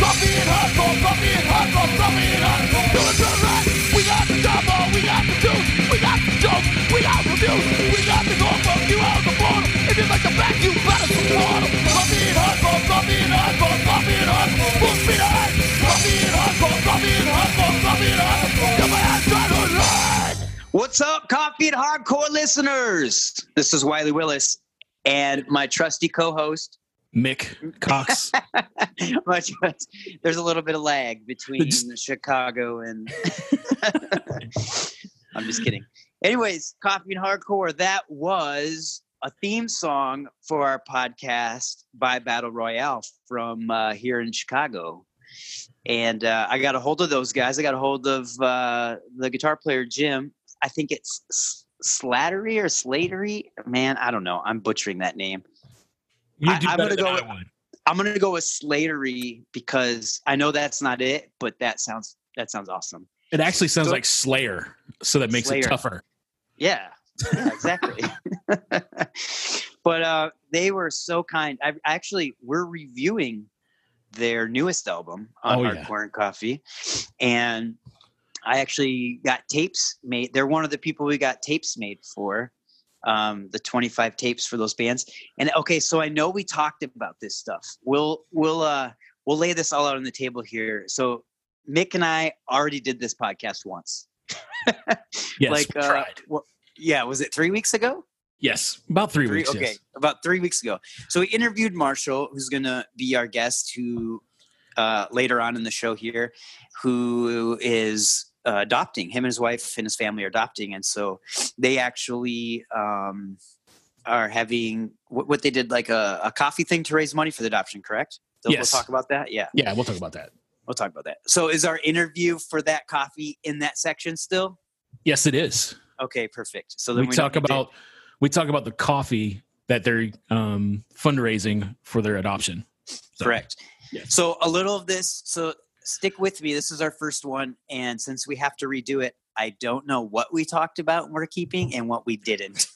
Coffee and hardcore, coffee and hardcore, coffee and hardcore. We got the we got the juice, we got the we got reviews, we got the you out the. If you like the back, you better. Coffee and hardcore, coffee and hardcore, coffee and hardcore. Coffee and hardcore, coffee and hardcore, coffee and hardcore. To ride. What's up, Coffee and Hardcore listeners? This is Wiley Willis and my trusty co-host. Mick Cox. my trust, there's a little bit of lag between Chicago and. I'm just kidding. Anyways, Coffee and Hardcore. That was a theme song for our podcast by Battle Royale from uh, here in Chicago. And uh, I got a hold of those guys. I got a hold of uh, the guitar player Jim. I think it's Slattery or Slatery. Man, I don't know. I'm butchering that name. You I- do I'm gonna go I would. I'm gonna go with Slatery because I know that's not it, but that sounds that sounds awesome. It actually sounds So- like Slayer, so that makes Slayer. it tougher. Yeah, yeah exactly. but uh, they were so kind. I actually we're reviewing their newest album on Oh, yeah. Hardcore and Coffee, and I actually got tapes made. They're one of the people we got tapes made for. Um, the 25 tapes for those bands. And okay, so I know we talked about this stuff. We'll we'll uh we'll lay this all out on the table here. So Mick and I already did this podcast once. Yes, like uh, tried. wha- yeah, was it three weeks ago? Yes, about three, Three, weeks. okay, yes. about three weeks ago. So we interviewed Marshall, who's going to be our guest, who uh, later on in the show here, who is uh, adopting. Him and his wife and his family are adopting, and so they actually um, are having what, what they did, like a, a coffee thing to raise money for the adoption. Correct? They'll- Yes. We'll talk about that. Yeah, Yeah, we'll talk about that. we'll talk about that. So is our interview for that coffee in that section still? Yes, it is. Okay, perfect. So then we, we talk don't to- about we talk about the coffee that they're um, fundraising for their adoption. So, Correct. Yes. So a little of this. So stick with me. This is our first one, and since we have to redo it, I don't know what we talked about and we're keeping and what we didn't.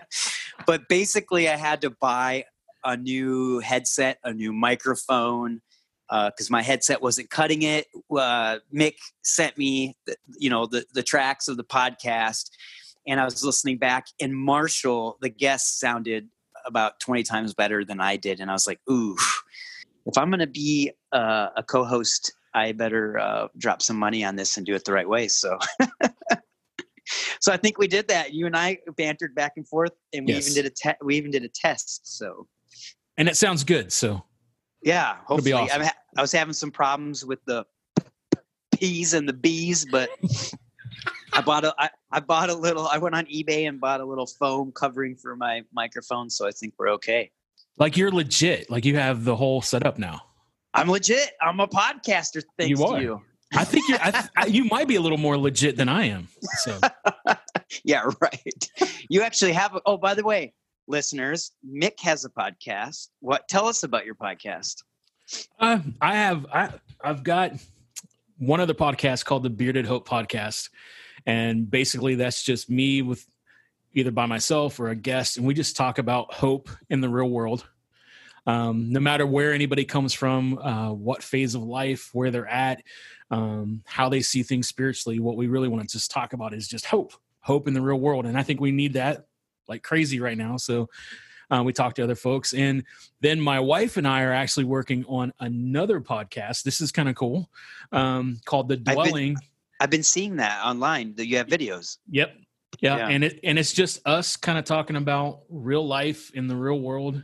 but basically, I had to buy a new headset, a new microphone, because my headset wasn't cutting it. Uh, Mick sent me, the, you know, the the tracks of the podcast, and I was listening back. And Marshall, the guest, sounded about twenty times better than I did, and I was like, ooh if I'm going to be uh, a co-host, I better uh, drop some money on this and do it the right way. So, so I think we did that. You and I bantered back and forth, and we Yes. even did a te- we even did a test. So, and it sounds good. So yeah, hopefully, awesome. Ha- I was having some problems with the P's and the B's, but I bought a I, I bought a little. I went on eBay and bought a little foam covering for my microphone, so I think we're okay. like you're legit. Like you have the whole setup now. I'm legit. I'm a podcaster. Thanks You to you. I think you're. I, th- I, you might be a little more legit than I am. So yeah, right. You actually have. A, oh, by the way, listeners, Mick has a podcast. What? Tell us about your podcast. uh, I have. I I've got one other podcast called the Bearded Hope Podcast, and basically that's just me with either by myself or a guest, and we just talk about hope in the real world. Um, no matter where anybody comes from, uh, what phase of life, where they're at, um, how they see things spiritually, what we really want to just talk about is just hope, hope in the real world, and I think we need that like crazy right now. So uh, we talk to other folks, and then my wife and I are actually working on another podcast. This is kind of cool, um, called the been- Dwelling. I've been seeing that online. That you have videos. Yep. Yeah. Yeah. And it and it's just us kind of talking about real life in the real world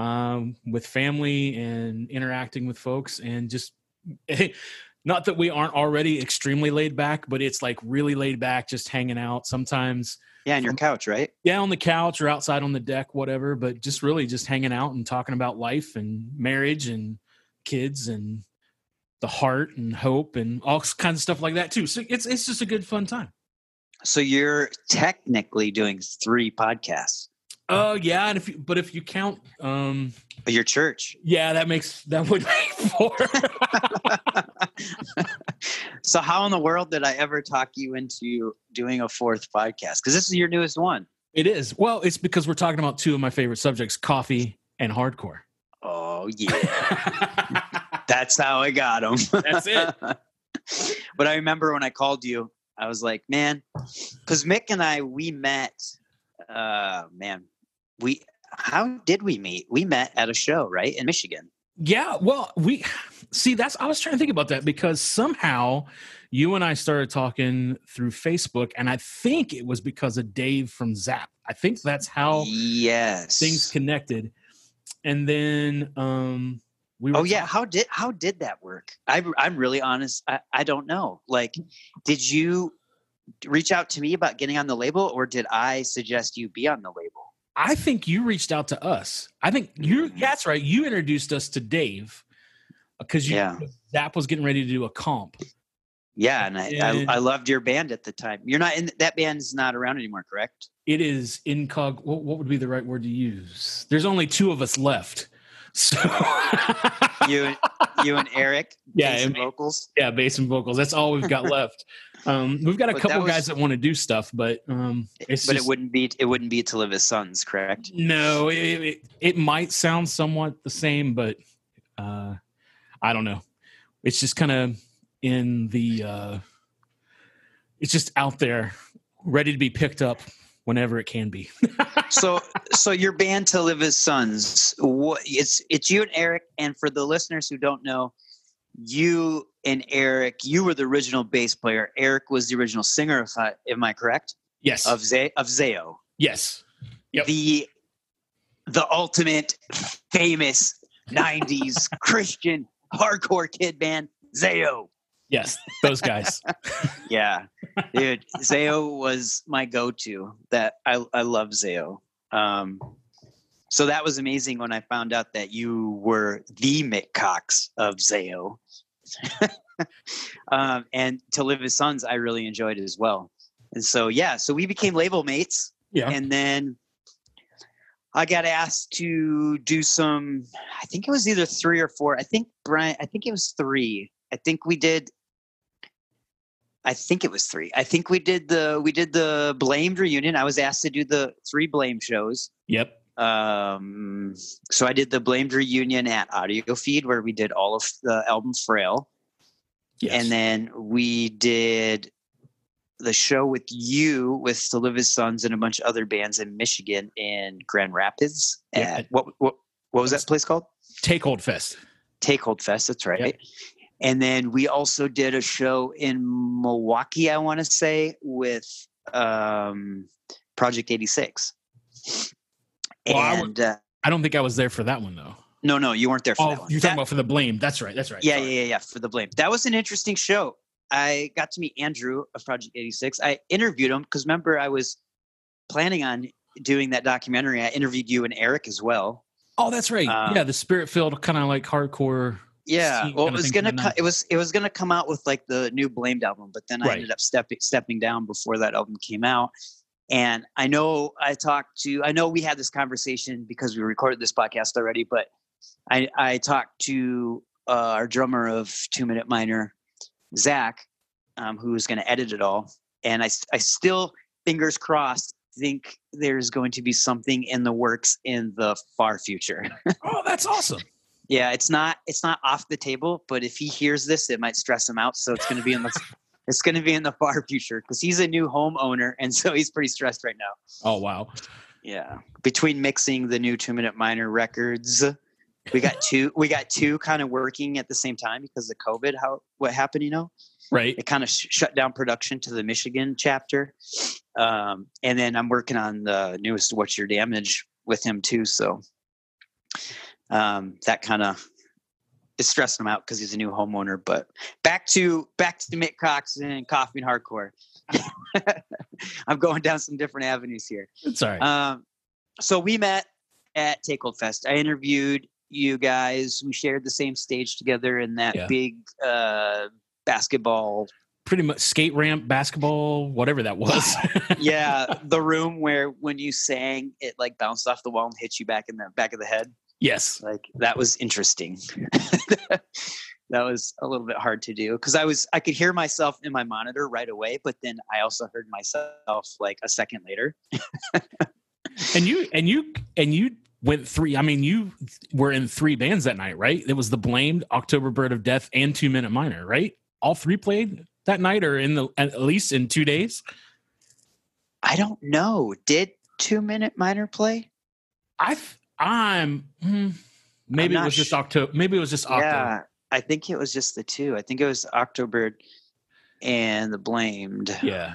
um, with family and interacting with folks and just not that we aren't already extremely laid back, but it's like really laid back, just hanging out. Sometimes, Yeah, on your couch, right? yeah, on the couch or outside on the deck, whatever. But just really just hanging out and talking about life and marriage and kids and the heart and hope and all kinds of stuff like that too. So it's it's just a good fun time. So you're technically doing three podcasts. Oh yeah, and if you, but if you count, um, Your church. yeah, that makes that would make four. so how in the world did I ever talk you into doing a fourth podcast? Because this is your newest one. it is well, it's because we're talking about two of my favorite subjects: coffee and hardcore. Oh yeah, that's how I got them. That's it. but I remember when I called you, I was like, man, because Mick and I we met. Uh, man, we how did we meet? We met at a show, right in Michigan. Yeah, well, we see that's I was trying to think about that because somehow you and I started talking through Facebook, and I think it was because of Dave from Zap. I think that's how yes. things connected. And then um we were Oh yeah, talk- how did how did that work? I, I'm really honest. I, I don't know. Like, did you reach out to me about getting on the label, or did I suggest you be on the label? I think you reached out to us. I think you Mhm. that's right. You introduced us to Dave because you Yeah. Zap was getting ready to do a comp. Yeah, and I, I I loved your band at the time. You're not in that band's not around anymore, correct? It is incog. What, what would be the right word to use? There's only two of us left. So You you and Eric, Yeah, bass and vocals. yeah, bass and vocals. That's all we've got left. Um, we've got a But that couple was- guys that want to do stuff, but um, it's but just, it wouldn't be it wouldn't be to live as sons, correct? no. It, it, it might sound somewhat the same, but uh, I don't know. It's just kind of in the. Uh, it's just out there, ready to be picked up whenever it can be. so so your band to live as sons what it's it's you and eric and for the listeners who don't know you and eric you were the original bass player eric was the original singer if i am i correct yes. of Z- of zao yes. Yep. the the ultimate famous 90s christian hardcore kid band zao Yes. Those guys. yeah dude zao was my go-to that i i love zao um so that was amazing when i found out that you were the mick cox of zao um and to live as sons i really enjoyed it as well and so yeah so we became label mates Yeah. and then I got asked to do some. I think it was either three or four. I think Brian. I think it was three. I think we did. I think it was three. I think we did the we did the blamed reunion. I was asked to do the three blame shows. Yep. Um, so I did the blamed reunion at AudioFeed where we did all of the album Frail, Yes. and then we did the show with you with To Live As Sons and a bunch of other bands in Michigan in Grand Rapids. Yeah. At, what what what was that place called? Take Hold Fest. Take Hold Fest. That's right. Yep. And then we also did a show in Milwaukee. I want to say with um, Project Eighty Six. Well, I And uh, I don't think I was there for that one though. no, no, you weren't there for Oh, that one. you're That- talking about for the blame. That's right. That's right. yeah, Sorry. yeah, yeah, yeah, for the blame. That was an interesting show. I got to meet Andrew of Project 86. I interviewed him because remember I was planning on doing that documentary. I interviewed you and Eric as well. Oh, that's right. Um, yeah, the spirit filled kind of like hardcore. Yeah, well, it was gonna co- it was it was gonna come out with like the new Blamed album, but then I Right. ended up stepping stepping down before that album came out. And I know I talked to I know we had this conversation because we recorded this podcast already, but I I talked to uh, our drummer of Two Minute Minor, Zach, um, who's going to edit it all, and i i still fingers crossed think there's going to be something in the works in the far future. Oh, that's awesome. Yeah, it's not it's not off the table, but if he hears this, it might stress him out. So it's going to be in the it's going to be in the far future because he's a new homeowner, and so he's pretty stressed right now. Oh, wow. Yeah, between mixing the new two minute minor records, we got two we got two kind of working at the same time because of COVID. How what happened? You know, Right. it kind of sh- shut down production to the Michigan chapter, um, and then I'm working on the newest "What's Your Damage" with him too. So um, that kind of is stressing him out because he's a new homeowner. But back to back to Mick Cox and coffee and hardcore. I'm going down some different avenues here. Sorry. right. Um, so we met at Take Hold Fest. I interviewed you guys. We shared the same stage together in that Yeah. big uh, basketball. Pretty much skate ramp, basketball, whatever that was. Yeah, the room where when you sang, it like bounced off the wall and hit you back in the back of the head. Yes. Like that was interesting. that was a little bit hard to do because I was I could hear myself in my monitor right away, but then I also heard myself like a second later. And you and you and you went three. I mean, you were in three bands that night, right? It was the Blamed, October Bird of Death, and Two Minute Minor, right? All three played that night, or in the at least in two days. I don't know. Did two minute minor play? I I'm hmm, maybe it was just October. Maybe it was just October. Yeah, I think it was just the two. I think it was Octobird and the Blamed. Yeah,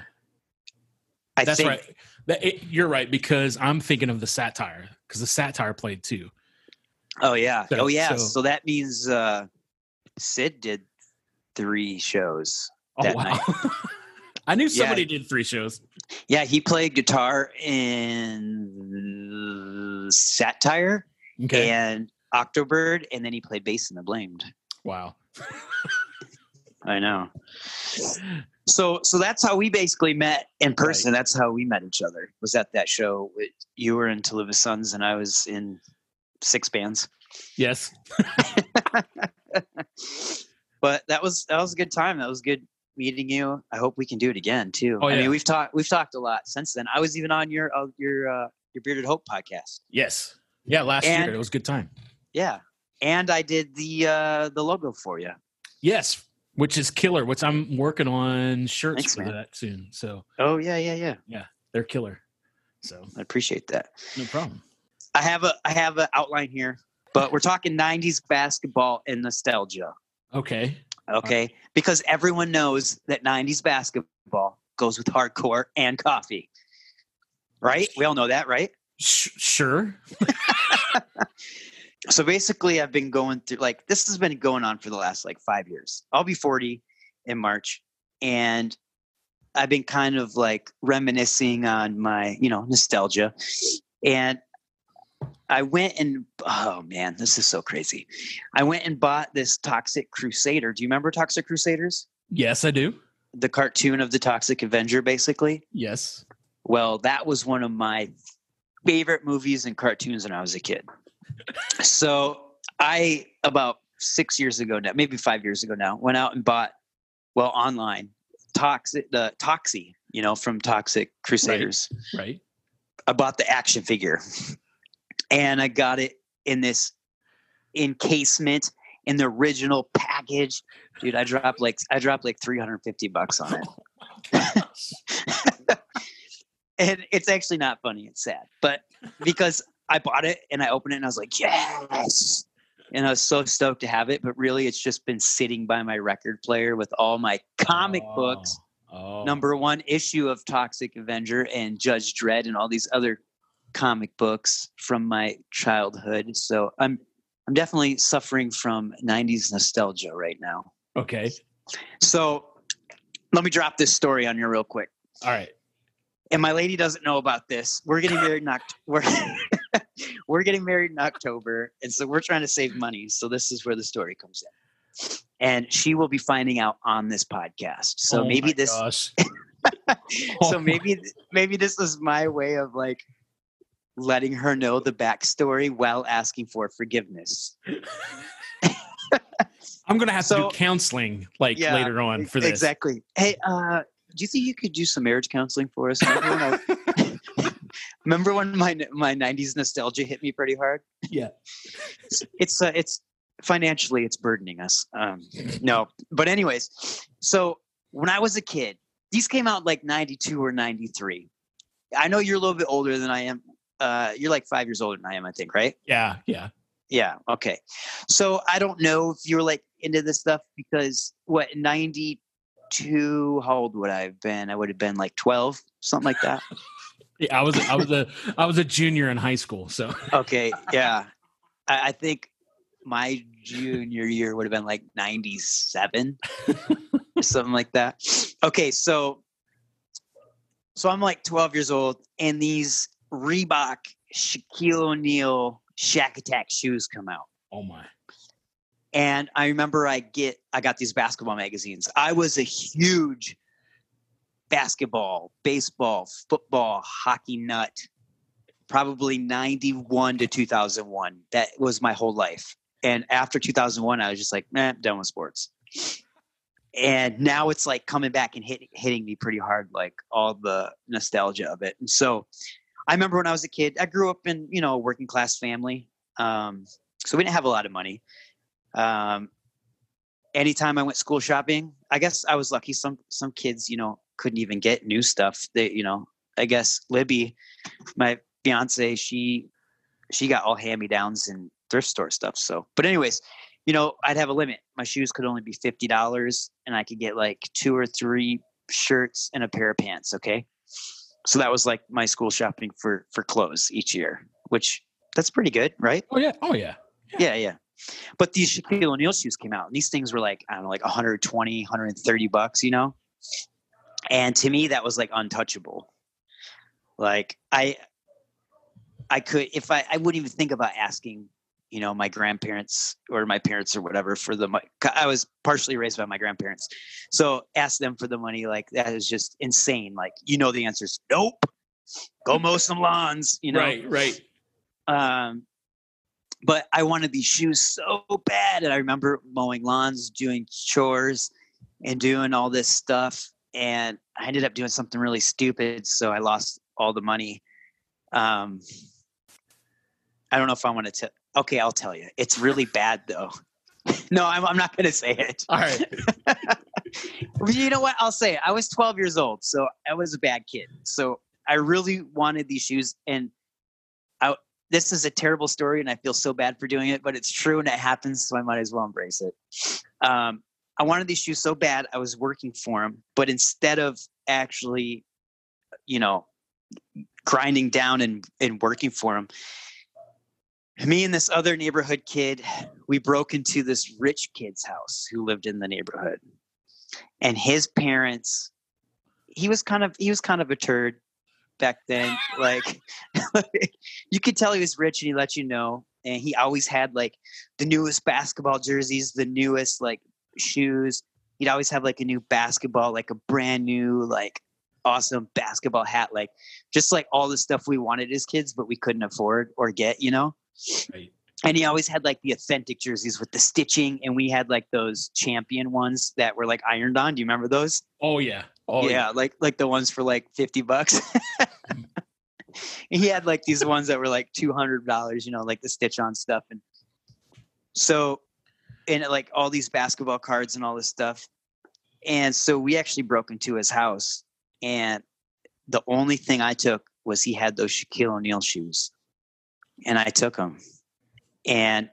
I that's think, right. That, it, you're right because I'm thinking of the Satire because the Satire played too. Oh yeah. So- oh yeah. so- So, that means uh Sid did three shows. Oh That wow! night. I knew Yeah. somebody did three shows. Yeah, he played guitar in Satire Okay. and Octobird, and then he played bass in the Blamed. wow. I know. So so that's how we basically met in person. That's how we met each other. Was at that show. With, you were in To Live Sons, and I was in six bands. Yes. but that was that was a good time. That was good meeting you. I hope we can do it again too. Oh, I mean, we've talked we've talked a lot since then. I was even on your uh, your uh, your Bearded Hope podcast. Yes. Yeah. Last And- year it was a good time. Yeah, and I did the uh, the logo for you. Yes, which is killer. Which I'm working on shirts Thanks, for man. that soon. So Oh yeah, yeah, yeah. Yeah, they're killer. So I appreciate that. no problem. I have a I have an outline here, but we're talking '90s basketball and nostalgia. Okay. Okay, because everyone knows that '90s basketball goes with hardcore and coffee. Right? We all know that, right? Sh- sure. so basically i've been going through like this has been going on for the last like five years i'll be 40 in march and i've been kind of like reminiscing on my you know nostalgia and i went and oh man this is so crazy i went and bought this toxic crusader do you remember toxic crusaders Yes, I do. the cartoon of the toxic avenger basically Yes. Well, that was one of my favorite movies and cartoons when I was a kid. So I about six years ago now, maybe five years ago now, went out and bought well online toxic the Toxie, you know, from Toxic Crusaders. Right. I bought the action figure and I got it in this encasement in the original package. Dude, I dropped like I dropped like 350 bucks on it. Oh and it's actually not funny it's sad but because i bought it and i opened it and i was like yes and i was so stoked to have it but really it's just been sitting by my record player with all my comic oh. books Oh. number one issue of toxic avenger and judge dredd and all these other comic books from my childhood so i'm i'm definitely suffering from 90s nostalgia right now Okay. so let me drop this story on you real quick All right. And my lady doesn't know about this. We're getting married in October. We're, we're getting married in October, and so we're trying to save money. So this is where the story comes in, and she will be finding out on this podcast. So Oh maybe this, so maybe maybe this is my way of like letting her know the backstory while asking for forgiveness. I'm gonna have to do counseling like Yeah, later on for this. Exactly. Hey, uh, do you think you could do some marriage counseling for us? Remember when, I- remember when my my '90s nostalgia hit me pretty hard? Yeah. it's uh, it's financially it's burdening us. Um, no, but anyways, so when I was a kid, these came out like '92 or '93. I know you're a little bit older than I am. Uh, you're like five years older than I am, I think, right? Yeah. Yeah. Yeah. Okay. So I don't know if you were like into this stuff because what '92? How old would I have been? I would have been like 12, something like that. Yeah. I was I was a I was a junior in high school. So Okay. Yeah. I, I think my junior year would have been like 97 something like that. Okay, so so I'm like 12 years old, and these Reebok Shaquille O'Neal Shaq Attaq shoes come out. Oh my. And I remember I get I got these basketball magazines. I was a huge basketball, baseball, football, hockey nut. Probably 91 to 2001. That was my whole life. And after 2001, I was just like, man, done with sports. And now it's like coming back and hit, hitting me pretty hard, like all the nostalgia of it. And so I remember when I was a kid, I grew up in, you know, a working class family. Um, so we didn't have a lot of money. Um, anytime I went school shopping, I guess I was lucky. Some some kids, you know, couldn't even get new stuff. They, you know, I guess Libby, my fiance, she she got all hand me downs and thrift store stuff. So, but anyways, you know, I'd have a limit. My shoes could only be fifty dollars, and I could get like two or three shirts and a pair of pants. Okay, so that was like my school shopping for for clothes each year, which that's pretty good, right? Oh yeah. Oh yeah. Yeah, yeah. But these Shaquille O'Neal shoes came out, and these things were like I don't know, like 120, 130 bucks, you know. And to me, that was like untouchable. Like I, I could if I I wouldn't even think about asking, you know, my grandparents or my parents or whatever for the money. I was partially raised by my grandparents, so ask them for the money. Like that is just insane. Like you know, the answer is nope. Go mow some lawns. You know, Right. Right. um, but I wanted these shoes so bad. And I remember mowing lawns, doing chores, and doing all this stuff. And I ended up doing something really stupid. So I lost all the money. Um, I don't know if I want to tell. Okay, I'll tell you. It's really bad though. no, I'm, I'm not going to say it. All right. You know what? I'll say it. I was 12 years old, so I was a bad kid. So I really wanted these shoes, and this is a terrible story, and I feel so bad for doing it, but it's true and it happens, so I might as well embrace it. Um, I wanted these shoes so bad. I was working for them, but instead of actually, you know, grinding down and, and working for them, me and this other neighborhood kid, we broke into this rich kid's house who lived in the neighborhood and his parents he was kind of he was kind of a turd back then like you could tell he was rich and he let you know and he always had like the newest basketball jerseys the newest like shoes he'd always have like a new basketball like a brand new like awesome basketball hat like just like all the stuff we wanted as kids but we couldn't afford or get you know Right. and he always had like the authentic jerseys with the stitching and we had like those champion ones that were like ironed on do you remember those Oh yeah. Oh yeah, like like the ones for like 50 bucks. He had like these ones that were like $200 you know like the stitch on stuff and so and like all these basketball cards and all this stuff. And so we actually broke into his house and the only thing i took was he had those shaquille o'neal shoes. And i took them and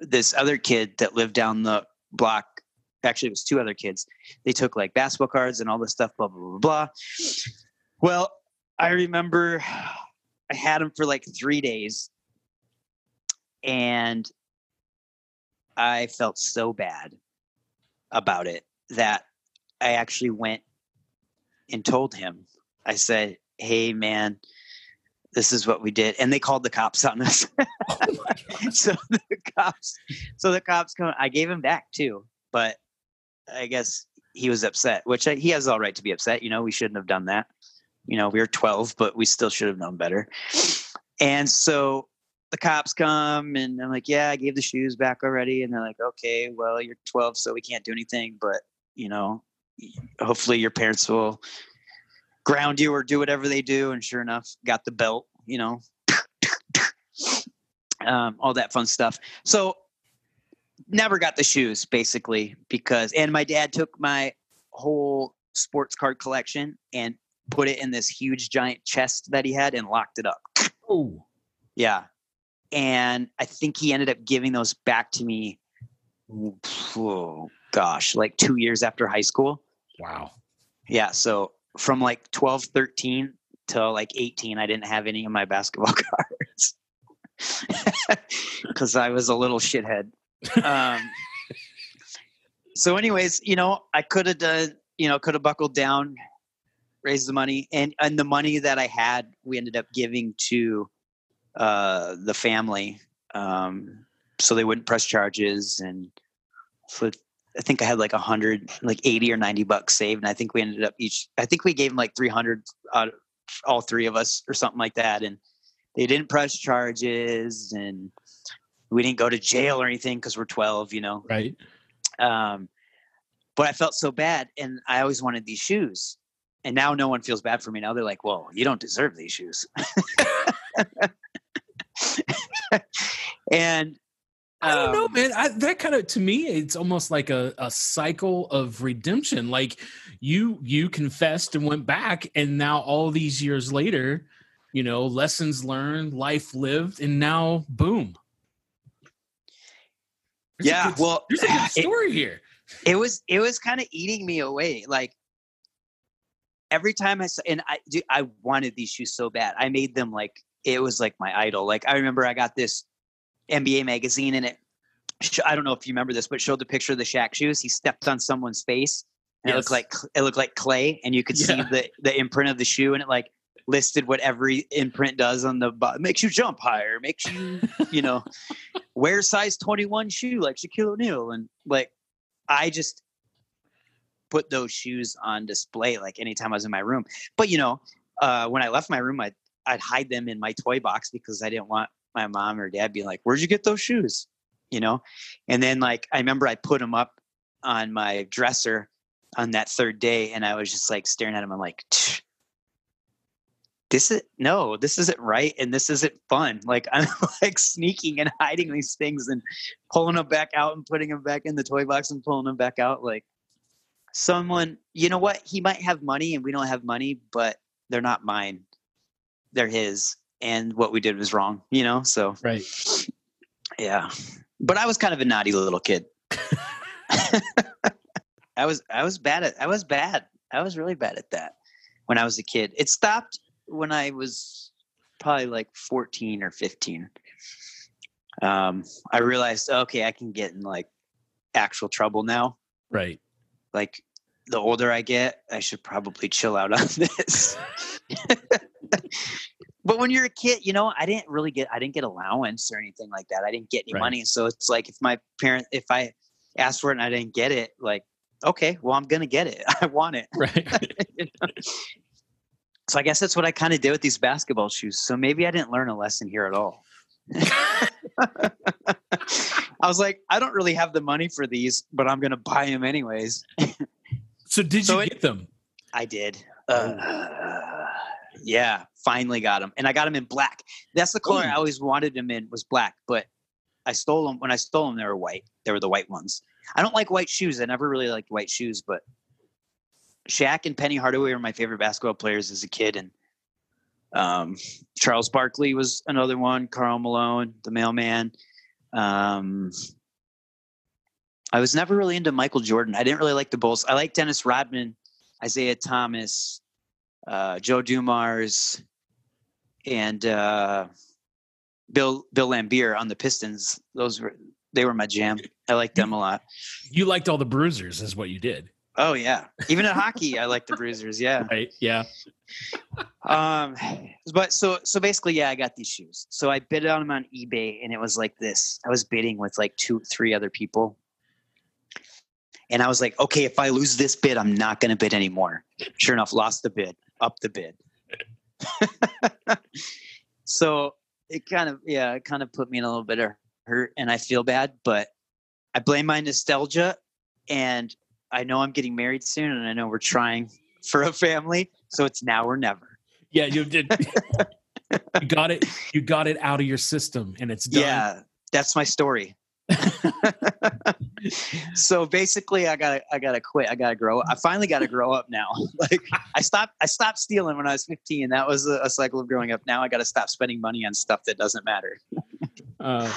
this other kid that lived down the block actually it was two other kids. They took like basketball cards and all this stuff blah blah blah blah. Well i remember i had them for like three days. And i felt so bad about it that i actually went and told him. I said hey man this is what we did. And they called the cops on us. Oh so the cops so the cops come i gave him back too but i guess he was upset which I, he has all right to be upset you know we shouldn't have done that. You know we were 12 but we still should have known better. And so the cops come and i'm like yeah i gave the shoes back already. And they're like okay well you're 12 so we can't do anything but you know hopefully your parents will ground you or do whatever they do. And sure enough got the belt you know um, all that fun stuff. So never got the shoes basically because and my dad took my whole sports card collection and put it in this huge giant chest that he had and locked it up Oh. yeah and i think he ended up giving those back to me oh gosh like two years after high school Wow. yeah so from like 12 13 till like 18 i didn't have any of my basketball cards because I was a little shithead. Um, so, anyways, you know, I could have done, you know, could have buckled down, raised the money, and and the money that I had, we ended up giving to uh, the family, um, so they wouldn't press charges, and so I think I had like a hundred, like eighty or ninety bucks saved, and I think we ended up each. I think we gave them like three hundred, uh, all three of us, or something like that, and they didn't press charges, and we didn't go to jail or anything because we're twelve, you know. Right. Um, but I felt so bad, and I always wanted these shoes, and now no one feels bad for me. Now they're like, "Well, you don't deserve these shoes," and I don't know, um, man. I, that kind of to me, it's almost like a, a cycle of redemption. Like you you confessed and went back, and now all these years later, you know, lessons learned, life lived, and now boom. There's Yeah, good- well, there's a good it- story here. it was it was kind of eating me away like every time i saw and i do i wanted these shoes so bad. I made them like it was like my idol. Like i remember i got this nba magazine and it i don't know if you remember this but showed the picture of the Shaq shoes. He stepped on someone's face and it looked like it looked like clay and you could see the the imprint of the shoe and it like listed what every imprint does on the bottom makes you jump higher makes you you know wear size 21 shoe like Shaquille O'Neal and like I just put those shoes on display like anytime I was in my room. But you know, uh, when I left my room, I'd I'd hide them in my toy box because I didn't want my mom or dad being like, "Where'd you get those shoes?" You know. And then like I remember I put them up on my dresser on that third day, and I was just like staring at them. I'm like. "Tch, This is no, this isn't right, and this isn't fun. Like I'm like sneaking and hiding these things and pulling them back out and putting them back in the toy box and pulling them back out like someone you know what? He might have money and we don't have money but they're not mine. They're his and what we did was wrong you know? So Right. yeah. But i was kind of a naughty little kid. I was i was bad at i was bad. I was really bad at that when i was a kid. It stopped when i was probably like 14 or 15 um i realized okay i can get in like actual trouble now Right. like the older I get, I should probably chill out on this. but when you're a kid, you know, I didn't really get I didn't get allowance or anything like that. I didn't get any Right. money. So it's like if my parent if I asked for it and I didn't get it, like, okay, well I'm gonna get it. I want it. Right. You know? So I guess that's what I kind of did with these basketball shoes. So maybe I didn't learn a lesson here at all. I was like, I don't really have the money for these, but I'm gonna buy them anyways. so did So you it- get them? I did. Uh, yeah, finally got them, and I got them in black. That's the color I always wanted them in was black, but I stole them when I stole them. They were white. They were the white ones. I don't like white shoes. I never really liked white shoes, but Shaq and Penny Hardaway were my favorite basketball players as a kid, and um, Charles Barkley was another one. Karl Malone, the mailman. Um, I was never really into Michael Jordan. I didn't really like the Bulls. I like Dennis Rodman, Isiah Thomas, uh, Joe Dumars, and uh, Bill Bill Laimbeer on the Pistons. Those were they were my jam. I liked them a lot. You liked all the bruisers, is what you did. Oh yeah, even in hockey, I like the Bruisers. Yeah. Right. Yeah. Um, but so so basically, yeah, I got these shoes. So I bid on them on eBay, and it was like this. I was bidding with like two, three other people, and I was like, okay, if I lose this bid, I'm not going to bid anymore. Sure enough, lost the bid, up the bid. so it kind of yeah, it kind of put me in a little bit of hurt, and I feel bad, but I blame my nostalgia, and I know I'm getting married soon, and I know we're trying for a family, so it's now or never. Yeah. You did. you got it. You got it out of your system, and it's done. Yeah, that's my story. so basically, I gotta I gotta quit. I gotta grow. I finally got to grow up now. Like I stopped I stopped stealing when I was 15. That was a, a cycle of growing up. Now I got to stop spending money on stuff that doesn't matter. Uh,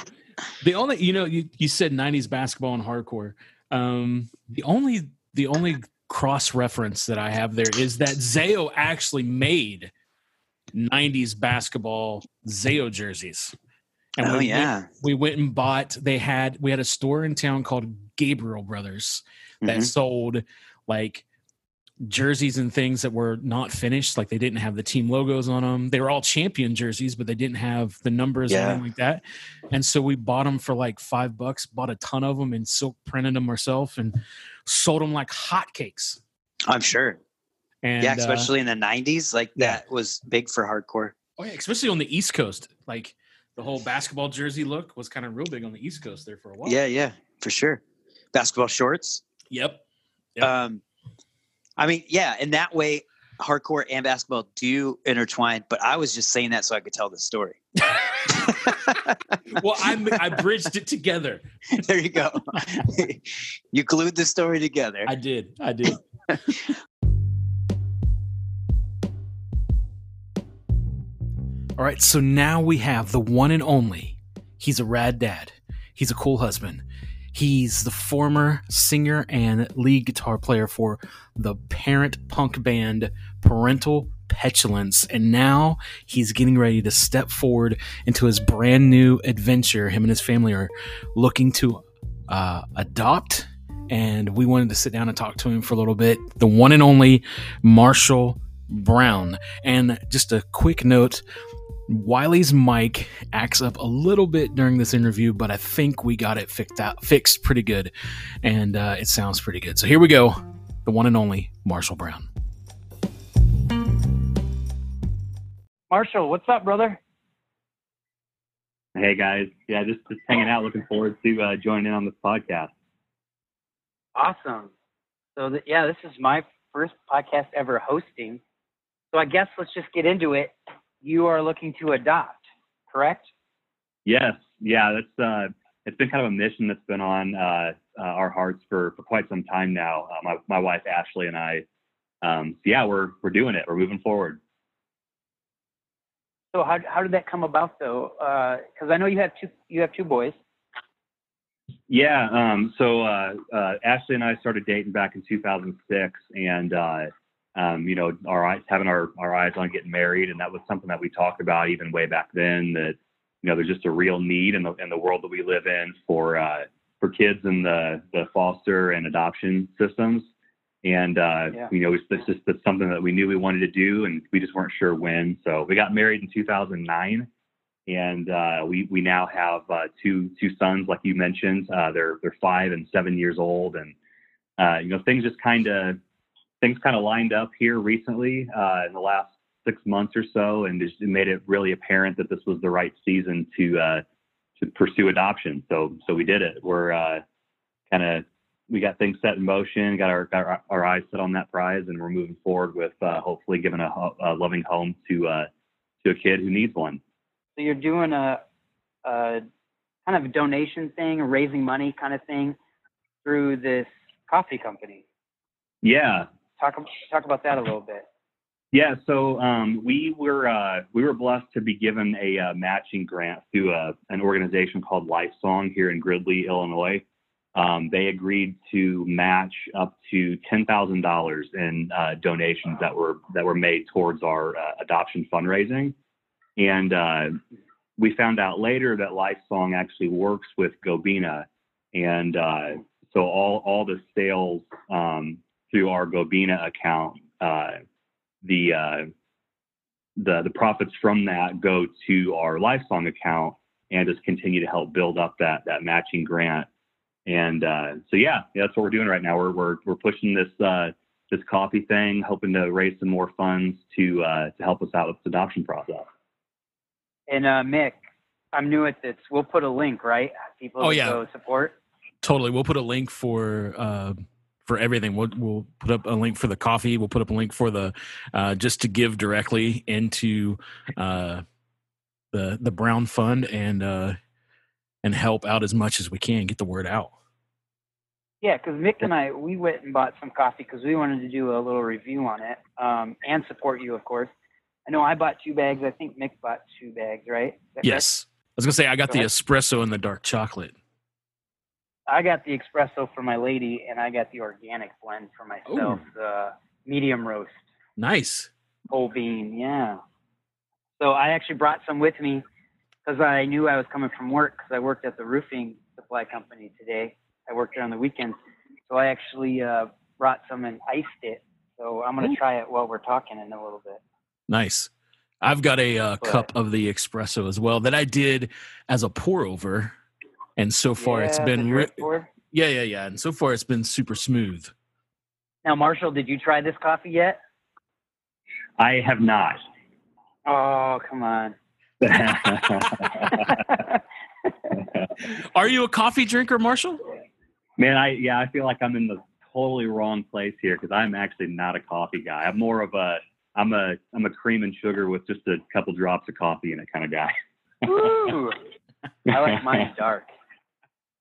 the only you know you, you said 90s basketball and hardcore um the only the only cross reference that i have there is that Zao actually made 90s basketball Zao jerseys And oh we went- yeah. we went and bought. They had we had a store in town called Gabriel Brothers that Mhm. sold like jerseys and things that were not finished. Like they didn't have the team logos on them. They were all champion jerseys, but they didn't have the numbers or anything like that. And so we bought them for like five bucks. Bought a ton of them and silk printed them ourselves and sold them like hotcakes. I'm sure. And yeah, uh, especially in the '90s, like yeah. that was big for hardcore. oh yeah, especially on the East Coast. Like the whole basketball jersey look was kind of real big on the East Coast there for a while. Yeah, yeah, for sure. Basketball shorts. Yep. Yep. Um, I mean, yeah, in that way, hardcore and basketball do intertwine. But I was just saying that so I could tell the story. well, I I bridged it together. there you go. you glued the story together. I did. I did. All right, so now we have the one and only. He's a rad dad. He's a cool husband. He's the former singer and lead guitar player for the parent punk band Parental Petulance. And now he's getting ready to step forward into his brand new adventure. Him and his family are looking to uh, adopt. And we wanted to sit down and talk to him for a little bit. The one and only Marshall Brown. And just a quick note Wiley's mic acts up a little bit during this interview, but I think we got it fixed out, fixed pretty good, and uh, it sounds pretty good. So here we go, the one and only Marshall Brown. Marshall, what's up, brother? Hey guys, yeah, just just hanging out. Looking forward to uh, joining in on this podcast. Awesome. So, th- yeah, this is my first podcast ever hosting. So, I guess let's just get into it. You are looking to adopt, correct? Yes, yeah, that's uh, it's been kind of a mission that's been on uh, uh, our hearts for, for quite some time now. Uh, my my wife Ashley and I, um, so yeah, we're we're doing it. We're moving forward. So, how, how did that come about, though? Because I know you have two you have two boys. Yeah, um, so uh, uh, Ashley and I started dating back in 2006, and uh, um, you know, our eyes having our, our eyes on getting married, and that was something that we talked about even way back then. That you know, there's just a real need in the in the world that we live in for uh, for kids in the the foster and adoption systems, and uh, Yeah. you know, it's, it's just it's something that we knew we wanted to do, and we just weren't sure when. So we got married in 2009 and uh, we we now have uh, two two sons, like you mentioned. Uh, they're they're five and seven years old, and uh, you know things just kind of things kind of lined up here recently uh, in the last six months or so, and just made it really apparent that this was the right season to uh, to pursue adoption. So so we did it. We're uh, kind of we got things set in motion, got our got our, our eyes set on that prize, and we're moving forward with uh, hopefully giving a, a loving home to uh, to a kid who needs one. So, you're doing a, a kind of a donation thing, a raising money kind of thing through this coffee company. Yeah, Talk, talk about that a little bit. Yeah, so um, we were uh, we were blessed to be given a uh, matching grant through uh, an organization called LifeSong here in Gridley, Illinois. Um, they agreed to match up to ten thousand dollars in uh, donations that were that were made towards our uh, adoption fundraising, and we found out later that LifeSong actually works with Gobina, and so all all the sales um, through our Gobina account. Uh, the uh, the the profits from that go to our LifeSong account and just continue to help build up that that matching grant. And uh, so yeah, yeah, that's what we're doing right now. We're we're we're pushing this uh, this coffee thing, hoping to raise some more funds to uh, to help us out with this adoption process. And uh, Mick, I'm new at this. We'll put a link, right? People Oh, yeah. go support. Totally. We'll put a link for uh, for everything. We'll we'll put up a link for the coffee. We'll put up a link for the uh, just to give directly into uh, the the Brown Fund and uh, and help out as much as we can. Get the word out. Yeah, because Mick and I, we went and bought some coffee because we wanted to do a little review on it um, and support you, of course. I know I bought two bags. I think Mick bought two bags, right? Is that correct? Yes. I was gonna say I got Go the ahead. espresso and the dark chocolate. I got the espresso for my lady, and I got the organic blend for myself, the medium roast. Nice. whole bean, yeah. So I actually brought some with me because because I knew I was coming from work because I worked at the roofing supply company today. I worked there on the weekends, so I actually uh, brought some and iced it. So I'm gonna Ooh. try it while we're talking in a little bit. Nice. I've got a uh, cup of the espresso as well that I did as a pour over, and so far it's been re- yeah, yeah, yeah, and so far it's been super smooth. Now, Marshall, did you try this coffee yet? I have not. Oh, come on. Are you a coffee drinker, Marshall? Man, I yeah, I feel like I'm in the totally wrong place here because I'm actually not a coffee guy. I'm more of a I'm a I'm a cream and sugar with just a couple drops of coffee in it kind of guy. Woo! I like mine dark.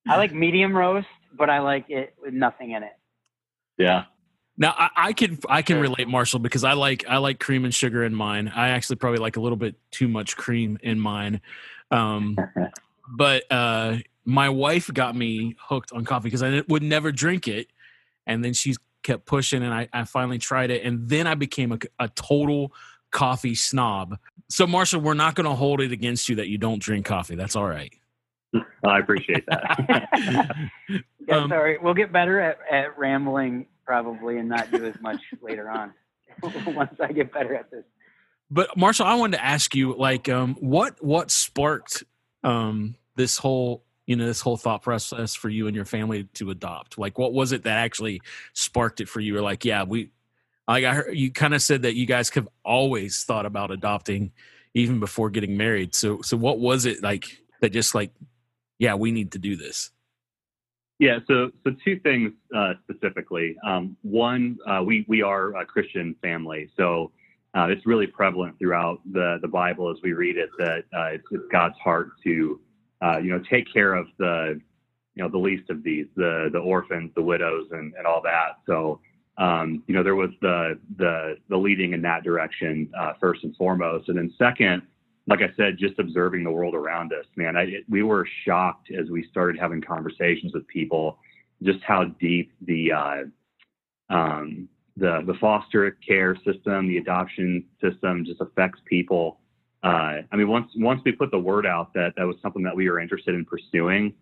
I like medium roast, but I like it with nothing in it. Yeah. Now I, I can I can relate Marshall because I like I like cream and sugar in mine. I actually probably like a little bit too much cream in mine. Um, but uh, my wife got me hooked on coffee because I would never drink it, and then she kept pushing, and I, I finally tried it, and then I became a, a total coffee snob. So Marshall, we're not going to hold it against you that you don't drink coffee. That's all right. I appreciate that. Yeah, Um, sorry. We'll get better at, at rambling probably and not do as much later on once I get better at this. But Marshall, I wanted to ask you, like, um, what what sparked um, this whole you know this whole thought process for you and your family to adopt? Like, what was it that actually sparked it for you? Or like, yeah, we, like I heard you kind of said that you guys have always thought about adopting, even before getting married. So, so what was it like that just like, yeah, we need to do this? Yeah, so so two things uh, specifically. Um, one, uh, we we are a Christian family, so uh, it's really prevalent throughout the the Bible as we read it that uh, it's, it's God's heart to uh, you know take care of the you know the least of these, the the orphans, the widows, and and all that. So um, you know there was the the the leading in that direction uh, first and foremost, and then second like I said, just observing the world around us, man, I, it, we were shocked as we started having conversations with people, just how deep the uh, um, the the foster care system, the adoption system, just affects people. Uh, I mean, once once we put the word out that that was something that we were interested in pursuing,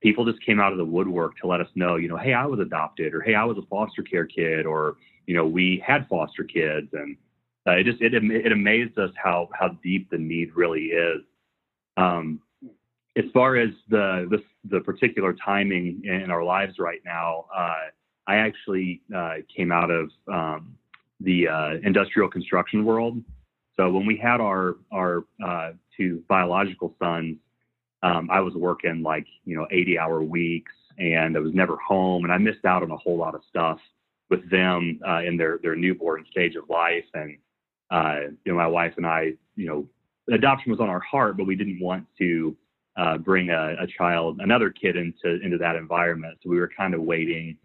people just came out of the woodwork to let us know, you know, hey, I was adopted, or hey, I was a foster care kid, or you know, we had foster kids, and uh, it just it it amazed us how how deep the need really is. Um, as far as the, the the particular timing in our lives right now, uh, I actually uh, came out of um, the uh, industrial construction world. So when we had our our uh, two biological sons, um, I was working like you know 80 hour weeks, and I was never home, and I missed out on a whole lot of stuff with them uh, in their their newborn stage of life, and uh, you know, my wife and I, you know, adoption was on our heart, but we didn't want to uh, bring a, a, child, another kid into into that environment. So we were kind of waiting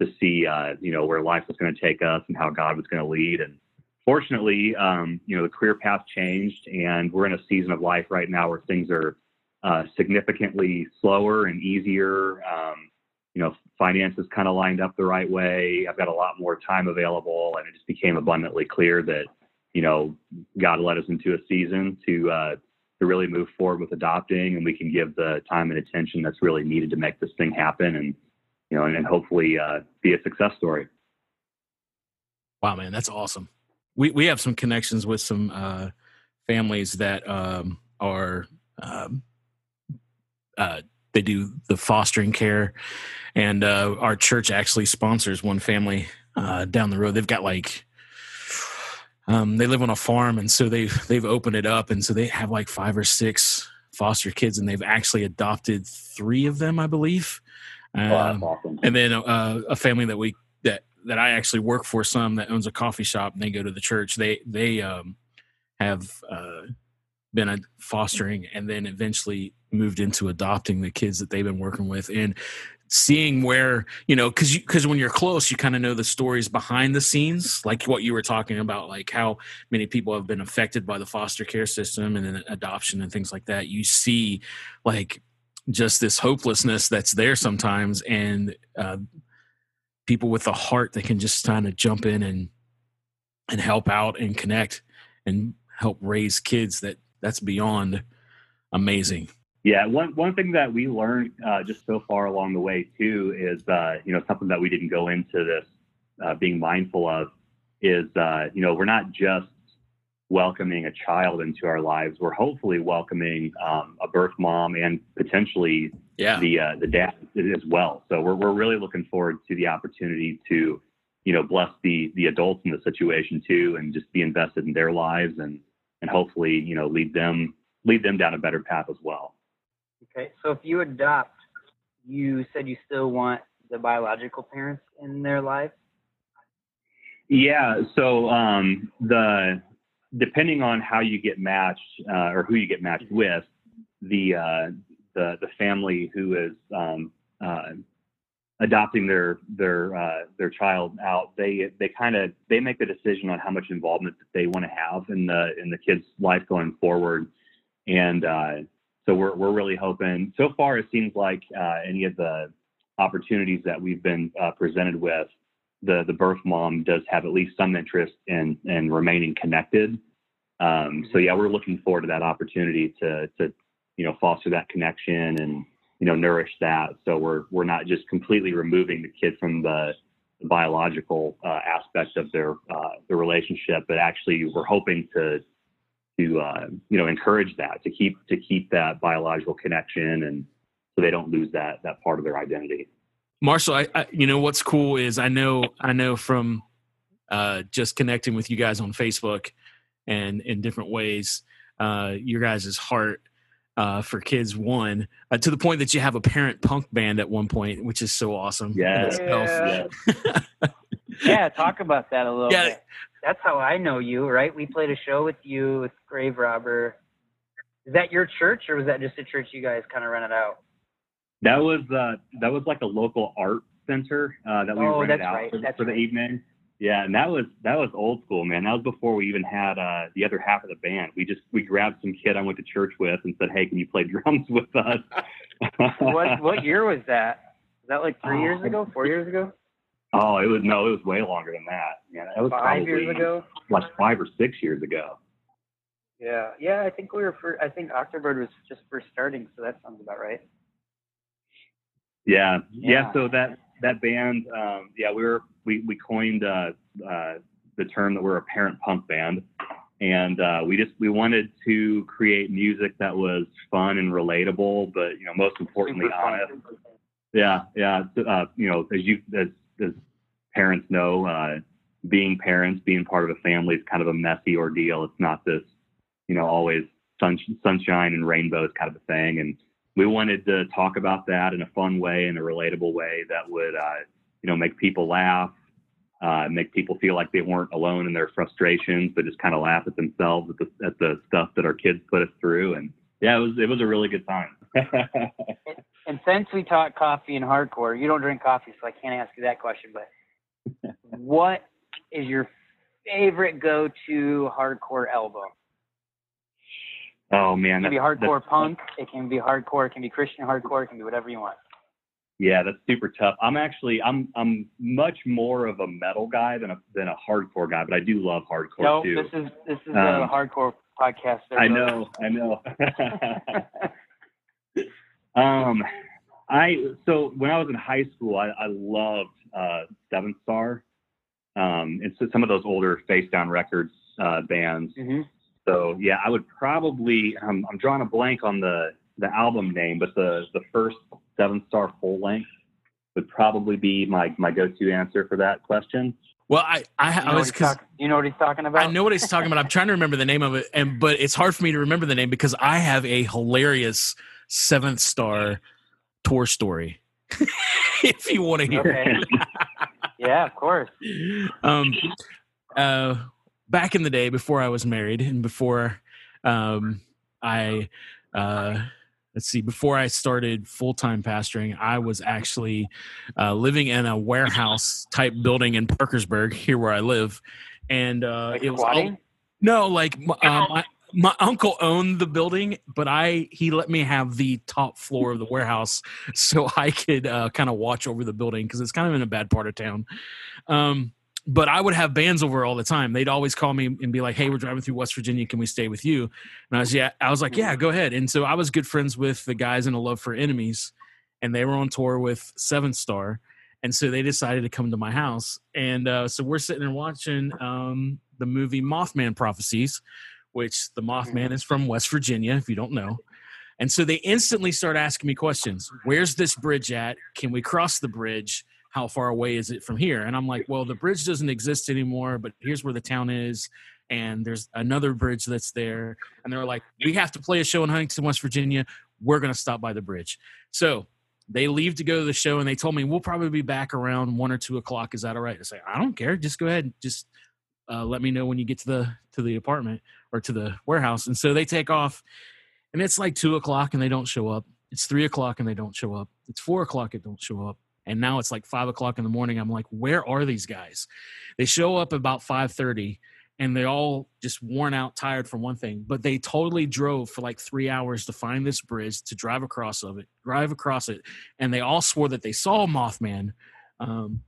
to see, uh, you know, where life was going to take us and how God was going to lead. And fortunately, um, you know, the career path changed, and we're in a season of life right now where things are uh, significantly slower and easier. Um, you know, finances kind of lined up the right way. I've got a lot more time available, and it just became abundantly clear that you know, God led us into a season to uh, to really move forward with adopting, and we can give the time and attention that's really needed to make this thing happen, and you know, and, and hopefully uh, be a success story. Wow, man, that's awesome. We we have some connections with some uh, families that um, are um, uh, they do the fostering care, and uh, our church actually sponsors one family uh, down the road. They've got like um, they live on a farm, and so they've they've opened it up, and so they have like five or six foster kids, and they've actually adopted three of them, I believe. Oh, Um, awesome. and then uh, a family that we that that I actually work for, some that owns a coffee shop, and they go to the church. They they um, have uh, been fostering, and then eventually moved into adopting the kids that they've been working with, and seeing where you know because you because when you're close, you kind of know the stories behind the scenes, like what you were talking about, like how many people have been affected by the foster care system and then adoption and things like that. You see, like just this hopelessness that's there sometimes and uh, people with a heart that can just kind of jump in and and help out and connect and help raise kids that that's beyond amazing. Yeah, one one thing that we learned uh, just so far along the way too is uh, you know something that we didn't go into this uh, being mindful of is uh, you know we're not just welcoming a child into our lives. We're hopefully welcoming um, a birth mom and potentially Yeah. the uh, the dad as well. So we're we're really looking forward to the opportunity to you know bless the the adults in the situation too, and just be invested in their lives and and hopefully you know lead them lead them down a better path as well. Okay, so if you adopt, you said you still want the biological parents in their life. Yeah. So um, the depending on how you get matched uh, or who you get matched with, the uh, the the family who is um, uh, adopting their their uh, their child out, they they kind of they make the decision on how much involvement that they want to have in the in the kid's life going forward, and uh, so we're we're really hoping. So far, it seems like uh, any of the opportunities that we've been uh, presented with the the birth mom does have at least some interest in in remaining connected. Um, so yeah, we're looking forward to that opportunity to to you know foster that connection and you know nourish that. So we're we're not just completely removing the kid from the, the biological uh, aspect of their uh, their relationship, but actually we're hoping to to uh, you know encourage that to keep to keep that biological connection and so they don't lose that that part of their identity. Marshall, I, I you know what's cool is I know I know from uh, just connecting with you guys on Facebook and in different ways, uh, your guys' heart uh, for kids one uh, to the point that you have a parent punk band at one point, which is so awesome. in Yeah. Yeah. yeah, talk about that a little Yeah. bit. That's how I know you, right? We played a show with you with Grave Robber. Is that your church, or was that just a church you guys kind of rented out? That was uh, that was like a local art center uh, that we Oh, rented out right, for, for the right. evening. Yeah, and that was that was old school, man. That was before we even had uh, the other half of the band. We just we grabbed some kid I went to church with and said, "Hey, can you play drums with us?" what what year was that? Was that like three years Oh. ago, four years ago, Oh, it was no, it was way longer than that. Yeah, that was five years ago? like five or six years ago. Yeah, yeah. I think we were. For, I think Octobird was just first starting, so that sounds about right. Yeah, yeah. Yeah. so that that band, um, yeah, we were we we coined uh, uh, the term that we're a parent punk band, and uh, we just we wanted to create music that was fun and relatable, but you know most importantly honest. Yeah, yeah. Uh, you know, as you as as parents know, uh, being parents, being part of a family is kind of a messy ordeal. It's not this, you know, always sun, sunshine and rainbows kind of a thing. And we wanted to talk about that in a fun way, in a relatable way that would, uh, you know, make people laugh, uh, make people feel like they weren't alone in their frustrations, but just kind of laugh at themselves at the at the stuff that our kids put us through. And yeah, it was it was a really good time. And since we talk coffee and hardcore, you don't drink coffee, so I can't ask you that question. But what is your favorite go-to hardcore album? oh man, It can be hardcore punk. It can be hardcore. It can be Christian hardcore. It can be whatever you want. Yeah, that's super tough. I'm actually I'm I'm much more of a metal guy than a than a hardcore guy, but I do love hardcore No, too. this is this is a Um, hardcore podcast. there, I know, I know. um, I so when I was in high school, I, I loved uh, Seventh Star. Um, and so some of those older Facedown Records uh, bands. Mhm. So yeah, I would probably um, I'm drawing a blank on the the album name, but the the first Seventh Star full length would probably be my my go to answer for that question. Well, I I, You know, what was he's talk- you know what he's talking about? I know what he's talking about. I'm trying to remember the name of it, and but it's hard for me to remember the name because I have a hilarious seventh star tour story. if you want to hear, Okay. yeah, of course. um, uh, back in the day before I was married and before um, I uh, let's see, before I started full time pastoring, I was actually uh, living in a warehouse type building in Parkersburg, here where I live, and uh, Like it was all, no, like um, my uncle owned the building, but I he let me have the top floor of the warehouse so I could uh, kind of watch over the building because it's kind of in a bad part of town. Um, but I would have bands over all the time. They'd always call me and be like, "Hey, we're driving through West Virginia. Can we stay with you?" And I was yeah, I was like, "Yeah, go ahead." And so I was good friends with the guys in A Love for Enemies, and they were on tour with Seventh Star, and so they decided to come to my house. And uh, so we're sitting and watching um, the movie Mothman Prophecies, which the Mothman is from West Virginia, if you don't know. And so they instantly start asking me questions. Where's this bridge at? Can we cross the bridge? How far away is it from here? And I'm like, well, the bridge doesn't exist anymore, but here's where the town is. And there's another bridge that's there. And they're like, we have to play a show in Huntington, West Virginia. We're going to stop by the bridge. So they leave to go to the show and they told me, we'll probably be back around one or two o'clock. Is that all right? I say, I don't care. Just go ahead. and Just uh, let me know when you get to the to the apartment or to the warehouse. And so they take off and it's like two o'clock and they don't show up. It's three o'clock and they don't show up. It's four o'clock and don't show up. And now it's like five o'clock in the morning. I'm like, where are these guys? They show up about five thirty, and they all just worn out, tired from one thing. But they totally drove for like three hours to find this bridge to drive across of it, drive across it, and they all swore that they saw Mothman. Um,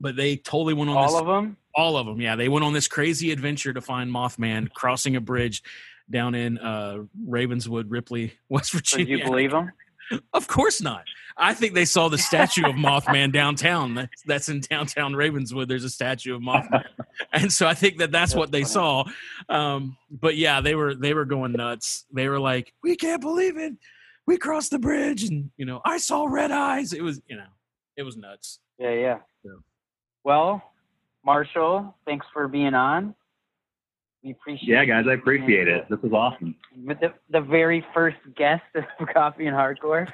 but they totally went on All this of them. All of them yeah. They went on this crazy adventure to find mothman crossing a bridge down in uh ravenswood ripley west Did virginia. you believe them? of course not. I think they saw the statue of mothman downtown. That's, that's in downtown ravenswood. There's a statue of mothman. And so i think that that's, That's what they funny. saw. Um but yeah they were they were going nuts. They were like we can't believe it. We crossed the bridge and you know i saw red eyes. It was you know it was nuts. Yeah, yeah. Yeah. Well, Marshall, thanks for being on. We appreciate. Yeah, guys, I appreciate it. This is awesome. With the, the very first guest of Coffee and Hardcore.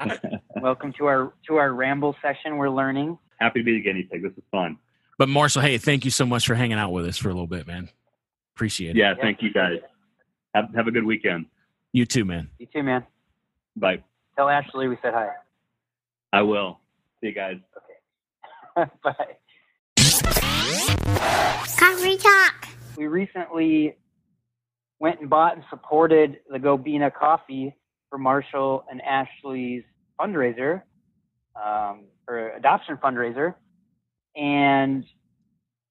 Welcome to our to our ramble session. We're learning. Happy to be the guinea pig. This is fun. But Marshall, hey, thank you so much for hanging out with us for a little bit, man. Appreciate it. Yeah, thank you guys. Have, have a good weekend. You too, man. You too, man. Bye. Tell Ashley we said hi. I will. See you guys. Okay. Bye. Coffee talk. We recently went and bought and supported the Gobina coffee for Marshall and Ashley's fundraiser, um, or adoption fundraiser, and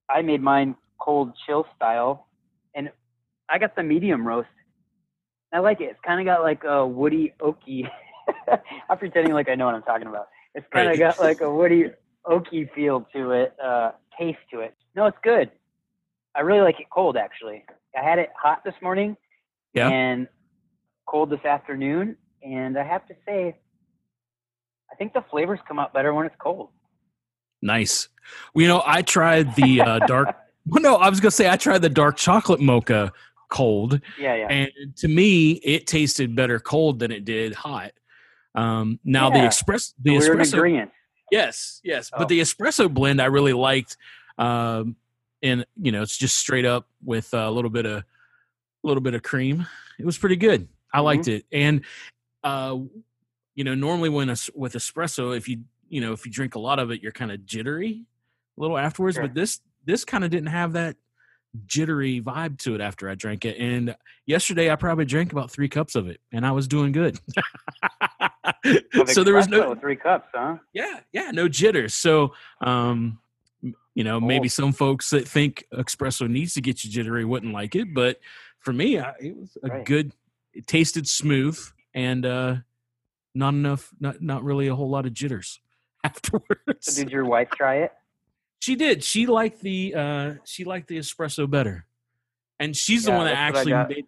I made mine cold chill style, and I got the medium roast. I like it. It's kind of got like a woody oaky. I'm pretending like I know what I'm talking about. It's kind of Right. got like a woody oaky feel to it, uh, taste to it. No, it's good. I really like it cold actually. I had it hot this morning Yeah. and cold this afternoon, and I have to say, I think the flavors come out better when it's cold. Nice. Well, you know, I tried the uh, dark. Well, no, I was gonna say I tried the dark chocolate mocha cold, Yeah, yeah. and to me, it tasted better cold than it did hot. Um, now the express the in espresso. Yes, yes, Oh. but the espresso blend I really liked. Um, and you know, it's just straight up with a little bit of a little bit of cream. It was pretty good. I Mm-hmm. liked it, and uh, you know, normally when es- with espresso, if you you know if you drink a lot of it, you're kind of jittery a little afterwards. Sure. But this this kind of didn't have that jittery vibe to it after I drank it. And yesterday, I probably drank about three cups of it, and I was doing good. So there was no three cups, huh? yeah yeah no jitters so um you know maybe some folks that think espresso needs to get you jittery wouldn't like it but for me I, it was a Right. good it tasted smooth and uh not enough not not really a whole lot of jitters afterwards So did your wife try it? she did she liked the uh she liked the espresso better and she's the one that that's what I actually made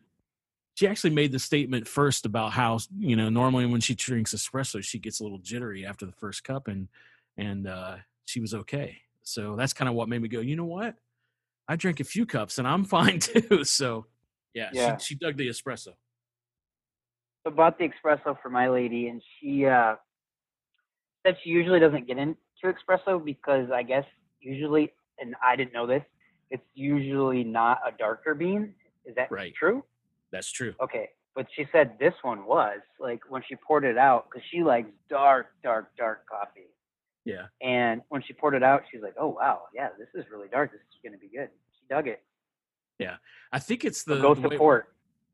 she actually made the statement first about how you know normally when she drinks espresso she gets a little jittery after the first cup and and uh she was okay so that's kind of what made me go you know what i drink a few cups and i'm fine too so yeah, Yeah. She, she dug the espresso So bought the espresso for my lady, and she uh, said she usually doesn't get into espresso because I guess usually, and I didn't know this, it's usually not a darker bean. Is that Right. true? That's true Okay, but she said this one was like when she poured it out because she likes dark, dark, dark coffee. yeah And when she poured it out, she's like, "Oh wow, yeah, this is really dark. This is gonna be good." She dug it. Yeah, I think it's So the go the way-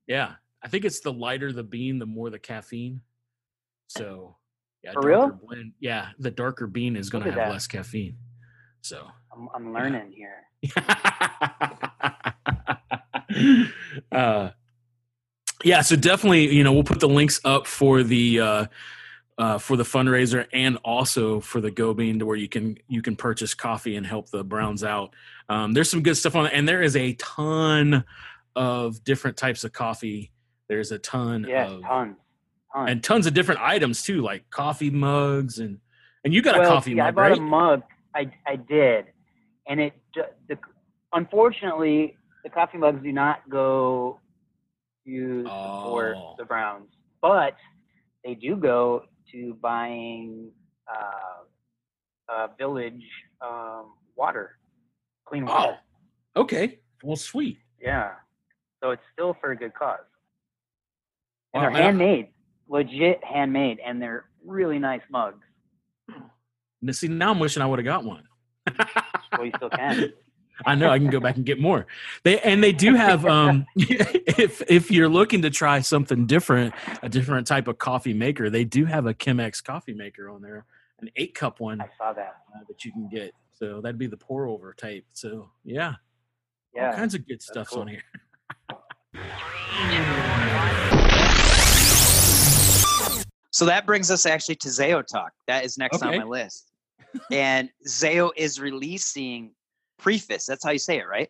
yeah i think it's the lighter the bean the more the caffeine so yeah For real? blend yeah the darker bean is going to have that. less caffeine so I'm, I'm learning here. uh, yeah, so definitely, you know, we'll put the links up for the uh, uh, for the fundraiser and also for the Go Bean to where you can you can purchase coffee and help the Browns out. Um, there's some good stuff on it, and there is a ton of different types of coffee. There's a ton Yeah, of tons, tons. and tons of different items too, like coffee mugs and and you got a well, coffee see, I mug, bought right? a mug. I I did, and it the unfortunately the coffee mugs do not go support Oh. the Browns, but they do go to buying uh, uh, village um, water, clean Oh, water. okay. Well, sweet. Yeah, so it's still for a good cause. And Wow, they're I- handmade, legit handmade, and they're really nice mugs. Now, See, now I'm wishing I would have got one. Well, you still can. I know I can go back and get more. They and they do have um if if you're looking to try something different, a different type of coffee maker, they do have a Chemex coffee maker on there, an eight cup one uh, I saw that. that you can get. So that'd be the pour over type. So yeah, all Yeah. kinds of good stuff's cool. on here. So that brings us actually to Zao Talk. That is next Okay. on my list. and Zao is releasing Preface. That's how you say it, right?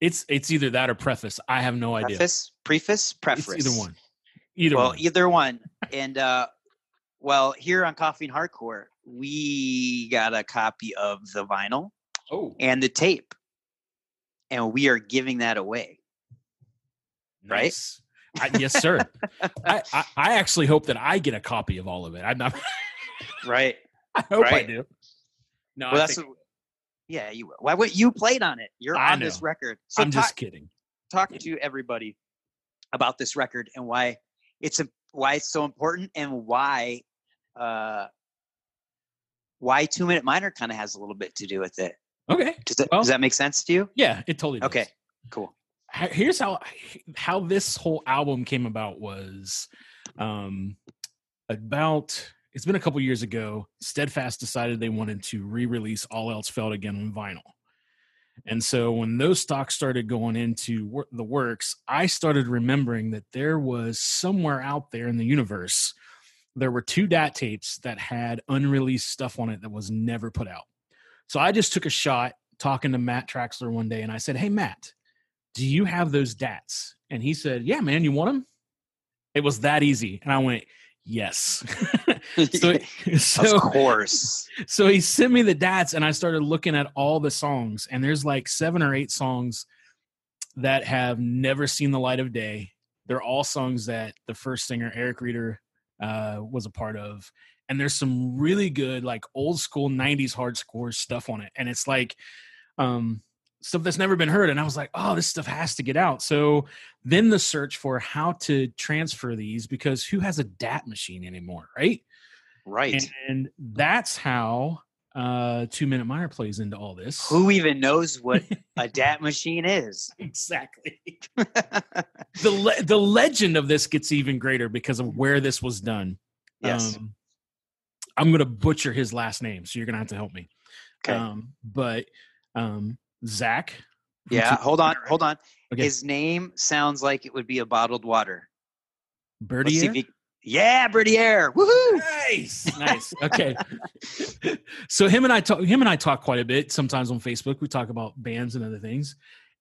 It's it's either that or preface. I have no idea. Preface, Preface, Preface. It's either one. Either one. well, one. either one. And uh, well, here on Coffee and Hardcore, we got a copy of the vinyl oh, and the tape, and we are giving that away. right? I, yes, sir. I, I I actually hope that I get a copy of all of it. I'm not. Right. I hope I Right. do. No, Well, I that's think- what- yeah. You will. why? What you played on it? You're I on this know. record. So I'm talk, just kidding. talk to everybody about this record and why it's a, why it's so important and why uh why two minute minor kind of has a little bit to do with it. Okay. Does that Well- does that make sense to you? Yeah, it totally does. Okay. Cool. Here's how how this whole album came about was um about it's been a couple years ago. Steadfast decided they wanted to re-release All Else Failed Again on vinyl. And so when those stocks started going into wor- the works, I started remembering that there was somewhere out there in the universe, there were two DAT tapes that had unreleased stuff on it that was never put out. So I just took a shot talking to Matt Traxler one day and I said, Hey, Matt, do you have those DATs? And he said, Yeah, man, you want them? It was that easy. And I went, Yes. so, so, of course. so he sent me the dats and i started looking at all the songs and there's like seven or eight songs that have never seen the light of day they're all songs that the first singer eric reeder uh, was a part of and there's some really good like old school 90s hardcore stuff on it and it's like um stuff that's never been heard and i was like oh this stuff has to get out so then the search for how to transfer these because who has a dat machine anymore right Right. and, and that's how uh two minute minor plays into all this Who even knows what a DAT machine is? exactly the le- the legend of this gets even greater because of where this was done yes. um, i'm gonna butcher his last name so you're gonna have to help me okay. um but um zach yeah. Two- Hold on. Hold on. Okay. His name sounds like it would be a bottled water. Let's birdie see if he- yeah, Bertier. Woohoo! nice nice okay so him and i talk him and i talk quite a bit sometimes on facebook we talk about bands and other things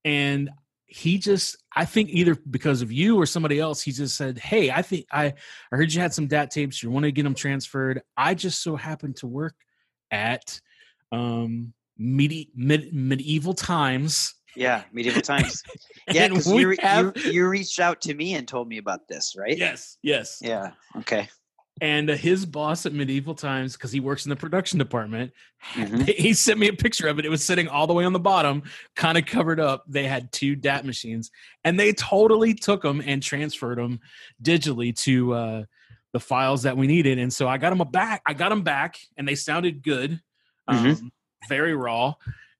and he just i think either because of you or somebody else he just said hey i think i i heard you had some dat tapes you want to get them transferred i just so happened to work at um medi- mid, medieval times Yeah, medieval times. Yeah, because you, have- you you reached out to me and told me about this, right? yes yes Yeah. Okay. and uh, his boss at medieval times because he works in the production department Mhm. he sent me a picture of it it was sitting all the way on the bottom kind of covered up they had two dat machines and they totally took them and transferred them digitally to uh, the files that we needed and so i got them back i got them back and they sounded good um, Mhm. Very raw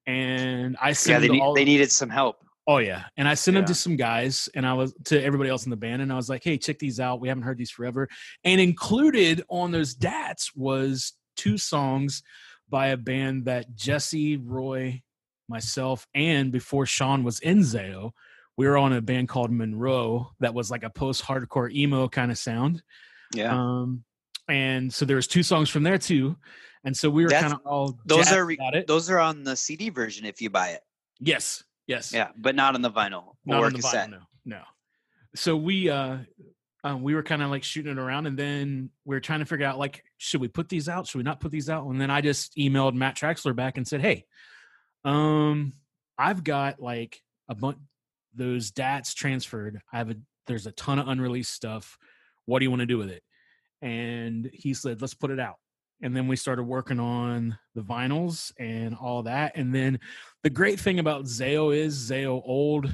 and i Yeah, sent they, need, all they needed some help. Oh yeah, and I sent them to some guys, and I was to everybody else in the band, and I was like, "Hey, check these out. We haven't heard these forever." And included on those dats was two songs by a band that Jesse, Roy, myself, and before Sean was in Zao, we were on a band called Monroe that was like a post-hardcore emo kind of sound. Yeah. Um, and so there was two songs from there too, and so we were kind of all those are those are on the CD version if you buy it. yes, yes, Yeah, but not on the vinyl not on the cassette. vinyl, no, no. So we uh, um, we were kind of like shooting it around, and then we were trying to figure out like, should we put these out? Should we not put these out? And then I just emailed Matt Traxler back and said, hey, um, I've got like a bunch those DATs transferred. I have a there's a ton of unreleased stuff. What do you want to do with it? And he said, let's put it out. And then we started working on the vinyls and all that. And then the great thing about Zao is Zao old,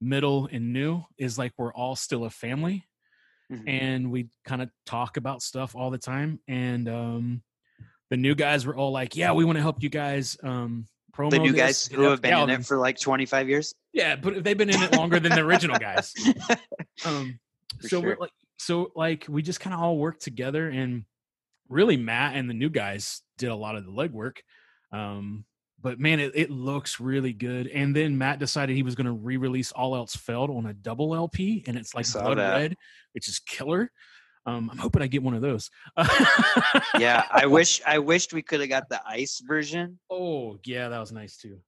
middle, and new is like we're all still a family Mhm. and we kind of talk about stuff all the time. And um the new guys were all like, Yeah, we want to help you guys um promo the new this, guys who have been in it for like 25 years. Yeah, but they've been in it longer than the original guys. Um, For so sure. we're like, so like we just kind of all work together, and really Matt and the new guys did a lot of the legwork. Um, but man, it, it looks really good. And then Matt decided he was going to re-release All Else Failed on a double LP, and it's like blood that. red, which is killer. Um, I'm hoping I get one of those. yeah, I wish I wished we could have got the ice version Oh yeah, that was nice too.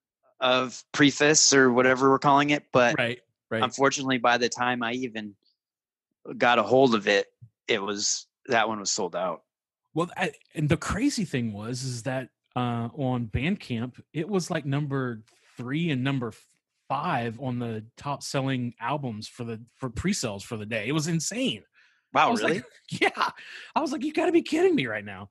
of preface or whatever we're calling it, but Right, right. unfortunately by the time I even got a hold of it, it was that one was sold out. Well, I, and the crazy thing was is that uh, on Bandcamp, it was like number three and number five on the top selling albums for the for pre-sales for the day. It was insane. Wow, was really? like, yeah. I was like, you got to be kidding me right now.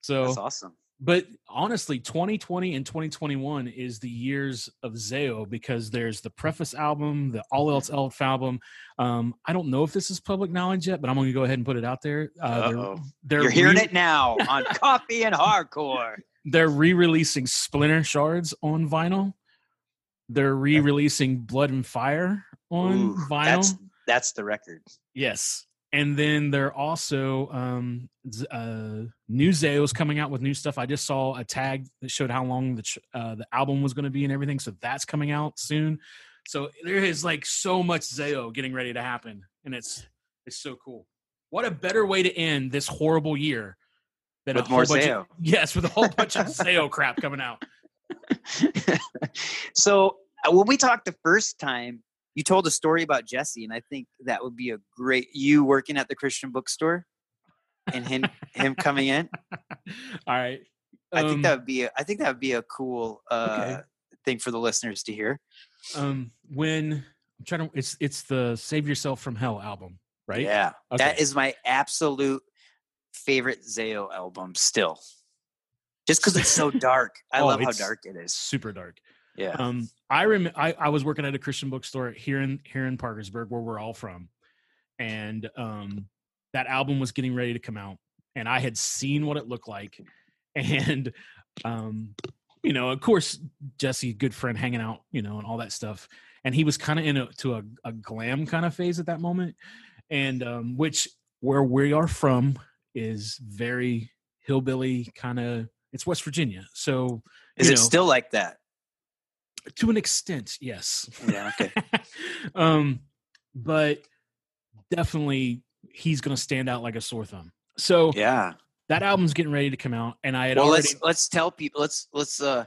So, That's awesome. But honestly, 2020 and 2021 is the years of Zao because there's the preface album, the All Else Elf album. Um, I don't know if this is public knowledge yet, but I'm going to go ahead and put it out there. Uh, they're- they're You're hearing re- it now on Coffee and Hardcore. they're re-releasing Splinter Shards on vinyl. They're re-releasing Blood and Fire on Ooh, vinyl. That's that's the record. Yes. And then they're also um uh new Zao's coming out with new stuff. I just saw a tag that showed how long the uh, the album was going to be and everything. So that's coming out soon. So there is like so much Zao getting ready to happen, and it's it's so cool. What a better way to end this horrible year than With a whole more bunch. Of, yes, with a whole bunch of Zao crap coming out. so uh, when we talked the first time, you told a story about Jesse, and I think that would be a great you working at the Christian bookstore and him him coming in. All right. I Um, think that would be a, I think that would be a cool uh, Okay. thing for the listeners to hear. um when I'm trying to it's it's the Save Yourself from Hell album, right? Yeah, Okay. that is my absolute favorite Zao album still. Just because it's so dark, I Oh, love how dark it is. super dark. Yeah, Um, I rem I, I was working at a Christian bookstore here in here in Parkersburg, where we're all from, and um, that album was getting ready to come out, and I had seen what it looked like, and um, you know, of course, Jesse, good friend, hanging out, you know, and all that stuff, and he was kind of in a to a, a glam kind of phase at that moment, and um, which where we are from is very hillbilly kind of. It's West Virginia, so is it know, still like that? To an extent yes. Yeah, okay. um but definitely he's gonna stand out like a sore thumb. So Yeah. that album's getting ready to come out and i had well already let's let's tell people let's let's uh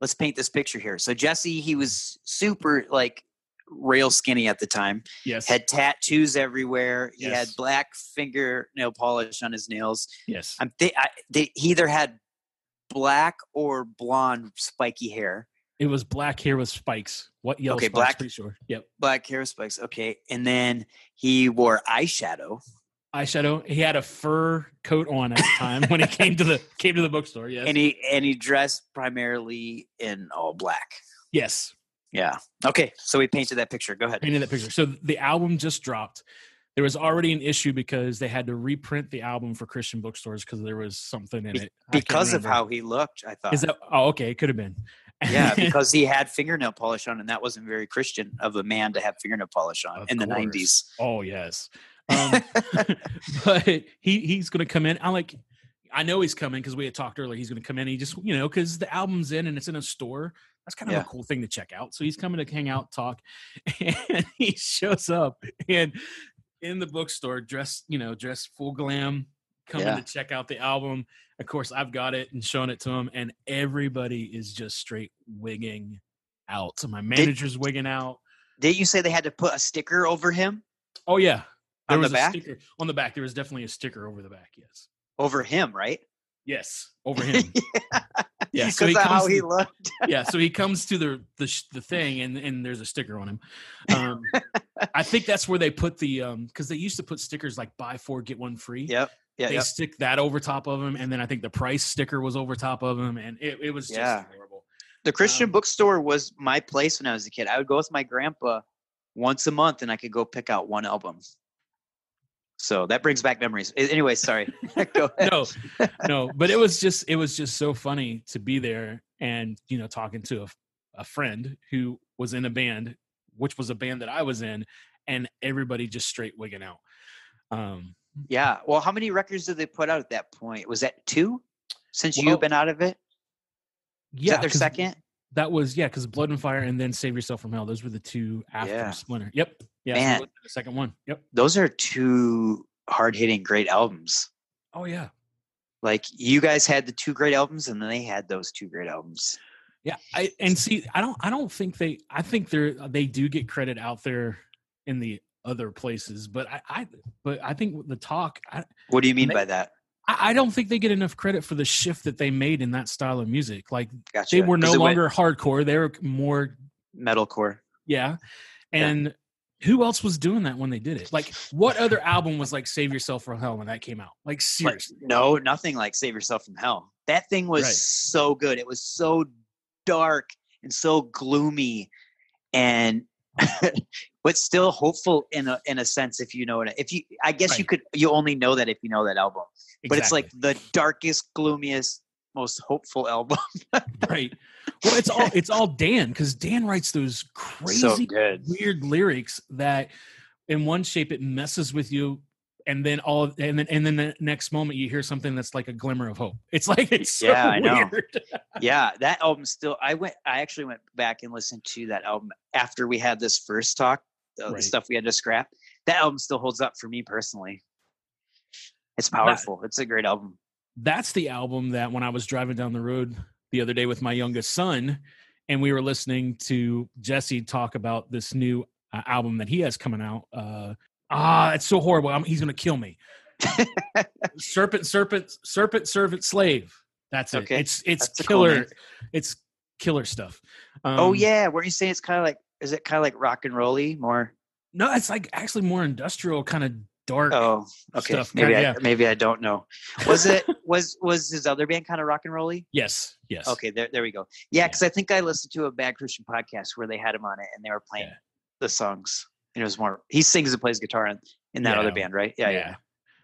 let's paint this picture here. So jesse he was super like rail skinny at the time. Yes. Had tattoos everywhere. He had Yes. black fingernail polish on his nails. Yes. I'm th- I, they, he either had black or blonde spiky hair it was black hair with spikes. What yellow Okay, spikes black- pretty sure. Yep. black hair spikes. Okay and then he wore eyeshadow. Eyeshadow. He had a fur coat on at the time when he came to the came to the bookstore yes. And he and he dressed primarily in all black. Yes. Yeah. Okay so we painted that picture. Go ahead. Painted that picture. So the album just dropped. There was already an issue because they had to reprint the album for Christian bookstores because there was something in it. Because of how he looked i thought. Is that? Oh, okay, it could have been. Yeah, because he had fingernail polish on, and that wasn't very Christian of a man to have fingernail polish on Of in the nineties. oh yes, um, but he he's going to come in. I like. I know he's coming because we had talked earlier. He's going to come in. He just you know because the album's in and it's in a store. That's kind of Yeah. a cool thing to check out. So he's coming to hang out, talk, and he shows up and in the bookstore, dressed, you know, dressed full glam, coming Yeah. to check out the album. Of course, I've got it and showing it to him, and everybody is just straight wigging out. So my manager's wigging out. Didn't you say they had to put a sticker over him? Oh yeah, On the a back? sticker on the back. There was definitely a sticker over the back. Yes, Over him, right? yes, over him. yeah, Because so he how comes. he to- looked. yeah, so he comes to the the the thing, and and there's a sticker on him. Um, I think that's where they put the um because they used to put stickers like buy four get one free. Yep. Yeah. they Yep. stick that over top of him, and then I think the price sticker was over top of him, and it, it was just Yeah. horrible. The Christian Um, bookstore was my place when I was a kid. I would go with my grandpa once a month, and I could go pick out one album. So that brings back memories. Anyway, sorry. no, no, but it was just it was just so funny to be there and you know talking to a, a friend who was in a band, which was a band that I was in, and everybody just straight wigging out. Um, Yeah. Well, how many records did they put out at that point? Was that two? Since Well, you've been out of it, is yeah, that their second? That was yeah, because Blood and Fire and then Save Yourself from Hell. Those were the two after Yeah. Splinter. Yep. Yeah. Man. the second one. Yep. Those are two hard hitting, great albums. Oh yeah. Like you guys had the two great albums, and then they had those two great albums. Yeah. I and see, I don't I don't think they I think they're they do get credit out there in the other places, but I, I but I think the talk I, What do you mean They- by that? I I don't think they get enough credit for the shift that they made in that style of music. Like Gotcha. they were no it went longer hardcore; they were more, metalcore. yeah. And who else was doing that when they did it? Like, what other album was like "Save Yourself from Hell" when that came out? Like, Like, seriously, no, nothing like Save Yourself from Hell. That thing was Right. so good. It was so dark and so gloomy and but still hopeful in a in a sense if you know it. If you I guess you could you only know that if you know that album. But it's like the darkest, gloomiest, most hopeful album. right. Well, it's all it's all Dan because Dan writes those crazy good. weird lyrics that in one shape it messes with you and then all and then and then the next moment you hear something that's like a glimmer of hope it's like it's so Yeah, I know. weird yeah, that album still. I went. I actually went back and listened to that album after we had this first talk. uh, The Right. stuff we had to scrap. That album still holds up for me personally. It's powerful. it's a great album. that's the album that when i was driving down the road the other day with my youngest son and we were listening to jesse talk about this new uh, album that he has coming out uh ah it's so horrible I'm, he's gonna kill me serpent serpent serpent servant slave that's it Okay. it's it's That's a cool killer it's killer stuff um, oh yeah, weren't you saying it's kind of like? Is it kind of like rock and rolly more? no it's like actually more industrial kind of dark Oh, okay. Stuff, maybe kinda, I yeah. maybe I don't know. Was it was was his other band kind of rock and rolly? yes yes Okay, there there we go. Yeah, because I think I listened to a Bad Christian podcast where they had him on it and they were playing Yeah. the songs. It was more he sings and plays guitar in, in that other band, right? Yeah, yeah.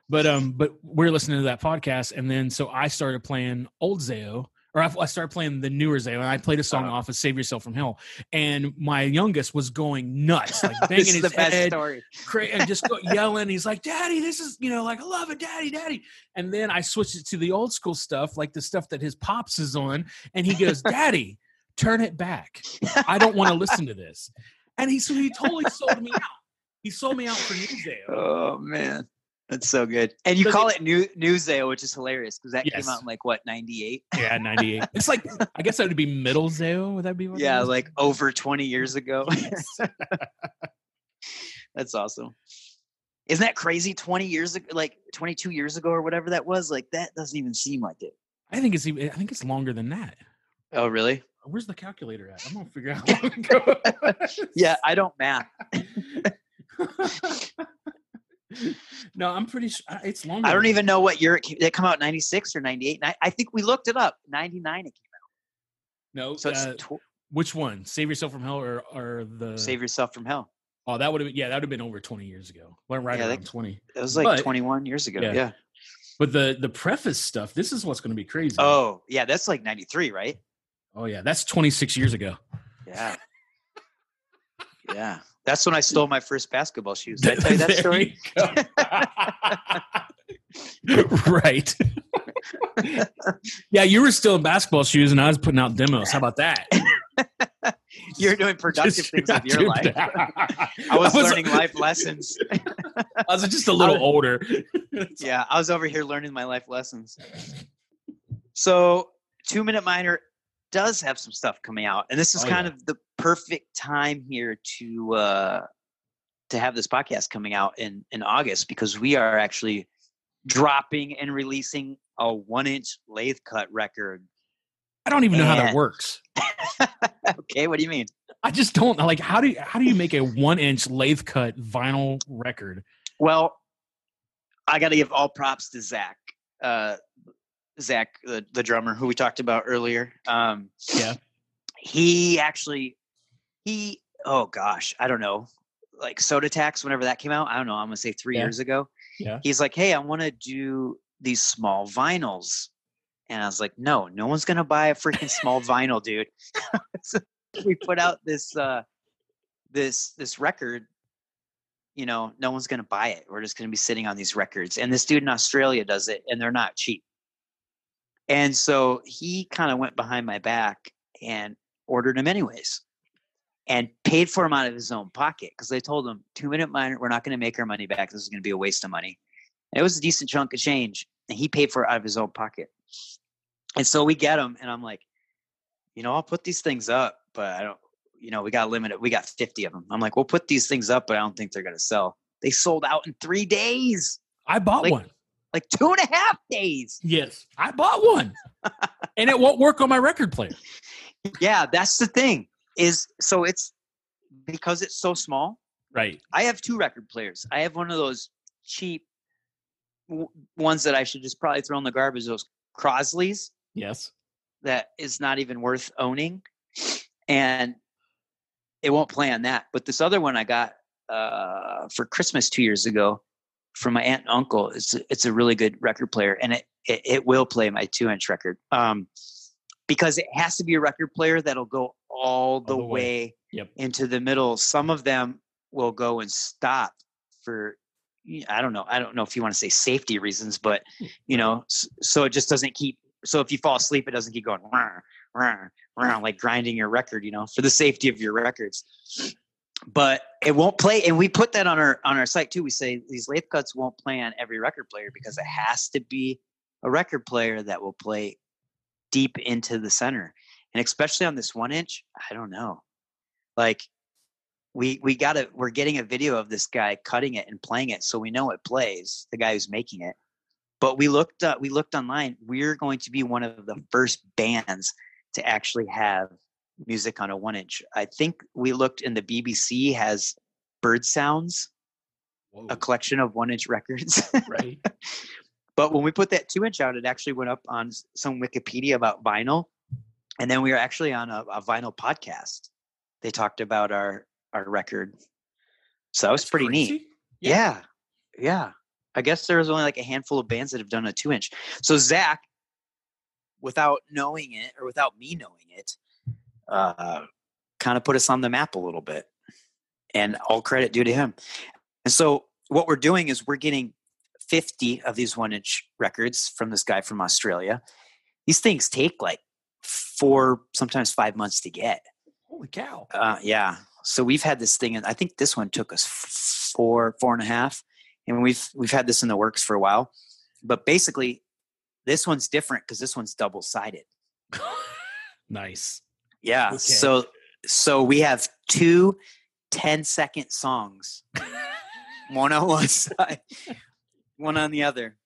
But um, but we're listening to that podcast, and then so I started playing old Zao, or I, I started playing the newer Zao, and I played a song Uh-huh. off of "Save Yourself from Hell," and my youngest was going nuts, like banging this is his the best head, story. cra- and just go, yelling. He's like, "Daddy, this is you know, like I love it, Daddy, Daddy." And then I switched it to the old school stuff, like the stuff that his pops is on, and he goes, "Daddy, turn it back. I don't want to listen to this." And he so he totally sold me out. He sold me out for new Zao. Oh man. That's so good. And you call it new Newsdale, which is hilarious because that Yes. came out in like what, ninety eight? Yeah, 98. It's like, I guess that would be middle Zao. Would that be what? Yeah, like over twenty years ago. Yes. That's awesome. Isn't that crazy? Twenty years ago, like twenty two years ago or whatever that was. Like that doesn't even seem like it. I think it's even, I think it's longer than that. Oh really? Where's the calculator at? I'm gonna figure out ago. Yeah, I don't math. no, I'm pretty sure it's longer. I don't even know what year it came. Did it come out ninety six or ninety eight? I think we looked it up. Ninety nine. It came out. No. So it's uh, tw- which one? Save yourself from hell or or the save yourself from hell. Oh, that would have been yeah, that would have been over 20 years ago. Well, right Yeah, around that- 20. It was like But- twenty one years ago. Yeah. yeah. But the the preface stuff, this is what's going to be crazy. Oh yeah, that's like ninety three, right? Oh yeah, that's 26 years ago. Yeah. yeah. That's when I stole my first basketball shoes. Did I tell you that story? you right. yeah, you were still in basketball shoes and I was putting out demos. How about that? You're doing productive Just- things with your life. I I was learning life lessons. I was just a little was- older. yeah, I was over here learning my life lessons. So, Two Minute Miner does have some stuff coming out, and this is Oh, kind yeah. of the perfect time here to uh, to have this podcast coming out in in August because we are actually dropping and releasing a one inch lathe cut record. I don't even know how that works. okay, what do you mean? I just don't like how do you, how do you make a one inch lathe cut vinyl record? Well, I got to give all props to Zach. Uh, Zach, the, the drummer who we talked about earlier. Um, Yeah. He actually, he, oh gosh, I don't know, like Soda Tax, whenever that came out, I don't know, I'm going to say three Yeah. years ago. Yeah. He's like, hey, I want to do these small vinyls. And I was like, no, no one's going to buy a freaking small vinyl, dude. so we put out this, uh, this, this record you know, no one's going to buy it. We're just going to be sitting on these records. And this dude in Australia does it, and they're not cheap. And so he kind of went behind my back and ordered them anyways and paid for them out of his own pocket because they told him, two minute minor, we're not going to make our money back. This is going to be a waste of money. And it was a decent chunk of change. And he paid for it out of his own pocket. And so we get them, and I'm like, you know, I'll put these things up, but I don't, you know, we got limited. We got 50 of them. I'm like, we'll put these things up, but I don't think they're going to sell. They sold out in three days, I bought Like- one. Like two and a half days. Yes, I bought one, and it won't work on my record player. Yeah, that's the thing. Is so it's because it's so small. Right. I have two record players. I have one of those cheap w- ones that I should just probably throw in the garbage. Those Crosleys Yes. that is not even worth owning, and it won't play on that. But this other one I got uh, for Christmas two years ago from my aunt and uncle. It's a- it's a really good record player, and it it, it will play my two inch record. Um, because it has to be a record player that'll go all the, the way. way Yep. into the middle. Some of them will go and stop for I don't know. I don't know if you want to say safety reasons, but you know, so it just doesn't keep. So if you fall asleep, it doesn't keep going "Rah, rah, rah," like grinding your record. You know, for the safety of your records. But it won't play, and we put that on our on our site too. We say these lathe cuts won't play on every record player because it has to be a record player that will play deep into the center, and especially on this one inch. I don't know like we we got it we're getting a video of this guy cutting it and playing it so we know it plays the guy who's making it but we looked uh, we looked online we're going to be one of the first bands to actually have music on a one inch i think we looked and the bbc has bird sounds Whoa. a collection of one inch records Right. but when we put that two inch out it actually went up on some wikipedia about vinyl and then we were actually on a, a vinyl podcast they talked about our our record so that was That's pretty neat crazy. yeah. yeah i guess there was only like a handful of bands that have done a two inch so zach without knowing it or without me knowing it uh kind of put us on the map a little bit and all credit due to him and so what we're doing is we're getting 50 of these one inch records from this guy from australia these things take like four sometimes five months to get Holy cow. uh, yeah. So we've had this thing, and I think this one took us four, four and a half, and we've we've had this in the works for a while. But basically, this one's different because this one's double sided. nice. Yeah. Okay. So so we have two 10 second songs, one on one side, one on the other,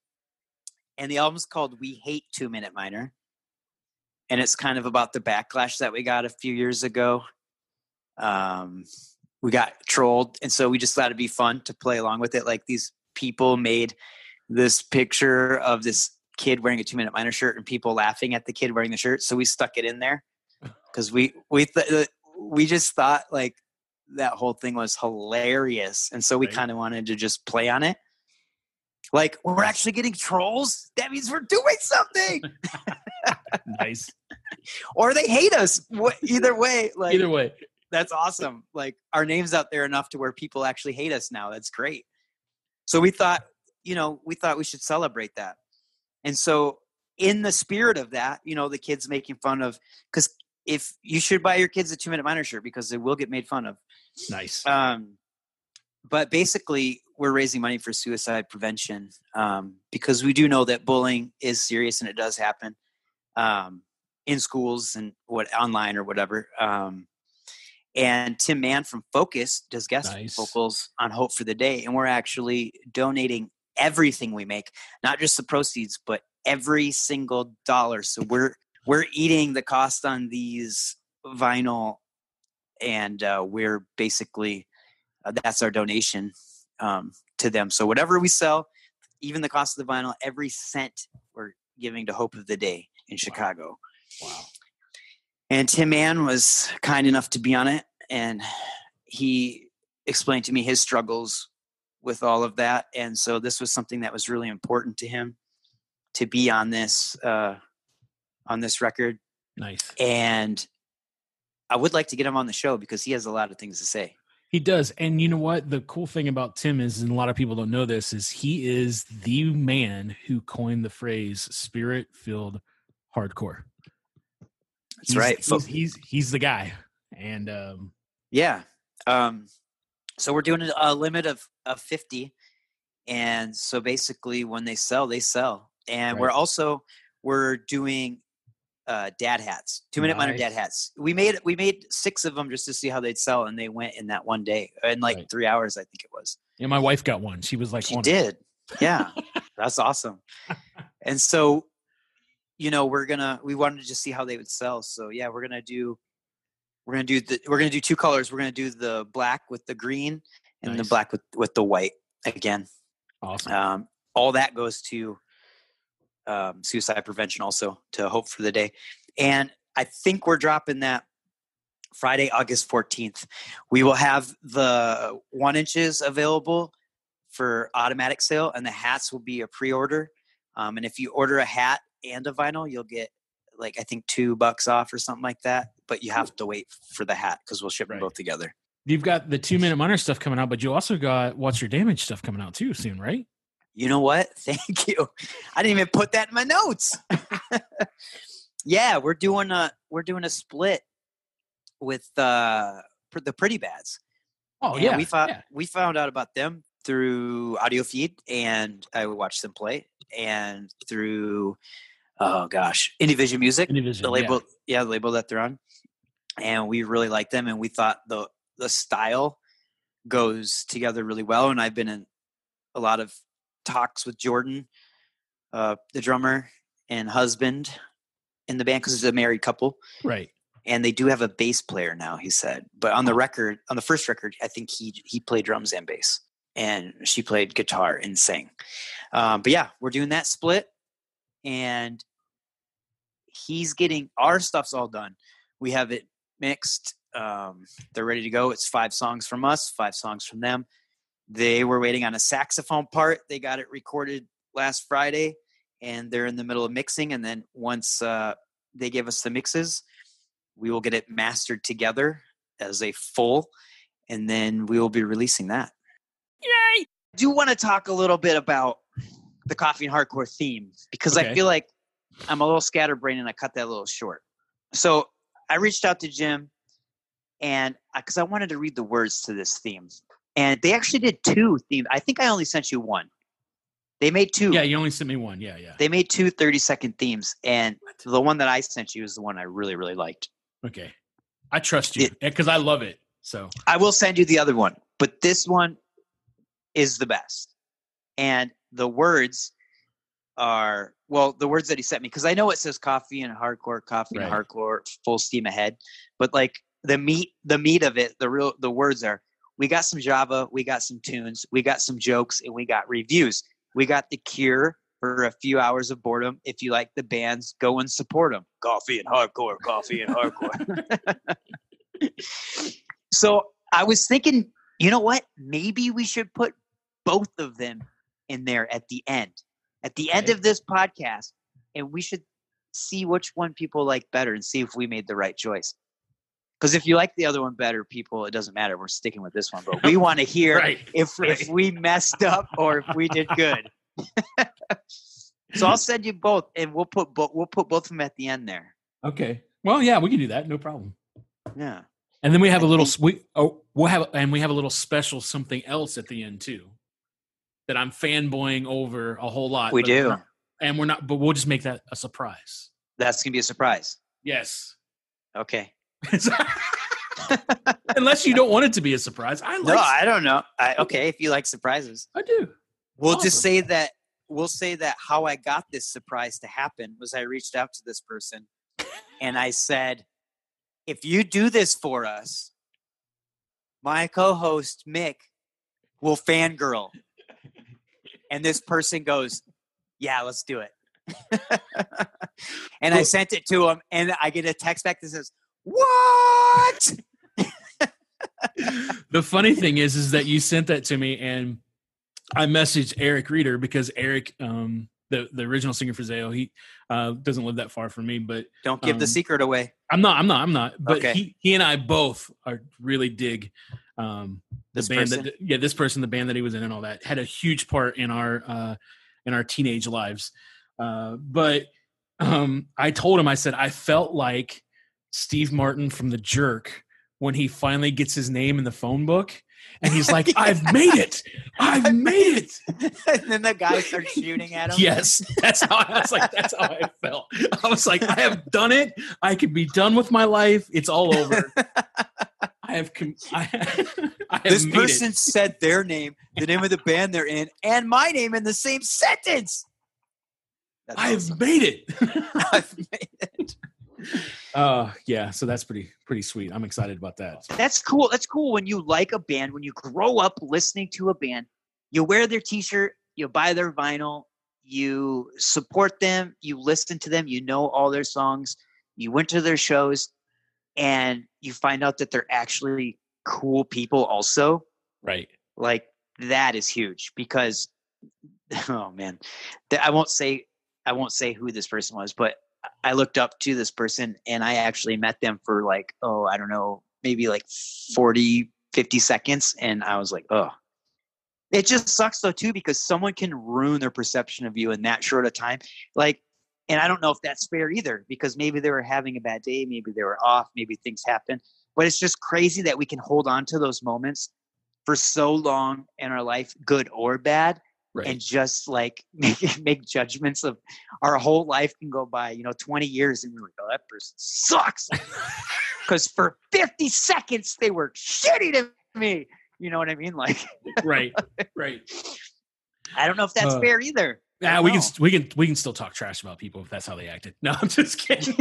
and the album's called "We Hate Two Minute Minor. And it's kind of about the backlash that we got a few years ago. Um, we got trolled, and so we just thought it'd be fun to play along with it. Like these people made this picture of this kid wearing a two minute minor shirt and people laughing at the kid wearing the shirt. So we stuck it in there because we we th- uh, we just thought like that whole thing was hilarious, and so we Right. kind of wanted to just play on it. Like we're actually getting trolls. That means we're doing something, Nice. or they hate us. Either way, like Either way. that's awesome. Like our name's out there enough to where people actually hate us now. That's great. So we thought, you know, we thought we should celebrate that. And so in the spirit of that, you know, the kids making fun of because if you should buy your kids a two minute minor shirt because they will get made fun of. Nice. Um, but basically, we're raising money for suicide prevention um, because we do know that bullying is serious and it does happen um, in schools and what online or whatever. Um, and Tim Mann from Focus does guest Nice. vocals on Hope for the Day, and we're actually donating everything we make, not just the proceeds, but every single dollar. So we're we're eating the cost on these vinyl, and uh, we're basically uh, that's our donation um, to them. So whatever we sell, even the cost of the vinyl, every cent we're giving to Hope of the Day in Chicago. wow. And Tim Mann was kind enough to be on it, and he explained to me his struggles with all of that. And so this was something that was really important to him to be on this uh, on this record. Nice. And I would like to get him on the show because he has a lot of things to say. He does. And you know what? The cool thing about Tim is, and a lot of people don't know this, is he is the man who coined the phrase spirit filled hardcore. That's He's- right. He's, he's he's the guy. And um Yeah. Um, so we're doing a- limit of, of 50. And so basically when they sell, they sell. And we're also, we're doing uh, dad hats, two minute minor Nice. dad hats. We made, we made six of them just to see how they'd sell. And they went in that one day in like Right. three hours, I think it was. yeah, my wife got one. She was like, She did. Yeah. That's awesome. And so, you know, we're gonna we wanted to just see how they would sell. So yeah, we're gonna do we're gonna do the we're gonna do two colors. We're gonna do the black with the green and the black with with the white again. Awesome. Um, all that goes to um, suicide prevention, also to Hope for the Day. And I think we're dropping that Friday, August 14th. We will have the one inches available for automatic sale, and the hats will be a pre order. Um, and if you order a hat and a vinyl, you'll get like I think two bucks off or something like that. But you have to wait for the hat because we'll ship them both together. You've got the two minute minor stuff coming out, but you also got what's your damage stuff coming out too soon, right? You know what? Thank you. I didn't even put that in my notes. yeah, we're doing a we're doing a split with uh pr- the Pretty Bads. Oh And yeah. we found yeah. we found out about them through AudioFeed, and I watched them play, and through oh gosh, Indie Music, Indivision, the label, yeah. the label that they're on, and we really like them, and we thought the the style goes together really well. And I've been in a lot of talks with Jordan, uh, the drummer and husband in the band because it's a married couple. Right. and they do have a bass player now he said. But on the record on the first record i think he he played drums and bass. And she played guitar and sang. Um, but yeah we're doing that split. And he's getting our stuff's all done. We have it mixed um, they're ready to go. It's five songs from us five songs from them they were waiting on a saxophone part. They got it recorded last friday and they're in the middle of mixing and then once uh, they give us the mixes we will get it mastered together as a full and then we will be releasing that. Yay! I do want to talk a little bit about the coffee and hardcore theme because Okay. i feel like i'm a little scatterbrained and i cut that a little short. So i reached out to jim and because i wanted to read the words to this theme and they actually did two themes i think i only sent you one they made two Yeah, you only sent me one. Yeah, yeah. they made two 30 second themes and the one that i sent you is the one i really really liked Okay. I trust you because I love it. So i will send you the other one but this one is the best and the words are well the words that he sent me because i know it says coffee and hardcore coffee and hardcore full steam ahead but like the meat the meat of it the real the words are we got some java we got some tunes we got some jokes and we got reviews. We got the cure for a few hours of boredom. If you like the bands go and support them coffee and hardcore coffee and hardcore. So i was thinking you know what? Maybe we should put both of them in there at the end at the end of this podcast and we should see which one people like better and see if we made the right choice because if you like the other one better people it doesn't matter we're sticking with this one but we want to hear right. if right. if we messed up or if we did good so i'll send you both and we'll put both we'll put both of them at the end there Okay. Well, yeah, we can do that. No problem. Yeah. And then we have a little think- we oh we'll have and we have a little special something else at the end too. That I'm fanboying over a whole lot. We we're do. not- and we're not but we'll just make that a surprise. That's gonna be a surprise. Yes. Okay. Unless you don't want it to be a surprise. I like No, I don't know. I, okay, if you like surprises, I do. we'll Awesome. just say that we'll say that how I got this surprise to happen was I reached out to this person and I said, if you do this for us, my co-host Mick will fangirl. And this person goes, Yeah, let's do it. and I sent it to him, and I get a text back that says, What? the funny thing is is that you sent that to me and I messaged Eric Reeder because Eric um the, the original singer for Zao, he uh, doesn't live that far from me, but Don't give the Um, secret away. I'm not. I'm not. I'm not. But Okay. he, he and I both are really dig um, the This band. person? That, yeah, this person, the band that he was in, and all that had a huge part in our uh, in our teenage lives. Uh, but um, I told him, I said, I felt like Steve Martin from The Jerk when he finally gets his name in the phone book, and he's like, "I've made it! I've made it!" and then the guy starts shooting at him. Yes, that's how I was like. That's how I felt. I was like, I have done it. I could be done with my life. It's all over. I have. Com- I, I have This person It. said their name, the name of the band they're in, and my name in the same sentence. That's I have awesome. made it. I've made it. Uh yeah. So that's pretty pretty sweet. I'm excited about that. That's cool. That's cool when you like a band, when you grow up listening to a band, you wear their t-shirt, you buy their vinyl, you support them, you listen to them, you know all their songs, you went to their shows, and you find out that they're actually cool people also. Right. Like that is huge because oh man. I won't say I won't say who this person was, but I looked up to this person and I actually met them for like, oh, I don't know, maybe like 40, 50 seconds. And I was like, oh, it just sucks though, too, because someone can ruin their perception of you in that short a time. Like, and I don't know if that's fair either, because maybe they were having a bad day, maybe they were off, maybe things happen. But it's just crazy that we can hold on to those moments for so long in our life, good or bad, Right. and just like make, make judgments of our whole life can go by, you know, 20 years and we're like, oh, that person sucks. Because for 50 seconds they were shitty to me. You know what I mean? Like, right. Right. I don't know if that's Uh, fair either. Yeah, we can we can we can still talk trash about people if that's how they acted. No, I'm just kidding.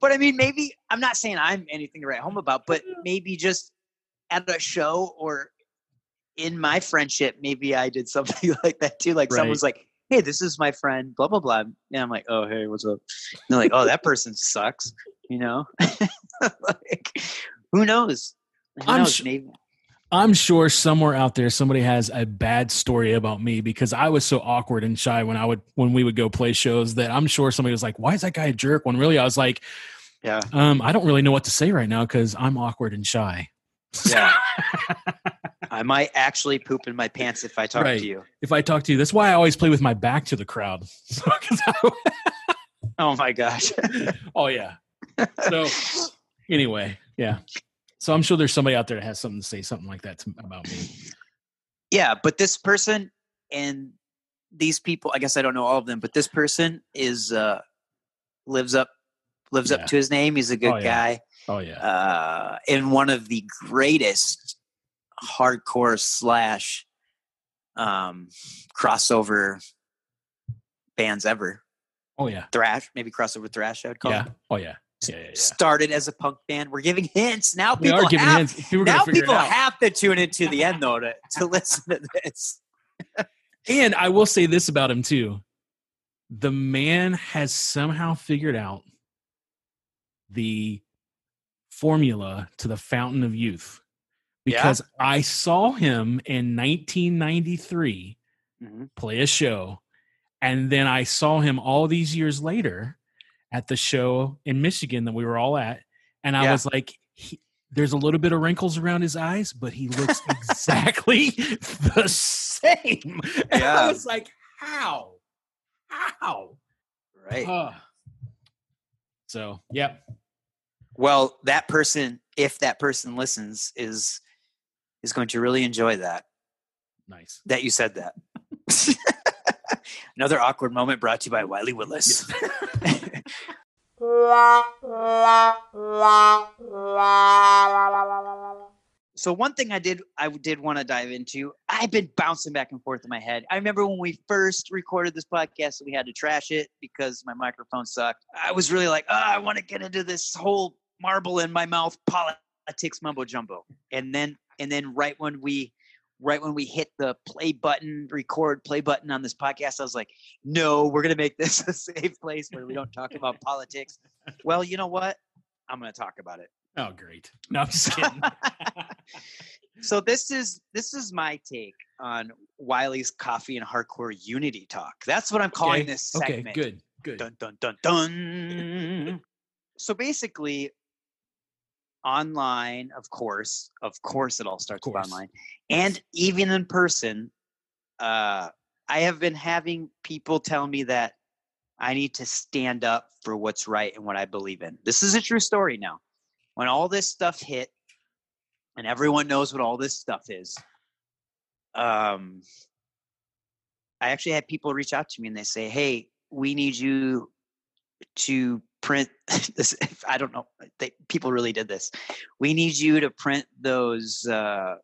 but I mean, maybe I'm not saying I'm anything to write home about, but maybe just at a show or in my friendship, maybe I did something like that too. Like Right. someone's like, "Hey, this is my friend," blah blah blah, and I'm like, "Oh, hey, what's up?" And they're like, "Oh, that person sucks," you know. like, who knows? Who I'm knows? su- maybe. I'm sure somewhere out there somebody has a bad story about me because I was so awkward and shy when I would when we would go play shows that I'm sure somebody was like, "Why is that guy a jerk?" When really I was like, Yeah. um, I don't really know what to say right now because I'm awkward and shy. Yeah. I might actually poop in my pants if I talk Right. to you. if I talk to you, that's why I always play with my back to the crowd. So, I- Oh my gosh. oh yeah. So anyway, yeah. So I'm sure there's somebody out there that has something to say something like that to, about me. yeah but this person and these people i guess i don't know all of them but this person is uh lives up lives Yeah. up to his name he's a good Oh, yeah. guy Oh yeah. uh in one of the greatest hardcore slash um crossover bands ever Oh yeah. thrash maybe crossover thrash i would call Yeah. it Oh yeah. Yeah. Yeah. yeah. started as a punk band we're giving hints now We people are giving have, hints. People now people have to tune into the end though to, to listen to this And I will say this about him too. The man has somehow figured out the formula to the fountain of youth. Yeah? Because I saw him in 1993 Mhm. play a show. And then I saw him all these years later at the show in Michigan that we were all at. And I Yeah. was like, he, there's a little bit of wrinkles around his eyes, but he looks exactly the same. And Yeah. I was like, how? How? right Uh, So, yep. Well, that person, if that person listens, is is going to really enjoy that. Nice. That you said that. Another awkward moment brought to you by Wiley Willis. so one thing I did I did want to dive into, I've been bouncing back and forth in my head. I remember when we first recorded this podcast we had to trash it because my microphone sucked. I was really like, oh, I want to get into this whole marble in my mouth politics mumbo jumbo. And then and then right when we right when we hit the play button, record play button on this podcast, I was like, no, we're going to make this a safe place where we don't talk about politics. Well, you know what? I'm going to talk about it. Oh, great. No, I'm just kidding. so this is this is my take on Wiley's coffee and hardcore unity talk. That's what I'm calling okay. this segment. Okay, good, good. Dun dun dun dun. so basically, online, of course, of course, it all starts with online, and even in person. Uh, I have been having people tell me that I need to stand up for what's right and what I believe in. This is a true story now. When all this stuff hit, and everyone knows what all this stuff is, um, I actually had people reach out to me and they say, "Hey, we need you to print this." I don't know. They, people really did this. We need you to print those uh,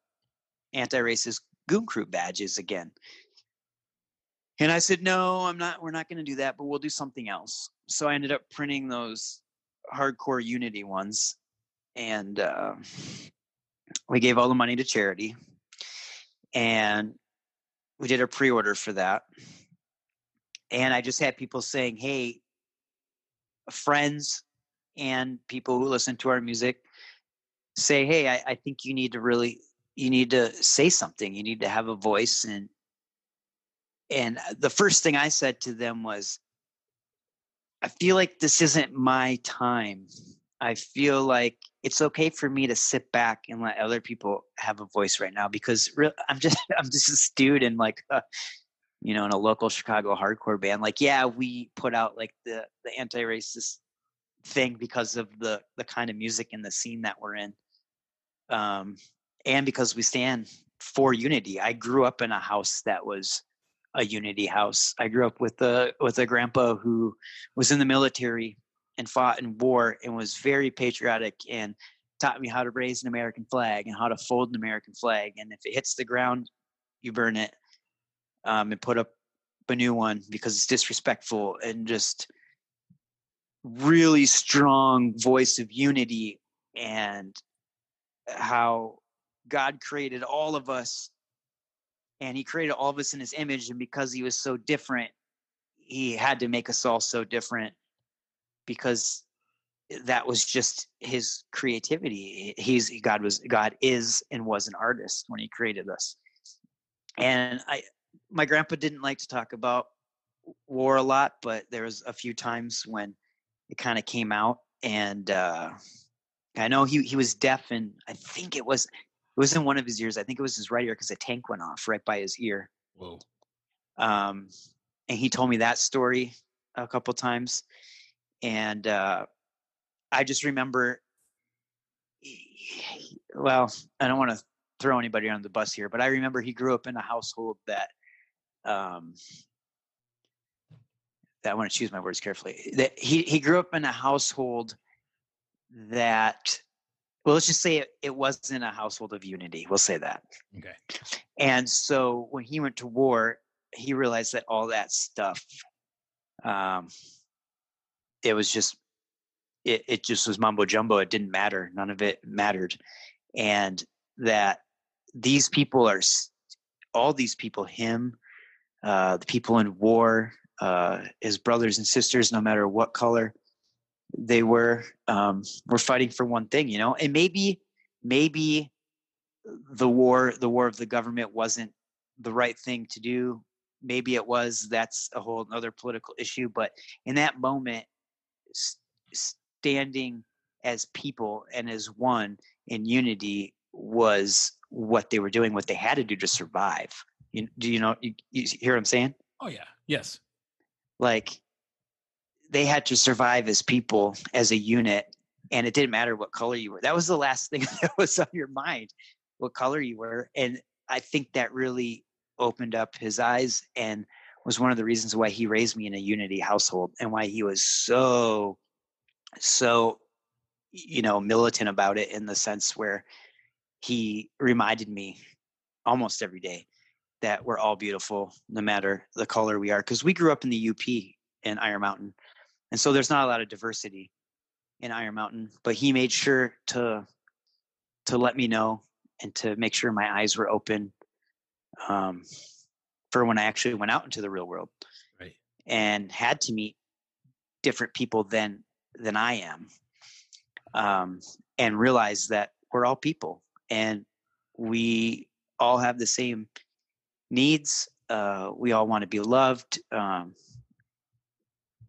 anti-racist goon crew badges again. And I said, "No, I'm not. We're not going to do that, but we'll do something else." So I ended up printing those hardcore unity ones, and uh, we gave all the money to charity, and we did a pre-order for that. And I just had people saying, "Hey, friends and people who listen to our music say, hey, I, I think you need to really, you need to say something. You need to have a voice." And and the first thing I said to them was, I feel like this isn't my time. I feel like it's okay for me to sit back and let other people have a voice right now because real, I'm just I'm just a dude in like a, you know in a local Chicago hardcore band. Like yeah, we put out like the the anti-racist thing because of the the kind of music and the scene that we're in, um, and because we stand for unity. I grew up in a house that was a unity house. I grew up with a with a grandpa who was in the military and fought in war and was very patriotic and taught me how to raise an American flag and how to fold an American flag. And if it hits the ground, you burn it um, and put up a new one because it's disrespectful and just really strong voice of unity and how God created all of us and he created all of us in his image and because he was so different he had to make us all so different because that was just his creativity. He's god was god is and was an artist when he created us. And i my grandpa didn't like to talk about war a lot but there was a few times when it kind of came out and uh i know he he was deaf and i think it was it was in one of his ears. I think it was his right ear because a tank went off right by his ear. Whoa. Um, and he told me that story a couple times, and uh, I just remember. Well, I don't want to throw anybody on the bus here, but I remember he grew up in a household that. Um, that I want to choose my words carefully. That he he grew up in a household that well let's just say it, it wasn't a household of unity we'll say that Okay. and so when he went to war he realized that all that stuff um it was just it, it just was mumbo jumbo it didn't matter none of it mattered and that these people are all these people him uh the people in war uh his brothers and sisters no matter what color they were um, were fighting for one thing, you know, and maybe maybe the war the war of the government wasn't the right thing to do. Maybe it was. That's a whole other political issue. But in that moment, standing as people and as one in unity was what they were doing, what they had to do to survive. You, do you know? You, you hear what I'm saying? Oh yeah. Yes. like they had to survive as people, as a unit, and it didn't matter what color you were. That was the last thing that was on your mind, what color you were. And I think that really opened up his eyes and was one of the reasons why he raised me in a unity household and why he was so so you know militant about it in the sense where he reminded me almost every day that we're all beautiful no matter the color we are because we grew up in the up in iron mountain and so there's not a lot of diversity in iron mountain but he made sure to to let me know and to make sure my eyes were open um, for when i actually went out into the real world Right. and had to meet different people than than i am um, and realize that we're all people and we all have the same needs. Uh, we all want to be loved. Um,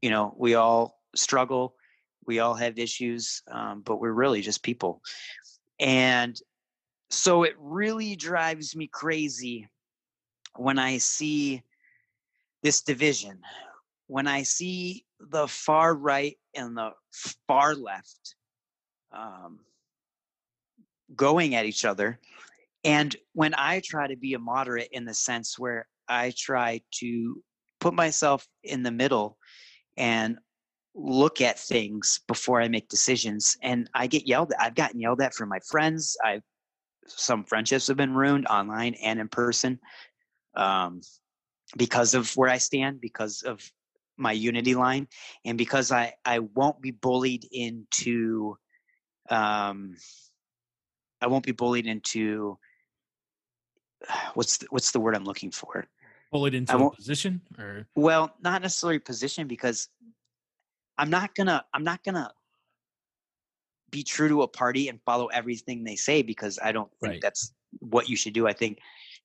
you know, we all struggle. We all have issues, um, but we're really just people. And so it really drives me crazy when I see this division, when I see the far right and the far left um, going at each other. And when I try to be a moderate in the sense where I try to put myself in the middle and look at things before I make decisions, and I get yelled at. I've gotten yelled at from my friends. I've some friendships have been ruined online and in person um, because of where I stand, because of my unity line, and because I I won't be bullied into um, I won't be bullied into what's the, what's the word I'm looking for? Bullied into I a position or Well, not necessarily position because I'm not gonna I'm not gonna be true to a party and follow everything they say because I don't think Right. that's what you should do. I think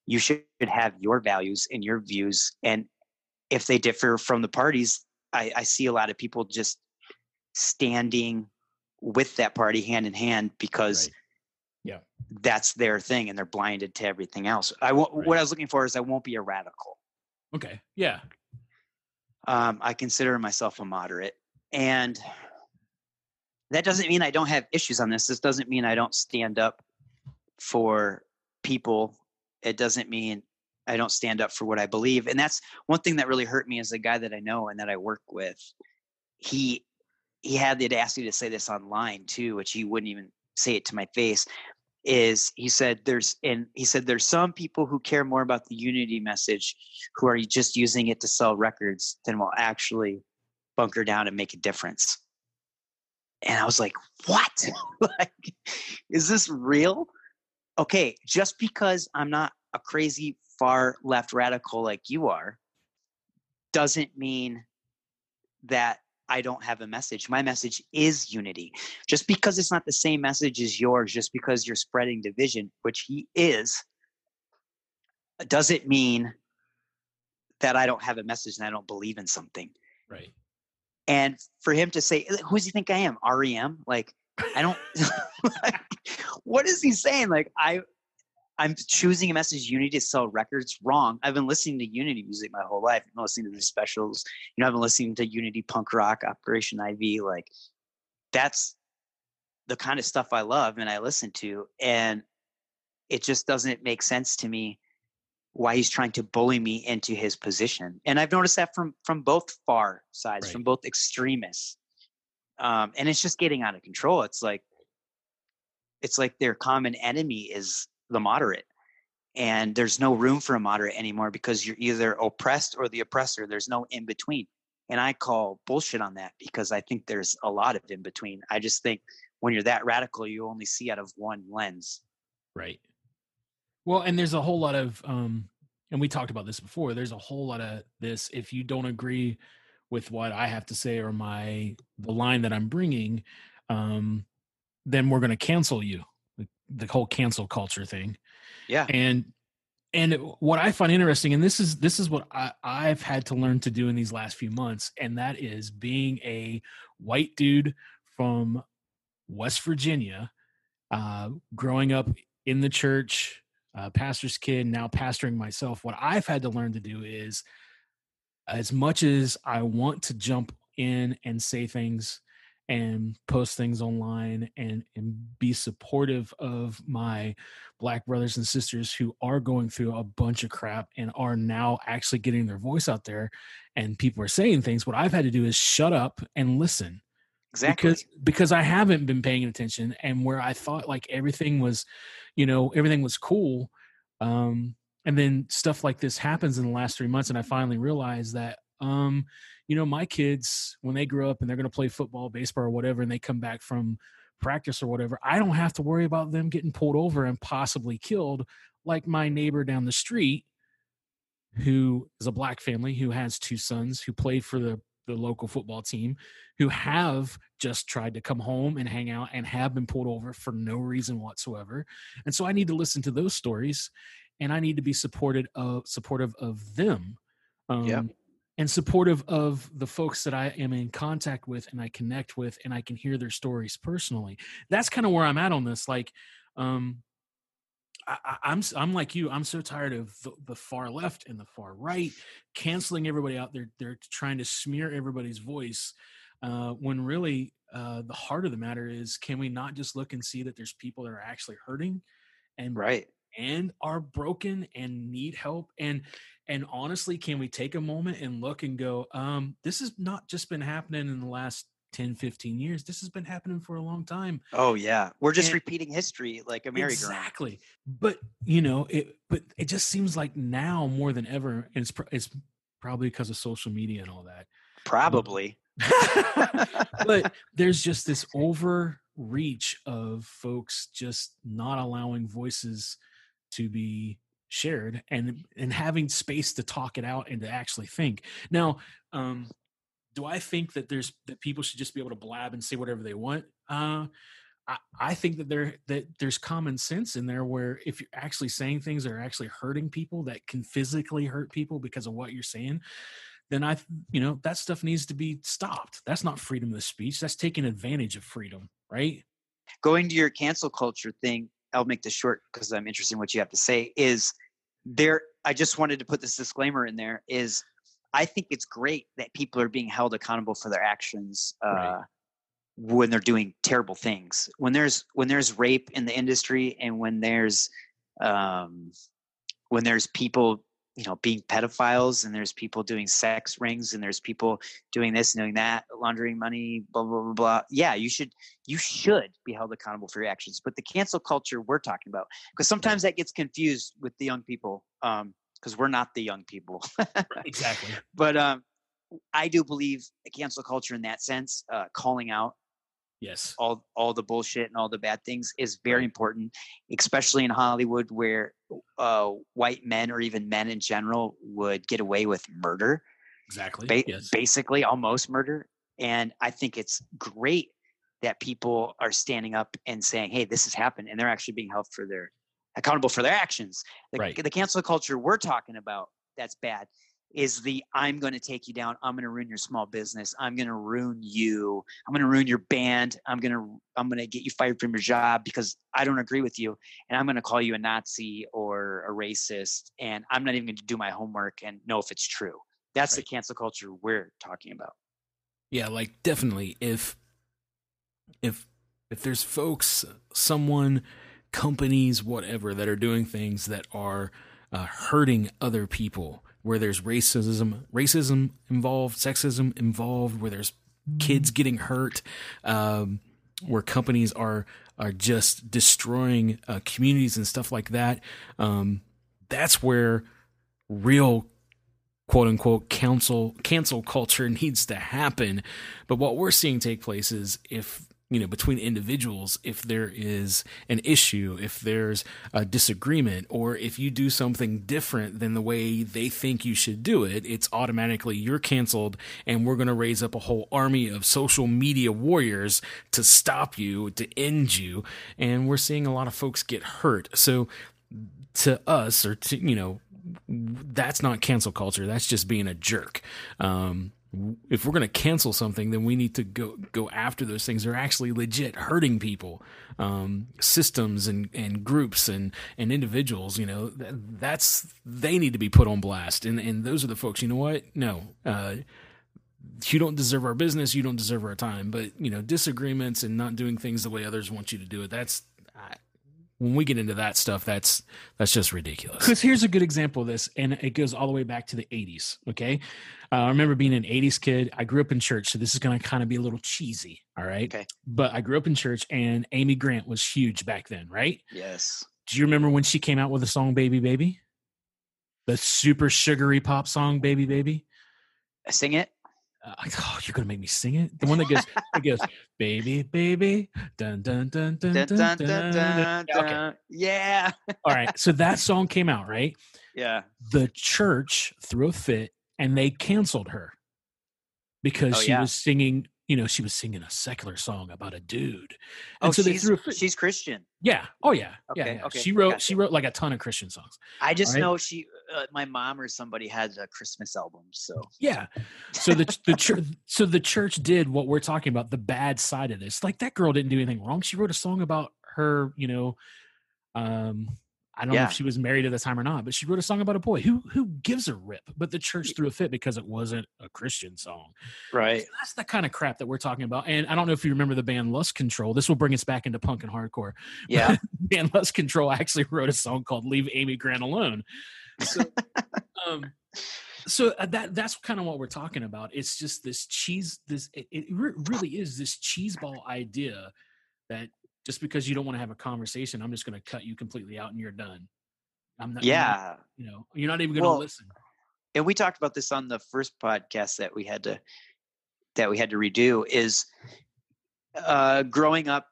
you should have your values and your views, and if they differ from the parties, I, I see a lot of people just standing with that party hand in hand because Right. Yeah. that's their thing and they're blinded to everything else. I Right. what I was looking for is I won't be a radical. okay. Yeah. Um, I consider myself a moderate, and that doesn't mean I don't have issues on this. This doesn't mean I don't stand up for people. It doesn't mean I don't stand up for what I believe. And that's one thing that really hurt me as a guy that I know and that I work with. He he had the audacity to say this online too, which he wouldn't even say it to my face. Is he said there's and he said there's some people who care more about the unity message who are just using it to sell records than will actually bunker down and make a difference. And I was like, what? like, is this real? Okay, just because I'm not a crazy far left radical like you are, doesn't mean that I don't have a message. My message is unity. Just because it's not the same message as yours, just because you're spreading division, which he is, doesn't mean that I don't have a message and I don't believe in something. Right. And for him to say, "Who does he think I am? REM?" Like, I don't. like, what is he saying? Like, I, I'm choosing a message unity to sell records. Wrong. I've been listening to unity music my whole life. I've been listening to the specials. You know, I've been listening to unity punk rock, Operation Ivy. Like, that's the kind of stuff I love and I listen to, and it just doesn't make sense to me why he's trying to bully me into his position. And I've noticed that from from both far sides, Right. from both extremists. Um, and it's just getting out of control. It's like it's like their common enemy is the moderate. And there's no room for a moderate anymore because you're either oppressed or the oppressor. There's no in between. And I call bullshit on that because I think there's a lot of in between. I just think when you're that radical, you only see out of one lens. Right. Well, and there's a whole lot of um and we talked about this before. There's a whole lot of this if you don't agree with what I have to say or my the line that I'm bringing, um then we're going to cancel you. The, whole cancel culture thing. Yeah. And and what I find interesting, and this is this is what I, I've had to learn to do in these last few months, and that is being a white dude from West Virginia, uh, growing up in the church, uh, pastor's kid, now pastoring myself. What I've had to learn to do is, as much as I want to jump in and say things and post things online and and be supportive of my black brothers and sisters who are going through a bunch of crap and are now actually getting their voice out there and people are saying things what i've had to do is shut up and listen Exactly. because because I haven't been paying attention and where I thought like everything was, you know, everything was cool. Um, and then stuff like this happens in the last three months, and I finally realized that um, you know, my kids when they grow up and they're gonna play football, baseball, or whatever, and they come back from practice or whatever, I don't have to worry about them getting pulled over and possibly killed like my neighbor down the street who is a black family who has two sons who play for the the local football team who have just tried to come home and hang out and have been pulled over for no reason whatsoever. And so I need to listen to those stories and I need to be supported of supportive of them. Um, Yeah. And supportive of the folks that I am in contact with and I connect with and I can hear their stories personally. That's kind of where I'm at on this. Like, um, I, I- I'm I'm like you. I'm so tired of the, the far left and the far right canceling everybody out. They're they're trying to smear everybody's voice. Uh, when really uh, the heart of the matter is, can we not just look and see that there's people that are actually hurting and Right. and are broken and need help and and honestly can we take a moment and look and go um this has not just been happening in the last 10 15 years this has been happening for a long time Oh yeah. We're just And- repeating history like a merry-go-round. exactly but you know it but it just seems like now more than ever and it's it's probably because of social media and all that Probably. but there's just this overreach of folks just not allowing voices to be shared and and having space to talk it out and to actually think now um do i think that there's that people should just be able to blab and say whatever they want uh I, I think that there that there's common sense in there where if you're actually saying things that are actually hurting people that can physically hurt people because of what you're saying, then I, you know, that stuff needs to be stopped. That's not freedom of speech. That's taking advantage of freedom, right? going to your cancel culture thing, I'll make this short because I'm interested in what you have to say. Is there? I just wanted to put this disclaimer in there. Is I think it's great that people are being held accountable for their actions uh, Right. when they're doing terrible things. When there's when there's rape in the industry, and when there's um, when there's people you know being pedophiles and there's people doing sex rings and there's people doing this and doing that laundering money blah blah blah blah. Yeah you should you should be held accountable for your actions. But the cancel culture we're talking about because sometimes that gets confused with the young people um because we're not the young people. Exactly. but um i do believe cancel culture in that sense uh calling out Yes. all all the bullshit and all the bad things is very important especially in hollywood where uh white men or even men in general would get away with murder Exactly. ba- yes. basically almost murder. And I think it's great that people are standing up and saying, "Hey, this has happened," and they're actually being held for their accountable for their actions. The, Right. the cancel culture we're talking about that's bad is the I'm going to take you down. I'm going to ruin your small business. I'm going to ruin you. I'm going to ruin your band. I'm going to I'm going to get you fired from your job because I don't agree with you and I'm going to call you a Nazi or a racist and I'm not even going to do my homework and know if it's true. That's the cancel culture we're talking about. Yeah, like definitely if if if there's folks, someone, companies, whatever that are doing things that are uh, hurting other people, where there's racism, racism involved, sexism involved, where there's kids getting hurt, um, where companies are are just destroying uh, communities and stuff like that. Um, that's where real quote unquote cancel cancel culture needs to happen but what we're seeing take place is if you know between individuals if there is an issue if there's a disagreement or if you do something different than the way they think you should do it it's automatically you're canceled and we're going to raise up a whole army of social media warriors to stop you to end you and we're seeing a lot of folks get hurt. So to us or to you know that's not cancel culture that's just being a jerk. Um if we're going to cancel something then we need to go go after those things that are actually legit hurting people um systems and and groups and and individuals you know th- that's they need to be put on blast and and those are the folks you know what no uh you don't deserve our business, you don't deserve our time. But you know, disagreements and not doing things the way others want you to do it. That's when we get into that stuff, that's that's just ridiculous. Because here's a good example of this, and it goes all the way back to the '80s. Okay, uh, I remember being an '80s kid. I grew up in church, so this is going to kind of be a little cheesy. All right, Okay. but I grew up in church, and Amy Grant was huge back then, right? Yes. Do you remember when she came out with the song "Baby Baby"? The super sugary pop song "Baby Baby." I sing it. Uh, oh, you're gonna make me sing it. The one that goes, it goes, "Baby, baby, dun dun dun dun Dun, dun dun, dun." dun, dun. Okay. Yeah. all right. So that song came out, right? Yeah. The church threw a fit and they canceled her because Oh, she yeah. was singing. You know, she was singing a secular song about a dude, and Oh, so they she's, threw a fit. she's Christian. Yeah. Oh yeah. yeah. Okay, yeah. okay, She wrote. gotcha. She wrote like a ton of Christian songs. I just Right. know she, uh, my mom or somebody had a Christmas album. So Yeah. So the the church so the church did what we're talking about, the bad side of this. Like that girl didn't do anything wrong. She wrote a song about her, you know, um I don't know if she was married at the time or not, but she wrote a song about a boy. Who who gives a rip? But the church threw a fit because it wasn't a Christian song. right. So that's the kind of crap that we're talking about. And I don't know if you remember the band Lust Control. This will bring us back into punk and hardcore. Yeah. band Lust Control actually wrote a song called "Leave Amy Grant Alone." So, um, so uh, that that's kind of what we're talking about. It's just this cheese. This it, it re- really is this cheeseball idea that just because you don't want to have a conversation, I'm just going to cut you completely out and you're done. I'm not- yeah. you know, you're not even going to Well, listen. and we talked about this on the first podcast that we had to that we had to redo is uh growing up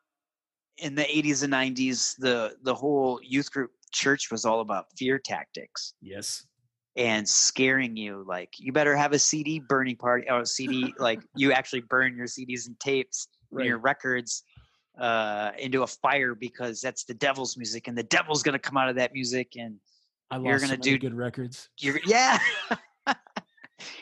in the 80s and 90s the the whole youth group church was all about fear tactics Yes. and scaring you like you better have a cd burning party or a cd like you actually burn your cds and tapes and your records uh into a fire because that's the devil's music and the devil's going to come out of that music and I lost you're gonna many do- good records. you're yeah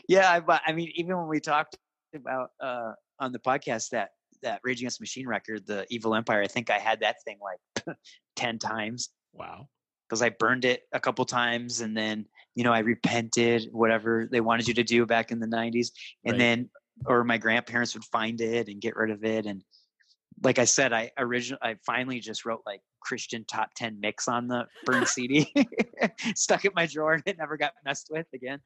yeah I, I mean even when we talked about uh on the podcast that that rage against machine record the evil empire i think i had that thing like 10 times Wow. Because i burned it a couple times and then you know i repented whatever they wanted you to do back in the 90s and Right. then or my grandparents would find it and get rid of it and like i said i originally i finally just wrote like christian top 10 mix on the burned cd stuck it in my drawer and it never got messed with again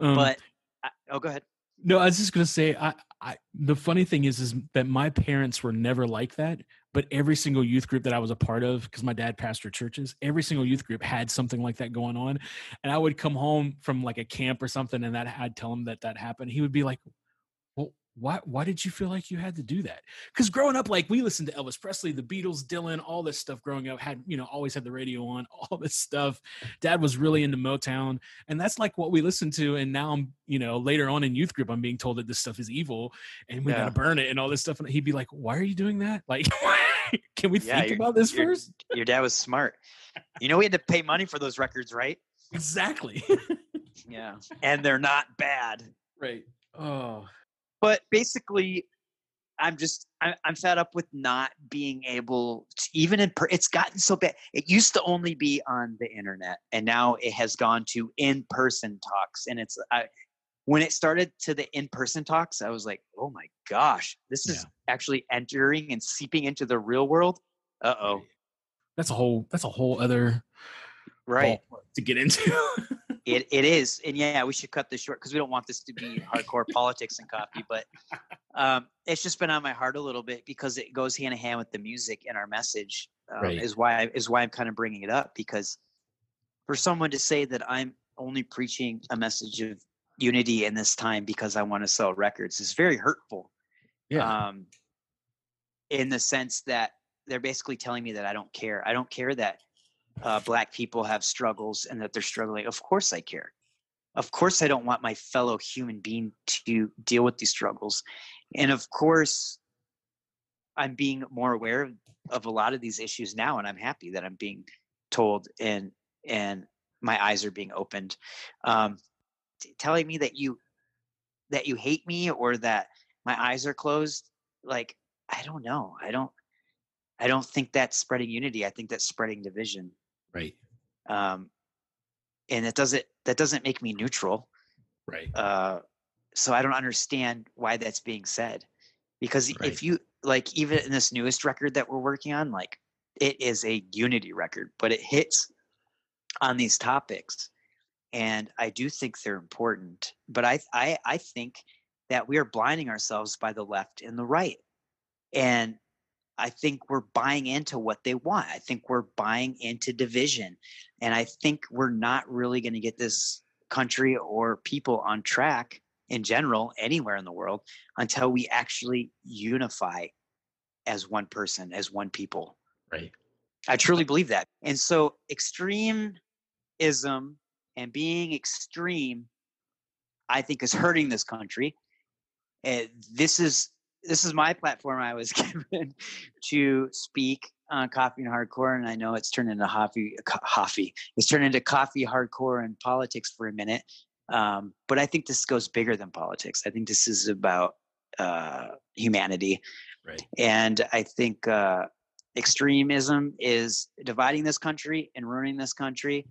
Um, but I, oh go ahead No, I was just gonna say, I, I, the funny thing is, is that my parents were never like that. But every single youth group that I was a part of, because my dad pastored churches, every single youth group had something like that going on. And I would come home from like a camp or something, and that I'd tell him that that happened. He would be like, "Well, why? Why did you feel like you had to do that?" Because growing up, like we listened to Elvis Presley, the Beatles, Dylan, all this stuff. Growing up, had you know always had the radio on, all this stuff. Dad was really into Motown, and that's like what we listened to and now i'm you know later on in youth group i'm being told that this stuff is evil and we Yeah. gotta burn it and all this stuff and he'd be like why are you doing that like can we Yeah, think about this you're- first your dad was smart you know we had to pay money for those records right exactly yeah and they're not bad right oh but basically i'm just I, i'm fed up with not being able to even in per, it's gotten so bad it used to only be on the internet and now it has gone to in-person talks and it's I, when it started to the in-person talks i was like oh my gosh this is Yeah. actually entering and seeping into the real world? Uh-oh. That's a whole that's a whole other right. to get into It it is, and yeah, we should cut this short because we don't want this to be hardcore politics and coffee. But um, it's just been on my heart a little bit because it goes hand in hand with the music and our message. Um, Right. Is why I, is why I'm kind of bringing it up because for someone to say that I'm only preaching a message of unity in this time because I want to sell records is very hurtful. yeah Um, in the sense that they're basically telling me that I don't care. I don't care that uh, black people have struggles and that they're struggling. Of course I care. Of course I don't want my fellow human being to deal with these struggles. And of course I'm being more aware of, a lot of these issues now and I'm happy that I'm being told and and my eyes are being opened. Um, t- telling me that you that you hate me or that my eyes are closed like I don't know. I don't I don't think that's spreading unity. I think that's spreading division right um, and it doesn't that doesn't make me neutral. right Uh, so I don't understand why that's being said. Because Right. if you like, even in this newest record that we're working on, like it is a unity record, but it hits on these topics, and I do think they're important. But I I I think that we are blinding ourselves by the left and the right, and I think we're buying into what they want. I think we're buying into division. And I think we're not really going to get this country or people on track in general, anywhere in the world, until we actually unify as one person, as one people. Right. I truly believe that. And so extremism and being extreme, I think, is hurting this country. And this is this is my platform I was given to speak on coffee and hardcore, and I know it's turned into coffee. Coffee. It's turned into coffee, hardcore, and politics for a minute. Um, but I think this goes bigger than politics. I think this is about uh, humanity, Right. and I think uh, extremism is dividing this country and ruining this country.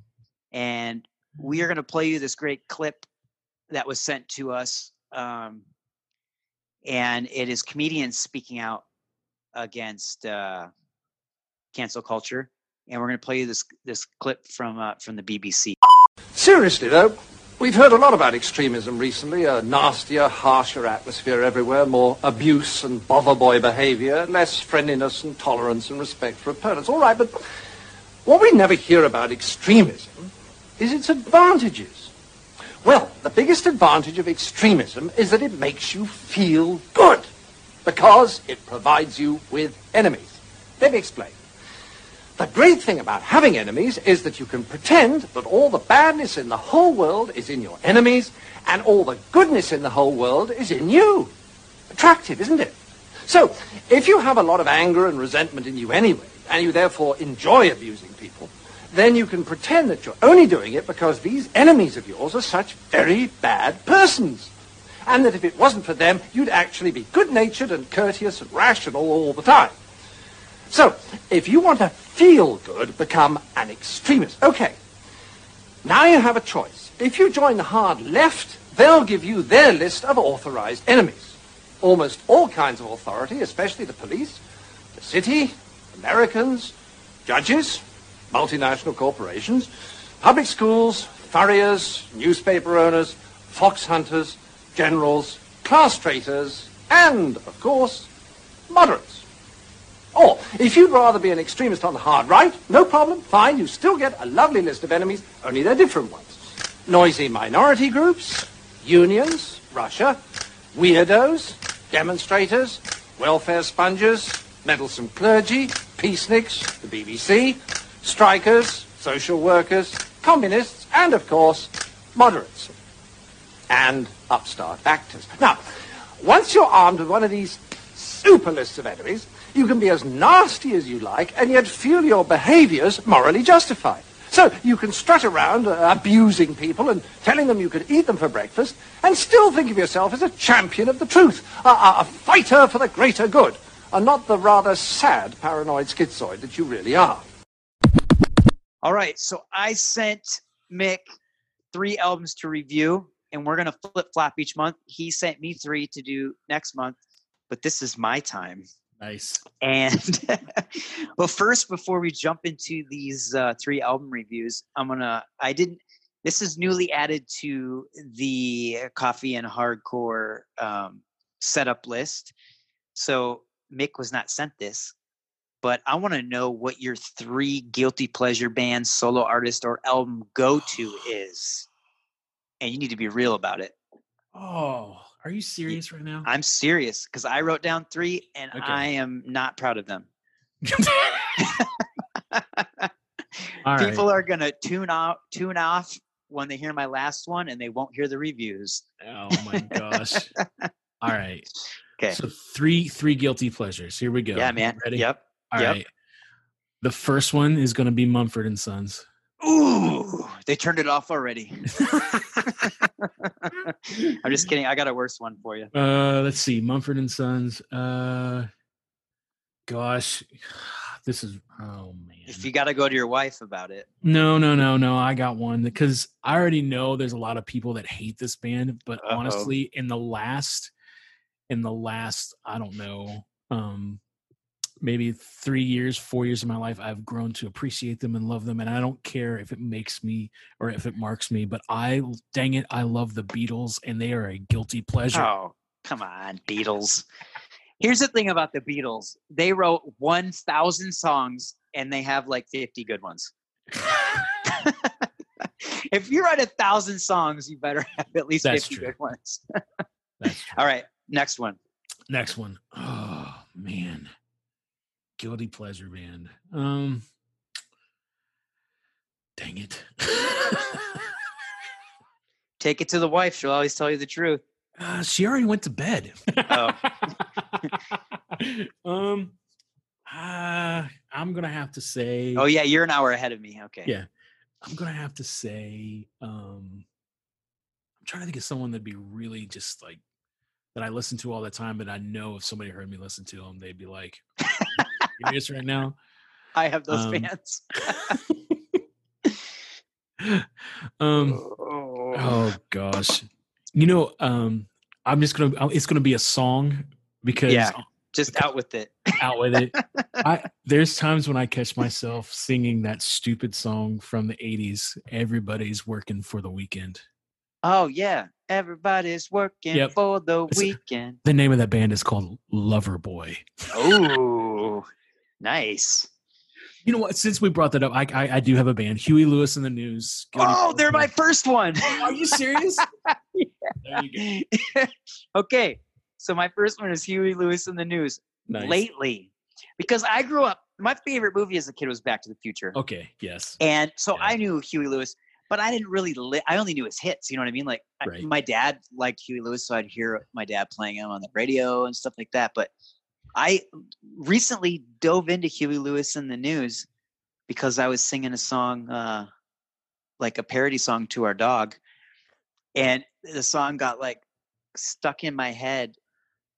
And we are going to play you this great clip that was sent to us. Um, and it is comedians speaking out against uh, cancel culture. And we're going to play you this this clip from uh, from the BBC. Seriously, though, we've heard a lot about extremism recently. A nastier, harsher atmosphere everywhere, more abuse and bovver boy behavior, less friendliness and tolerance and respect for opponents. All right, but what we never hear about extremism is its advantages. Well, the biggest advantage of extremism is that it makes you feel good because it provides you with enemies. Let me explain. The great thing about having enemies is that you can pretend that all the badness in the whole world is in your enemies and all the goodness in the whole world is in you. Attractive, isn't it? So, if you have a lot of anger and resentment in you anyway, and you therefore enjoy abusing people, then you can pretend that you're only doing it because these enemies of yours are such very bad persons. And that if it wasn't for them, you'd actually be good-natured and courteous and rational all the time. So, if you want to feel good, become an extremist. Okay. Now you have a choice. If you join the hard left, they'll give you their list of authorized enemies. Almost all kinds of authority, especially the police, the city, Americans, judges, multinational corporations, public schools, furriers, newspaper owners, fox hunters, generals, class traitors, and, of course, moderates. Or, if you'd rather be an extremist on the hard right, no problem, fine, you still get a lovely list of enemies, only they're different ones. Noisy minority groups, unions, Russia, weirdos, demonstrators, welfare sponges, meddlesome clergy, peaceniks, the BBC, strikers, social workers, communists, and, of course, moderates. And upstart actors. Now, once you're armed with one of these super lists of enemies, you can be as nasty as you like and yet feel your behaviors morally justified. So you can strut around uh, abusing people and telling them you could eat them for breakfast and still think of yourself as a champion of the truth, a, a, a fighter for the greater good, and not the rather sad paranoid schizoid that you really are. All right, so I sent Mick three albums to review, and we're gonna flip flop each month. He sent me three to do next month, but this is my time. Nice. And well, first, before we jump into these uh, three album reviews, I'm gonna. I didn't. This is newly added to the coffee and hardcore um, setup list. So Mick was not sent this, but I want to know what your three guilty pleasure bands, solo artist, or album go to is, and you need to be real about it. Oh, are you serious right now? I'm serious because I wrote down three, and Okay. I am not proud of them. All right. people are gonna tune out tune off when they hear my last one and they won't hear the reviews Oh my gosh. All right. okay So three three guilty pleasures. Here we go. yeah man Ready? yep All right. yep. The first one is going to be Mumford and Sons. ooh they turned it off already i'm just kidding i got a worse one for you Uh, let's see, Mumford and Sons. Uh, gosh, this is oh man. If you got to go to your wife about it, No, no, no, no. I got one because I already know there's a lot of people that hate this band, but Uh-oh. honestly, in the last, in the last, I don't know, um, maybe three years, four years of my life, I've grown to appreciate them and love them, and I don't care if it makes me or if it marks me, but I, dang it, I love the Beatles, and they are a guilty pleasure. oh come on, Beatles. Here's the thing about the Beatles: they wrote 1,000 songs, and they have like 50 good ones. if you write a thousand songs, you better have at least That's 50 true. good ones. All right, next one. Next one. Oh man. Guilty pleasure band. Um dang it. Take it to the wife; she'll always tell you the truth. uh, she already went to bed. Oh. um uh, I'm gonna have to say Oh yeah, you're an hour ahead of me. Okay. Yeah. I'm gonna have to say um I'm trying to think of someone that'd be really just like that I listen to all the time, but I know if somebody heard me listen to them, they'd be like, right now? I have those Um, fans. um oh gosh. You know, um I'm just gonna uh, it's gonna be a song because Yeah. Just out with it. out with it. I there's times when I catch myself singing that stupid song from the 80s, Everybody's Working for the Weekend. Oh yeah, everybody's working Yep. for the It's- weekend. The name of that band is called Loverboy. Oh, nice. You know what? Since we brought that up, I I, I do have a band, Huey Lewis and the News. Oh, they're my first one. Are you serious? There you go. okay, so my first one is Huey Lewis and the News. Nice. Lately, because I grew up, my favorite movie as a kid was Back to the Future, Okay. Yes. and so Yeah. I knew Huey Lewis, but I didn't really. Li- I only knew his hits. You know what I mean? Like I- my dad liked Huey Lewis, so I'd hear my dad playing him on the radio and stuff like that. But I recently dove into Huey Lewis and the News because I was singing a song, uh, like a parody song to our dog, and the song got like stuck in my head.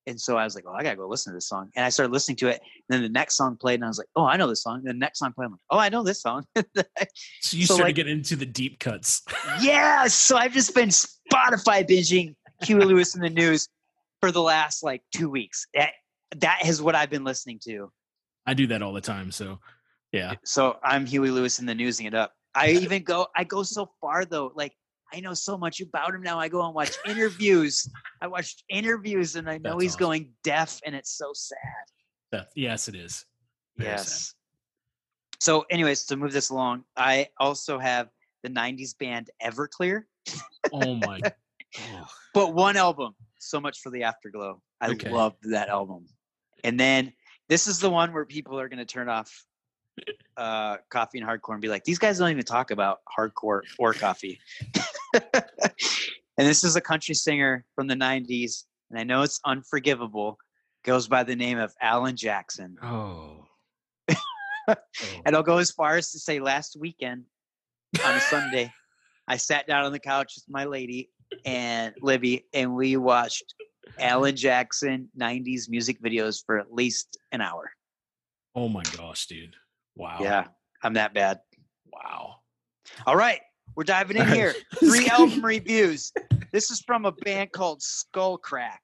And so I was like, "Oh, I gotta go listen to this song." And I started listening to it. And then the next song played, and I was like, "Oh, I know this song." And the next song played, I'm like, "Oh, I know this song." So you So, started like- getting into the deep cuts. yes. So I've just been Spotify binging Huey Lewis and the News for the last like two weeks. That is what I've been listening to. I do that all the time. So yeah. So I'm Huey Lewis in the newsing it up. I even go I go so far though, like I know so much about him now. I go and watch interviews. I watched interviews and I know That's he's awesome. going deaf and it's so sad. That, yes, it is. Very sad. Yes. So, anyways, to move this along, I also have the 90s band Everclear, Oh my. oh. but one album, So Much for the Afterglow. I Okay. loved that album. And then this is the one where people are going to turn off uh, coffee and hardcore and be like, these guys don't even talk about hardcore or coffee. and this is a country singer from the 90s. And I know it's unforgivable, goes by the name of Alan Jackson. Oh. And I'll go as far as to say last weekend on a Sunday, I sat down on the couch with my lady and Libby, and we watched Alan Jackson 90s music videos for at least an hour. Oh my gosh, dude. Wow. Yeah, I'm that bad. Wow. All right, we're diving in here. Three album reviews. This is from a band called Skullcrack.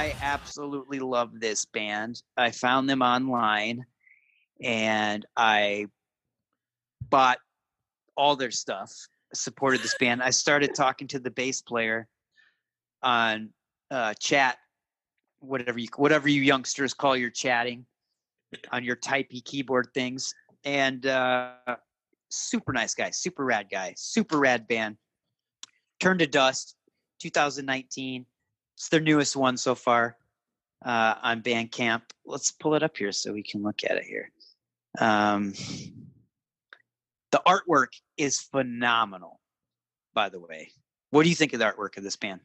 I absolutely love this band. I found them online and I bought all their stuff, supported this band. I started talking to the bass player on uh, chat, whatever you whatever you youngsters call your chatting on your typey keyboard things. And uh, super nice guy, super rad guy, super rad band. Turned to Dust, 2019. It's their newest one so far uh, on Bandcamp. Let's pull it up here so we can look at it here. Um, the artwork is phenomenal, by the way. What do you think of the artwork of this band?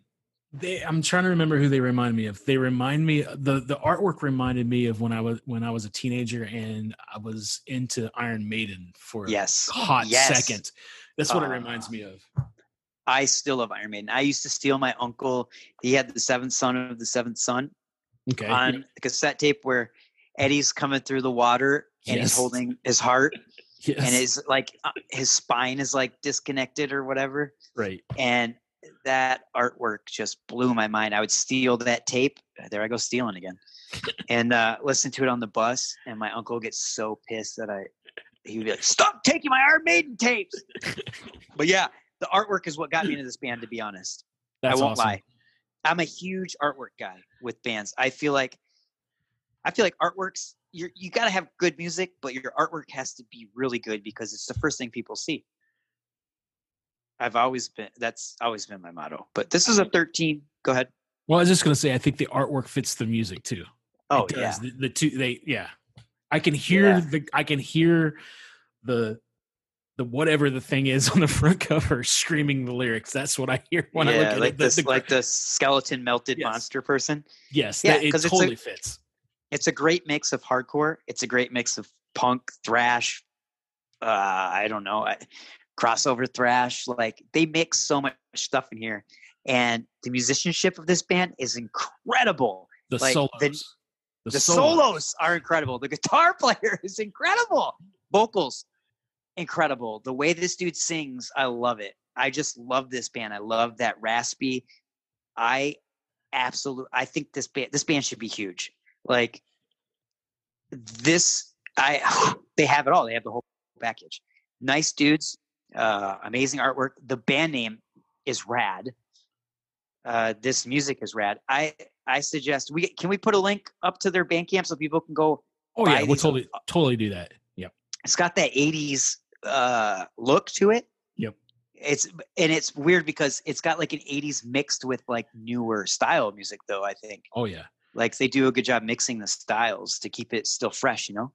They, I'm trying to remember who they remind me of. They remind me the the artwork reminded me of when I was when I was a teenager and I was into Iron Maiden for Yes. a hot Yes. second. That's what it Ah. reminds me of. I still love Iron Maiden. I used to steal my uncle. He had the seventh son of the seventh son Okay. on the cassette tape where Eddie's coming through the water and Yes. he's holding his heart yes. and his like uh, his spine is like disconnected or whatever. right. And that artwork just blew my mind. I would steal that tape. There I go stealing again. and uh, listen to it on the bus. And my uncle gets so pissed that I he would be like, "Stop taking my Iron Maiden tapes." but yeah, the artwork is what got me into this band. To be honest, That's I won't awesome. lie. I'm a huge artwork guy with bands. I feel like I feel like artworks. You you got to have good music, but your artwork has to be really good because it's the first thing people see. I've always been that's always been my motto. But this is a 13. Go ahead. Well, I was just gonna say I think the artwork fits the music too. Oh yeah. The, the two they yeah. I can hear Yeah. the I can hear the the whatever the thing is on the front cover screaming the lyrics. That's what I hear when I look at like it. The- this the- like the skeleton melted Yes. monster person. yes, yeah, that- it it's a- totally fits. It's a great mix of hardcore. It's a great mix of punk, thrash, uh, I don't know, I- crossover thrash. Like they mix so much stuff in here. And the musicianship of this band is incredible. The like, solos. the- the, the solos are incredible. The guitar player is incredible. Vocals, incredible. The way this dude sings, I love it. I just love this band. I love that raspy. I absolutely. I think this band. This band should be huge. Like this. I. They have it all. They have the whole package. Nice dudes. Uh, amazing artwork. The band name is rad. Uh, this music is rad. I I suggest we can we put a link up to their Bandcamp so people can go. Oh yeah, we'll totally totally do that. Yep. It's got that '80s uh, look to it. Yep. It's and it's weird because it's got like an '80s mixed with like newer style music, though. I think Oh yeah. like they do a good job mixing the styles to keep it still fresh. You know.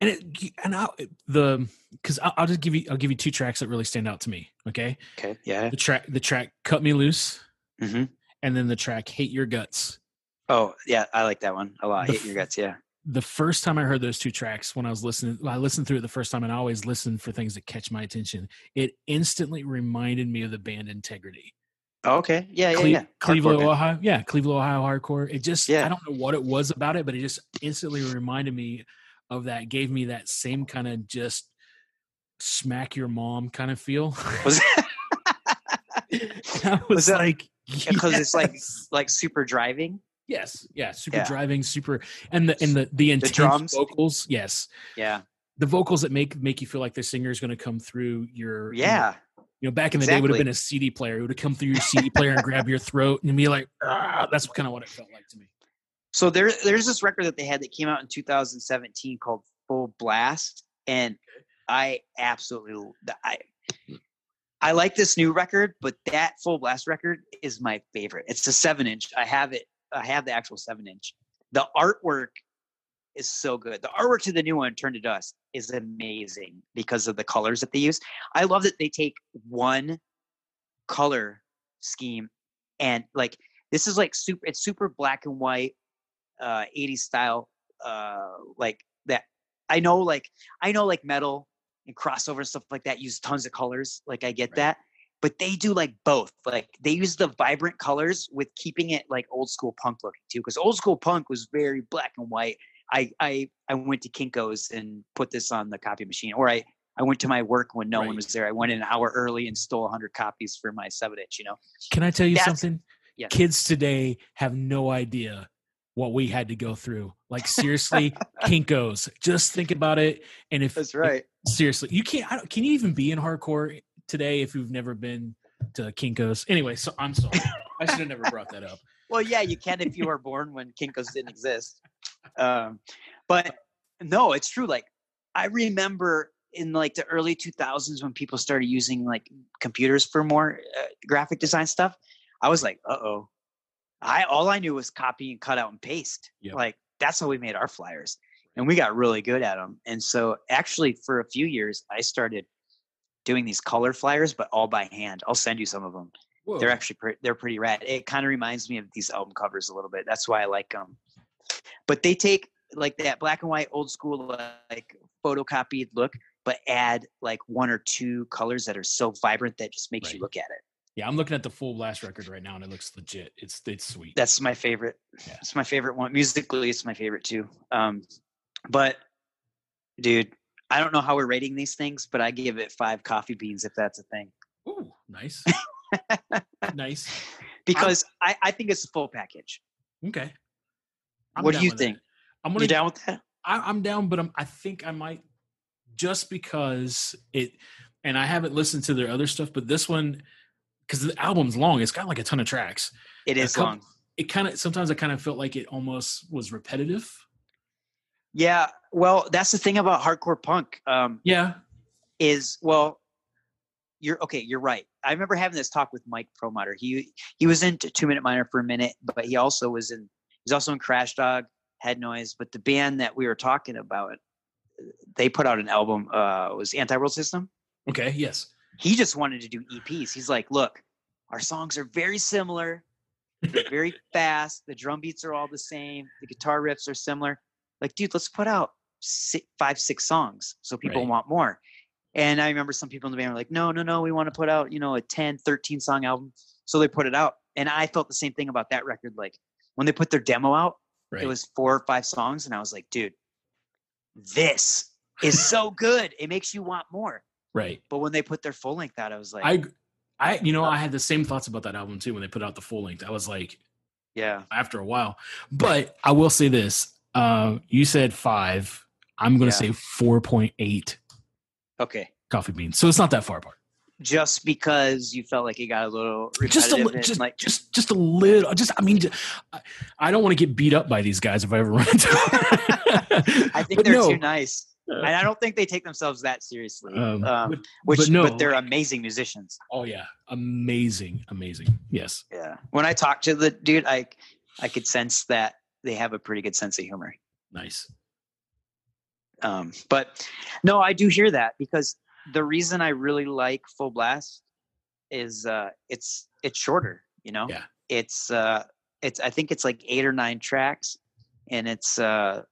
And it, and I, the because I'll, I'll just give you I'll give you two tracks that really stand out to me. Okay. Okay. Yeah. The track the track "Cut Me Loose" hmm and then the track "Hate Your Guts." Oh yeah, I like that one a lot. The Hate your guts. Yeah. The first time I heard those two tracks when I was listening, I listened through it the first time, and I always listen for things that catch my attention. It instantly reminded me of the band Integrity, Oh, okay. Yeah. Yeah. Cle- yeah. Cleveland, Hardcore band. Ohio. Yeah, Cleveland, Ohio hardcore. It just, Yeah. I don't know what it was about it, but it just instantly reminded me of that. Gave me that same kind of just smack your mom kind of feel. Was I was, Was that- like, because it's like like super driving. Yes, yeah, super Yeah. driving, super, and the and the the intense drums? vocals. Yes, Yeah. the vocals that make make you feel like the singer is going to come through your Yeah. you know back in the day it would have been a cd player it would have come through your cd player and grab your throat and be like ah, that's kind of what it felt like to me So there, there's this record that they had that came out in 2017 called Full Blast, and I absolutely, I, I like this new record, but that Full Blast record is my favorite. It's a seven inch. I have it. I have the actual seven inch. The artwork is so good. The artwork to the new one, Turn to Dust, is amazing because of the colors that they use. I love that they take one color scheme and like this is like super. It's super black and white uh 80s style uh like that i know like i know like metal and crossover and stuff like that use tons of colors like i get Right. that but they do like both like they use the vibrant colors with keeping it like old school punk looking too because old school punk was very black and white. I i i went to kinkos and put this on the copy machine or i I went to my work when no one was there. I went in an hour early and stole 100 copies for my seven inch. You know, can i tell you That's- something? Yes. kids today have no idea what we had to go through. Like seriously kinkos. Just think about it and if that's right, if- seriously you can't I don't, can you even be in hardcore today if you've never been to kinkos anyway so i'm sorry i should have never brought that up Well, yeah, you can if you were born when Kinkos didn't exist. Um, but no, it's true. Like I remember in like the early 2000s when people started using like computers for more uh, graphic design stuff. I was like, uh oh. I all I knew was copy and cut out and paste. Yep. Like that's how we made our flyers, and we got really good at them. And so actually, for a few years, I started doing these color flyers, but all by hand. I'll send you some of them Whoa. They're actually pre- they're pretty rad. It kind of reminds me of these album covers a little bit. That's why I like them. But they take like that black and white old school like photocopied look, but add like one or two colors that are so vibrant that just makes you look at it. yeah, I'm looking at the full blast record right now, and it looks legit. It's it's sweet. That's my favorite. Yeah. It's my favorite one. Musically, it's my favorite too. Um, but dude, I don't know how we're rating these things, but I give it five coffee beans if that's a thing. Ooh, nice, nice. Because I, I think it's a full package. Okay. What do you with that. think? I'm gonna down with that? I, I'm down, but I'm, I think I might just because it, and I haven't listened to their other stuff, but this one, because the album's long, it's got like a ton of tracks. It is couple- long. It kind of sometimes I kind of felt like it almost was repetitive. Yeah. Well, that's the thing about hardcore punk. Um, Yeah, is well you're okay you're right. I remember having this talk with mike promoter he he was in two minute minor for a minute but he also was in he's also in crash dog head noise but the band that we were talking about they put out an album uh was anti world system. Okay, yes, he just wanted to do eps he's like look our songs are very similar. They're very fast. The drum beats are all the same. The guitar riffs are similar like dude let's put out six, five six songs so people Right. want more and i remember some people in the band were like no no no we want to put out you know a 10 13 song album so they put it out and i felt the same thing about that record like when they put their demo out right. it was four or five songs and i was like dude this is so good it makes you want more right. but when they put their full length out i was like I, I, you know, I had the same thoughts about that album too when they put out the full length. I was like, yeah after a while, but I will say this: uh, you said five. I'm going to Yeah. say four point eight okay coffee beans. So it's not that far apart. just because you felt like it got a little just a li- just like just just a little just i mean I don't want to get beat up by these guys if i ever run into them. i think But they're no, too nice and i don't think they take themselves that seriously um, um, but, which but no, but they're amazing musicians oh yeah amazing amazing yes yeah when i talked to the dude i i could sense that they have a pretty good sense of humor. Nice. Um but no i do hear that because the reason i really like full blast is uh it's it's shorter you know? Yeah. it's uh it's i think it's like eight or nine tracks and it's uh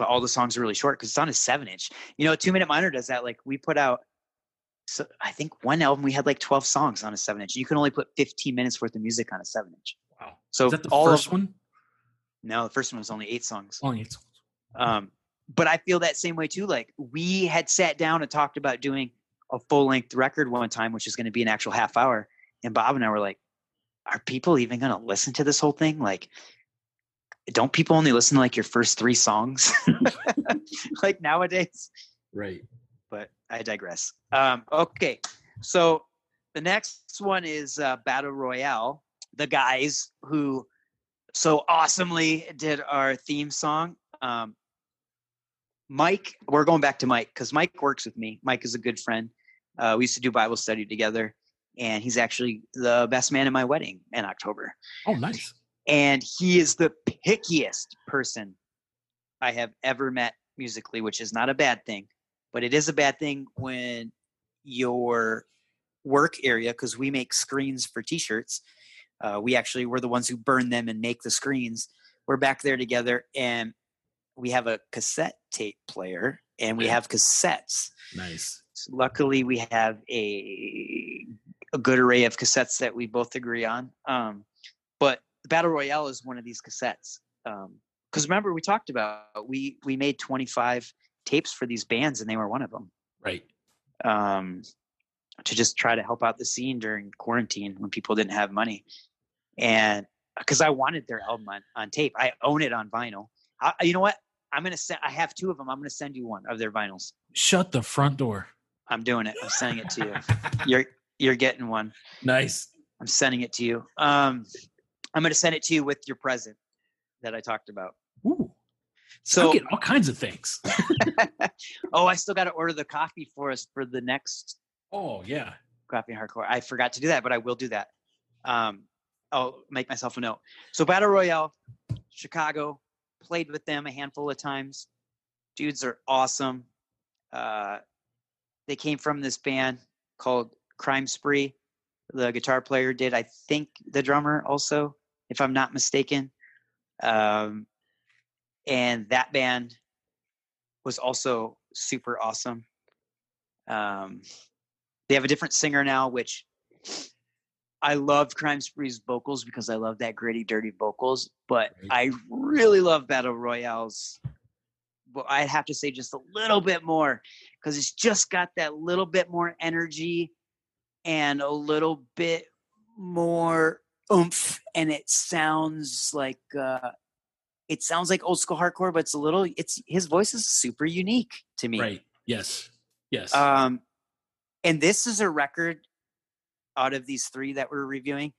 but all the songs are really short because it's on a seven inch. You know two minute minor does that like we put out so i think one album we had like 12 songs on a seven inch. You can only put 15 minutes worth of music on a seven inch. Wow. So is that the all first of, one no the first one was only eight songs only eight songs. um, but I feel that same way too. Like we had sat down and talked about doing a full length record one time, which is going to be an actual half hour. And Bob and I were like, are people even going to listen to this whole thing? Like, don't people only listen to like your first three songs? like nowadays? right But I digress. Um, okay. So the next one is uh, Battle Royale. The guys who so awesomely did our theme song. Um, Mike, we're going back to Mike because Mike works with me. Mike is a good friend. Uh, we used to do Bible study together, and he's actually the best man at my wedding in October. oh nice And he is the pickiest person I have ever met musically, which is not a bad thing, but it is a bad thing when your work area, because we make screens for T-shirts. Uh, we actually we're the ones who burn them and make the screens. We're back there together, and we have a cassette tape player, and we have cassettes. nice So luckily, we have a a good array of cassettes that we both agree on. Um, but Battle Royale is one of these cassettes. Because remember, we talked about we we made 25 tapes for these bands, and they were one of them. right Um, to just try to help out the scene during quarantine when people didn't have money, and because I wanted their album on, on tape, I own it on vinyl. I, you know what? I'm gonna send. I have two of them. I'm gonna send you one of their vinyls. shut the front door I'm doing it. I'm sending it to you. You're you're getting one. nice I'm sending it to you. Um, I'm going to send it to you with your present that I talked about. Ooh. So, all kinds of things oh, I still got to order the coffee for us for the next oh yeah coffee hardcore. I forgot to do that, but I will do that. Um, I'll make myself a note. So, Battle Royale, Chicago, played with them a handful of times. Dudes are awesome. Uh, they came from this band called Crime Spree. the guitar player did. I think the drummer also, if I'm not mistaken. Um, and that band was also super awesome. Um, they have a different singer now, which I love Crime Spree's vocals because I love that gritty, dirty vocals. But. I really love Battle Royale's. But I'd have to say just a little bit more because it's just got that little bit more energy and a little bit more oomph, and it sounds like uh, it sounds like old school hardcore, but it's a little. It's his voice is super unique to me. Right. Yes. Yes. Um, and this is a record out of these three that we're reviewing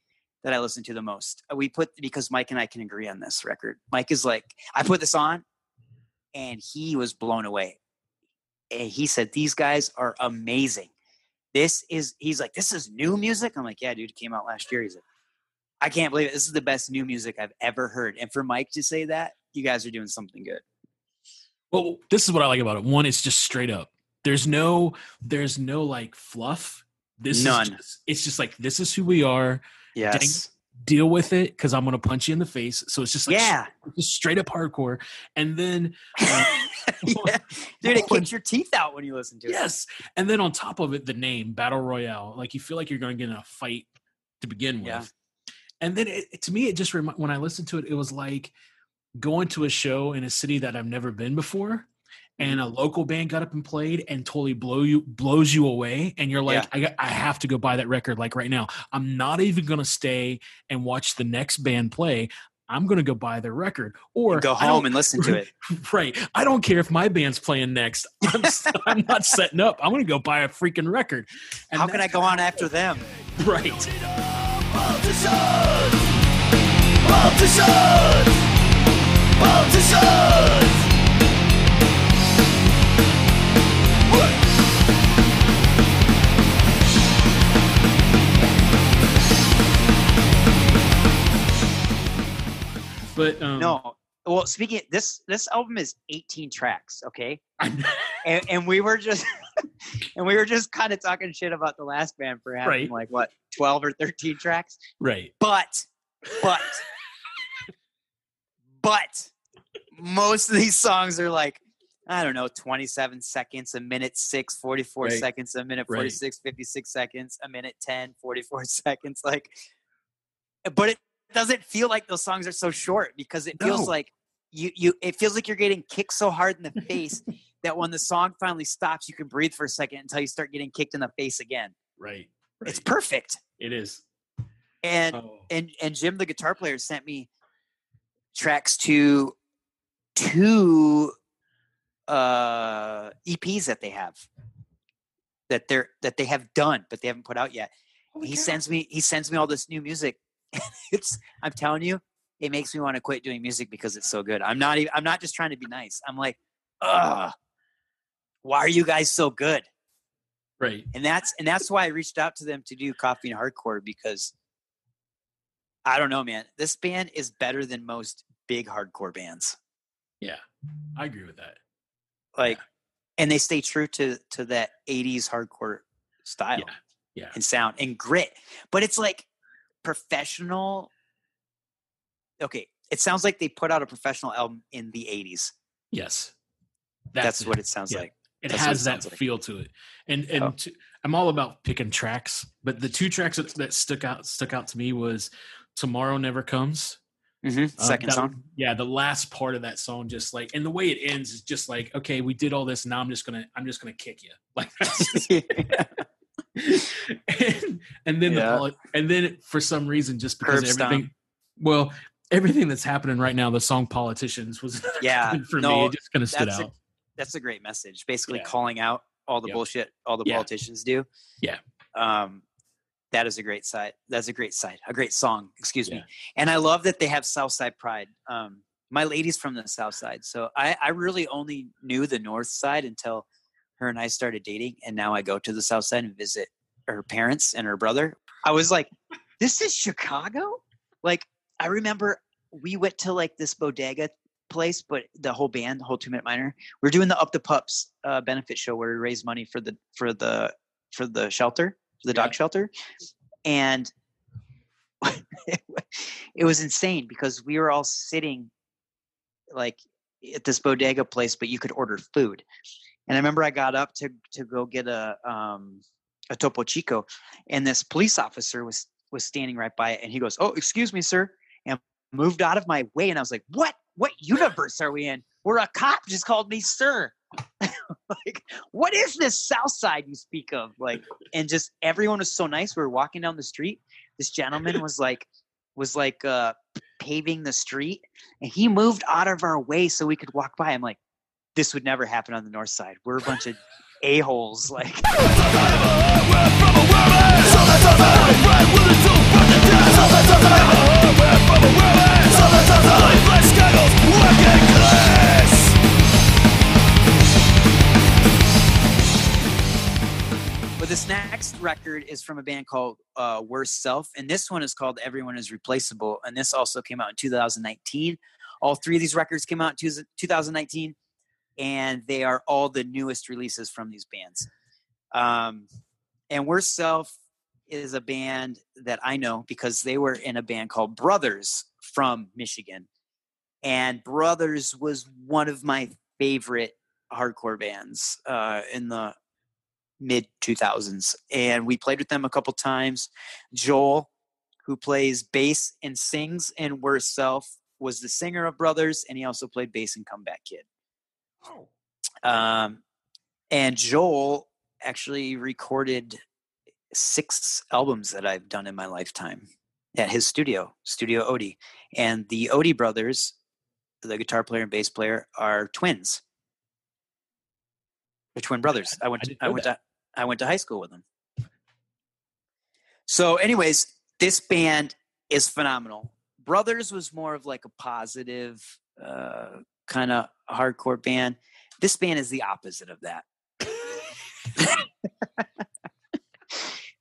that I listen to the most. We put because Mike and I can agree on this record. Mike is like, I put this on, and he was blown away. And he said, "These guys are amazing. This is." He's like, "This is new music." I'm like, "Yeah, dude, it came out last year." He's like, "I can't believe it. This is the best new music I've ever heard." And for Mike to say that, you guys are doing something good. Well, this is what I like about it. One, it's just straight up. There's no, there's no like fluff. This None. is just, it's just like this is who we are. Yes. Deal with it because I'm gonna punch you in the face. So it's just like Yeah. just straight up hardcore. And then uh, yeah. Dude, it kicks your teeth out when you listen to it. yes, and then on top of it, the name Battle Royale. Like you feel like you're gonna get in a fight to begin with. Yeah. And then it- to me, it just remi- when I listened to it, it was like going to a show in a city that I've never been before, and Mm-hmm. a local band got up and played and totally blow you blows you away, and you're like, Yeah. I, I have to go buy that record like right now. I'm not even gonna stay and watch the next band play. I'm gonna go buy their record or go home and listen to it. Right. I don't care if my band's playing next. I'm, s- I'm not setting up. I'm going to go buy a freaking record. And How can I go on after them? Right. But um, No. Well, speaking of, this this album is 18 tracks, okay? And, and we were just and we were just kind of talking shit about the last band for having Right. like what 12 or 13 tracks. right. But but but most of these songs are like I don't know, 27 seconds, a minute 6, 44 Right. seconds, a minute Right. 46, 56 seconds, a minute 10, 44 seconds. Like, but it doesn't feel like those songs are so short because it feels No. like you, you, it feels like you're getting kicked so hard in the face that when the song finally stops, you can breathe for a second until you start getting kicked in the face again. Right. It's perfect. It is. And Oh, and and Jim, the guitar player, sent me tracks to two uh EPs that they have that they're that they have done but they haven't put out yet. he sends me he sends me all this new music. it's I'm telling you, it makes me want to quit doing music because it's so good. I'm not even I'm not just trying to be nice. I'm like, ugh, why are you guys so good? right. and that's and that's why I reached out to them to do coffee and hardcore because I don't know, man. This band is better than most big hardcore bands. Yeah. I agree with that. Like, and they stay true to to that '80s hardcore style Yeah. Yeah. and sound and grit. But it's like professional. Okay, it sounds like they put out a professional album in the '80s. Yes. That's, it. what it sounds Yeah. like. it that's what it has that like. feel to it and and Oh. t- i'm all about picking tracks but the two tracks that, that stuck out stuck out to me was tomorrow never comes Mm-hmm. Uh, Second that- song. yeah the last part of that song just like and the way it ends is just like okay we did all this now i'm just gonna i'm just gonna kick you like that's just- and, and then the Yeah. poli- and then for some reason just because Curb stomp. everything well everything that's happening right now the song politicians was Yeah, for me it just kind of stood that's a- out that's a great message. Basically, Yeah. calling out all the Yep. bullshit all the Yeah. politicians do. Yeah. Um, that is a great side. That's a great side. A great song. Excuse me. And I love that they have Southside Pride. Um, my lady's from the South Side, so I, I really only knew the North Side until her and I started dating, and now I go to the South Side and visit her parents and her brother. I was like, "This is Chicago." Like I remember we went to like this bodega place, but the whole band, the whole Two Minute Minor, we're doing the Up the Pups uh, benefit show where we raise money for the for the for the shelter, for the dog shelter. and it was insane because we were all sitting like at this bodega place, but you could order food. And I remember I got up to to go get a um, a topo chico, and this police officer was was standing right by it, and he goes, "Oh, excuse me, sir," and moved out of my way. And I was like, "What? What universe are we in? Where a cop just called me sir?" like, what is this South Side you speak of? Like, and just everyone was so nice. We were walking down the street. This gentleman was like, was like uh, paving the street, and he moved out of our way so we could walk by. I'm like, this would never happen on the North Side. We're a bunch of a holes. Like, But this next record is from a band called uh, Worst Self, and this one is called Everyone Is Replaceable, and this also came out in 2019. All three of these records came out in 2019, and they are all the newest releases from these bands. Um, and Worst Self is a band that I know because they were in a band called Brothers from Michigan, and Brothers was one of my favorite hardcore bands uh, in the mid 2000s and we played with them a couple times. Joel who plays bass and sings in worst self was the singer of brothers and he also played bass in comeback kid um, and joel actually recorded six albums that i've done in my lifetime at his studio studio odie and the odie brothers the guitar player and bass player are twins they're twin brothers i went I to, didn't I went that. to I went to high school with them. So, anyways, this band is phenomenal. Brothers was more of like a positive uh, kind of hardcore band. This band is the opposite of that,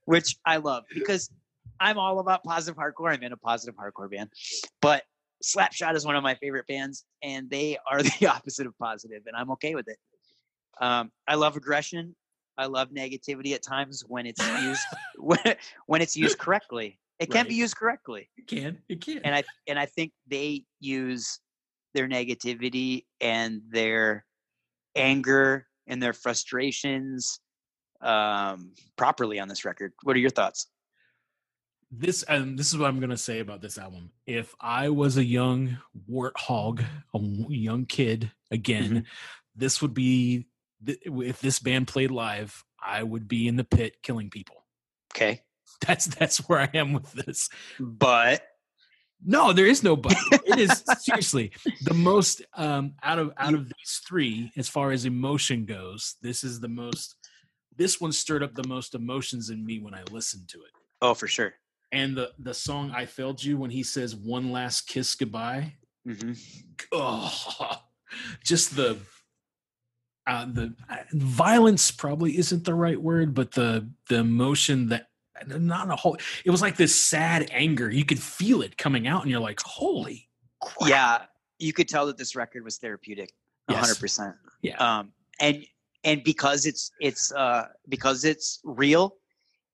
which I love because I'm all about positive hardcore. I'm in a positive hardcore band, but Slapshot is one of my favorite bands, and they are the opposite of positive, and I'm okay with it. Um, I love aggression. I love negativity at times when it's used when, when it's used correctly. It can be used correctly, It can. It can. and I and I think they use their negativity and their anger and their frustrations um, properly on this record. What are your thoughts? this and this is what I'm gonna say about this album. If I was a young warthog, a young kid again, this would be if this band played live, I would be in the pit killing people. Okay, That's that's where I am with this. but No, there is no but. it is seriously the most um out of out of these three, as far as emotion goes, this is the most this one stirred up the most emotions in me when I listened to it. oh, for sure. And the the song I failed you when he says one last kiss goodbye. hmm Oh, just the uh, the uh, violence probably isn't the right word, but the the emotion that not a whole. It was like this sad anger. You could feel it coming out, and you're like, "Holy crap!" Yeah, you could tell that this record was therapeutic. hundred percent. Yeah. Um, and and because it's it's uh because it's real,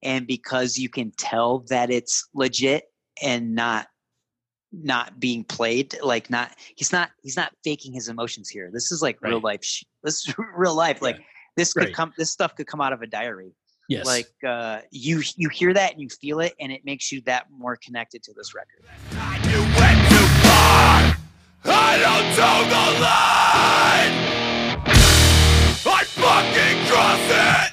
and because you can tell that it's legit and not not being played like not he's not he's not faking his emotions here this is like real life this is real life like this could Right. come this stuff could come out of a diary Yes. like uh you you hear that and you feel it and it makes you that more connected to this record You went too far. I don't toe the line. I fucking cross it.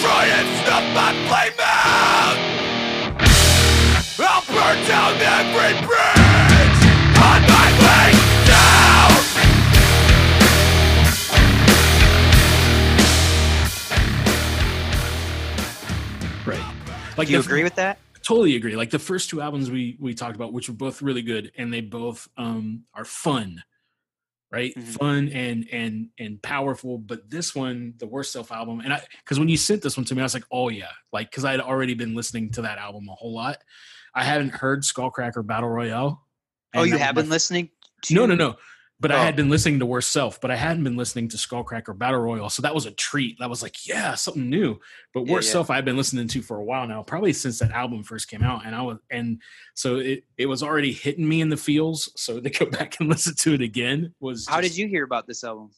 Try and snuff my flame out. I'll burn down every bridge Like do you the- agree with that? Totally agree. Like the first two albums we we talked about which were both really good and they both um are fun right? Mhm. fun and and and powerful but this one the worst self album and i because when you sent this one to me i was like oh yeah. Like because i had already been listening to that album a whole lot. I hadn't heard skullcracker battle royale oh you have been listening to no, no, no. But I Oh. had been listening to Worst Self, but I hadn't been listening to Skullcracker Battle Royale. So that was a treat. That was like, yeah, something new. But Yeah, Worst yeah. Self I've been listening to for a while now, probably since that album first came out. And I was and so it it was already hitting me in the feels. So to go back and listen to it again was How just- did you hear about this album?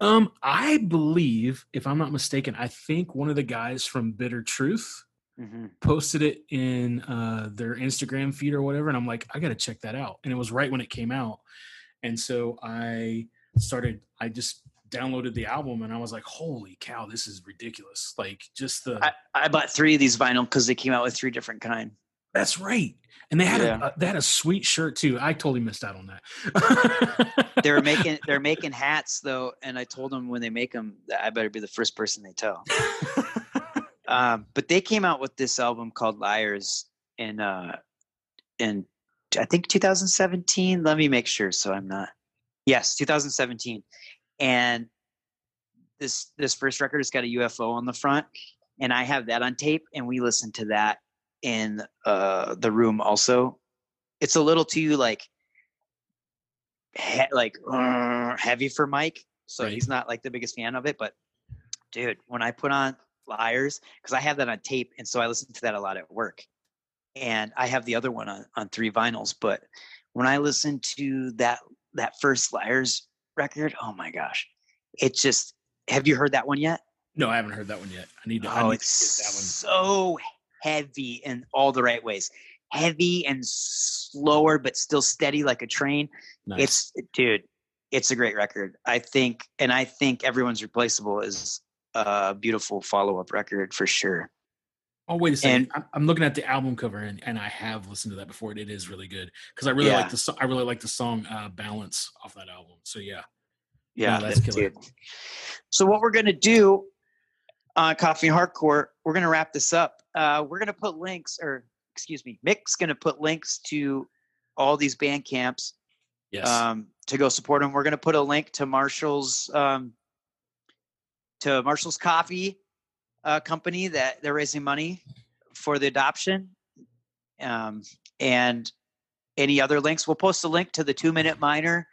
um I believe, if I'm not mistaken, I think one of the guys from Bitter Truth Mm-hmm. posted it in uh, their Instagram feed or whatever, and I'm like, I got to check that out. And it was right when it came out, and so I started. I just downloaded the album, and I was like, holy cow, this is ridiculous! Like just the I, I bought three of these vinyl because they came out with three different kind. that's right. And they had Yeah. a, they had a sweet shirt too. I totally missed out on that. They were making they're making hats though, and I told them when they make them I better be the first person they tell. um, but they came out with this album called Liars in uh, in I think 2017. Let me make sure so I'm not. Yes, 2017, and this this first record has got a UFO on the front, and I have that on tape, and we listened to that in uh, the room also. It's a little too like he- like uh, heavy for Mike, so Right. he's not like the biggest fan of it. But dude, when I put on Liars, because I have that on tape, and so I listen to that a lot at work, and I have the other one on on three vinyls. But when I listen to that that first Liars record, oh my gosh, it just have you heard that one yet? no, I haven't heard that one yet. I need to. I Oh, need it's to get that one. so heavy in all the right ways. Heavy and slower, but still steady like a train. Nice. It's dude, it's a great record. I think, and I think everyone's replaceable is a beautiful follow up record for sure. Oh wait a second! and- I'm, looking at the album cover, and, and I have listened to that before. It is really good because I really Yeah. like the I really like the song uh, "Balance" off that album. So yeah, Yeah, that's killer. dude. So what we're gonna do on Coffee Hardcore, we're gonna wrap this up. Uh, we're gonna put links, or excuse me, Mick's gonna put links to all these band camps yes, um, to go support them. We're going to put a link to Marshall's um, to Marshall's Coffee uh, company that they're raising money for the adoption, um, and any other links. We'll post a link to the Two Minute Minor,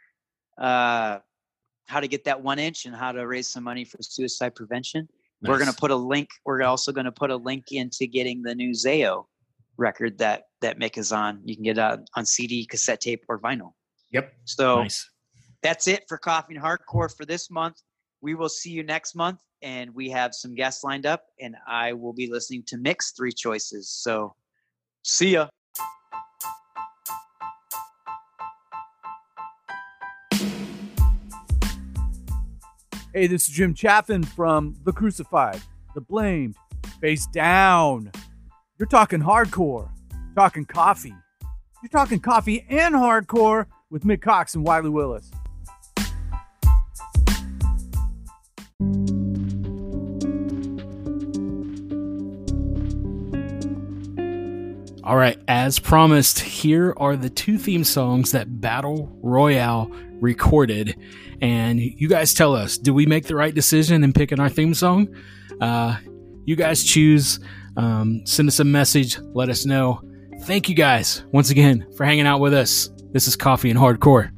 uh, how to get that one inch, and how to raise some money for suicide prevention. We're going to put a link. We're also going to put a link into getting the new Zao record that that Mick is on. You can get it on, on CD, cassette tape, or vinyl. Yep, So nice. that's it for Coffee and Hardcore for this month. We will see you next month, and we have some guests lined up, and I will be listening to Mick's Three Choices. So, see ya. Hey, this is Jim Chaffin from The Crucified, The Blamed, Facedown. You're talking hardcore, talking coffee. You're talking coffee and hardcore with Mick Cox and Wiley Willis. All right, as promised, here are the two theme songs that Battle Royale recorded. And you guys tell us, do we make the right decision in picking our theme song? Uh, you guys choose. Um, send us a message. Let us know. Thank you guys once again for hanging out with us. This is Coffee and Hardcore.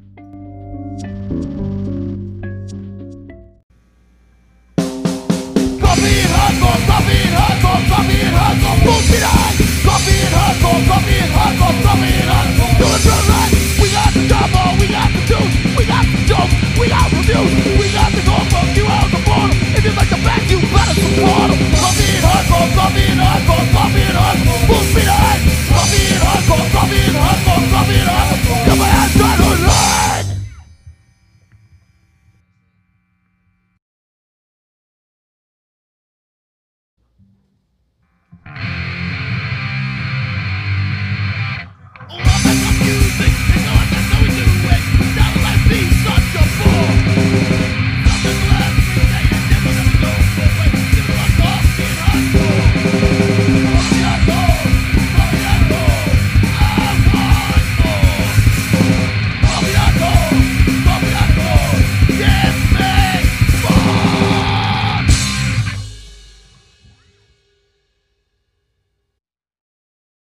Coffee and hardcore, coffee and hardcore, coffee and hardcore You're we got the combo, we got the juice We got the joke, we got reviews We got the goal from you out the bottom If you like the back, you better support them Coffee and hardcore, coffee and hardcore, coffee and hardcore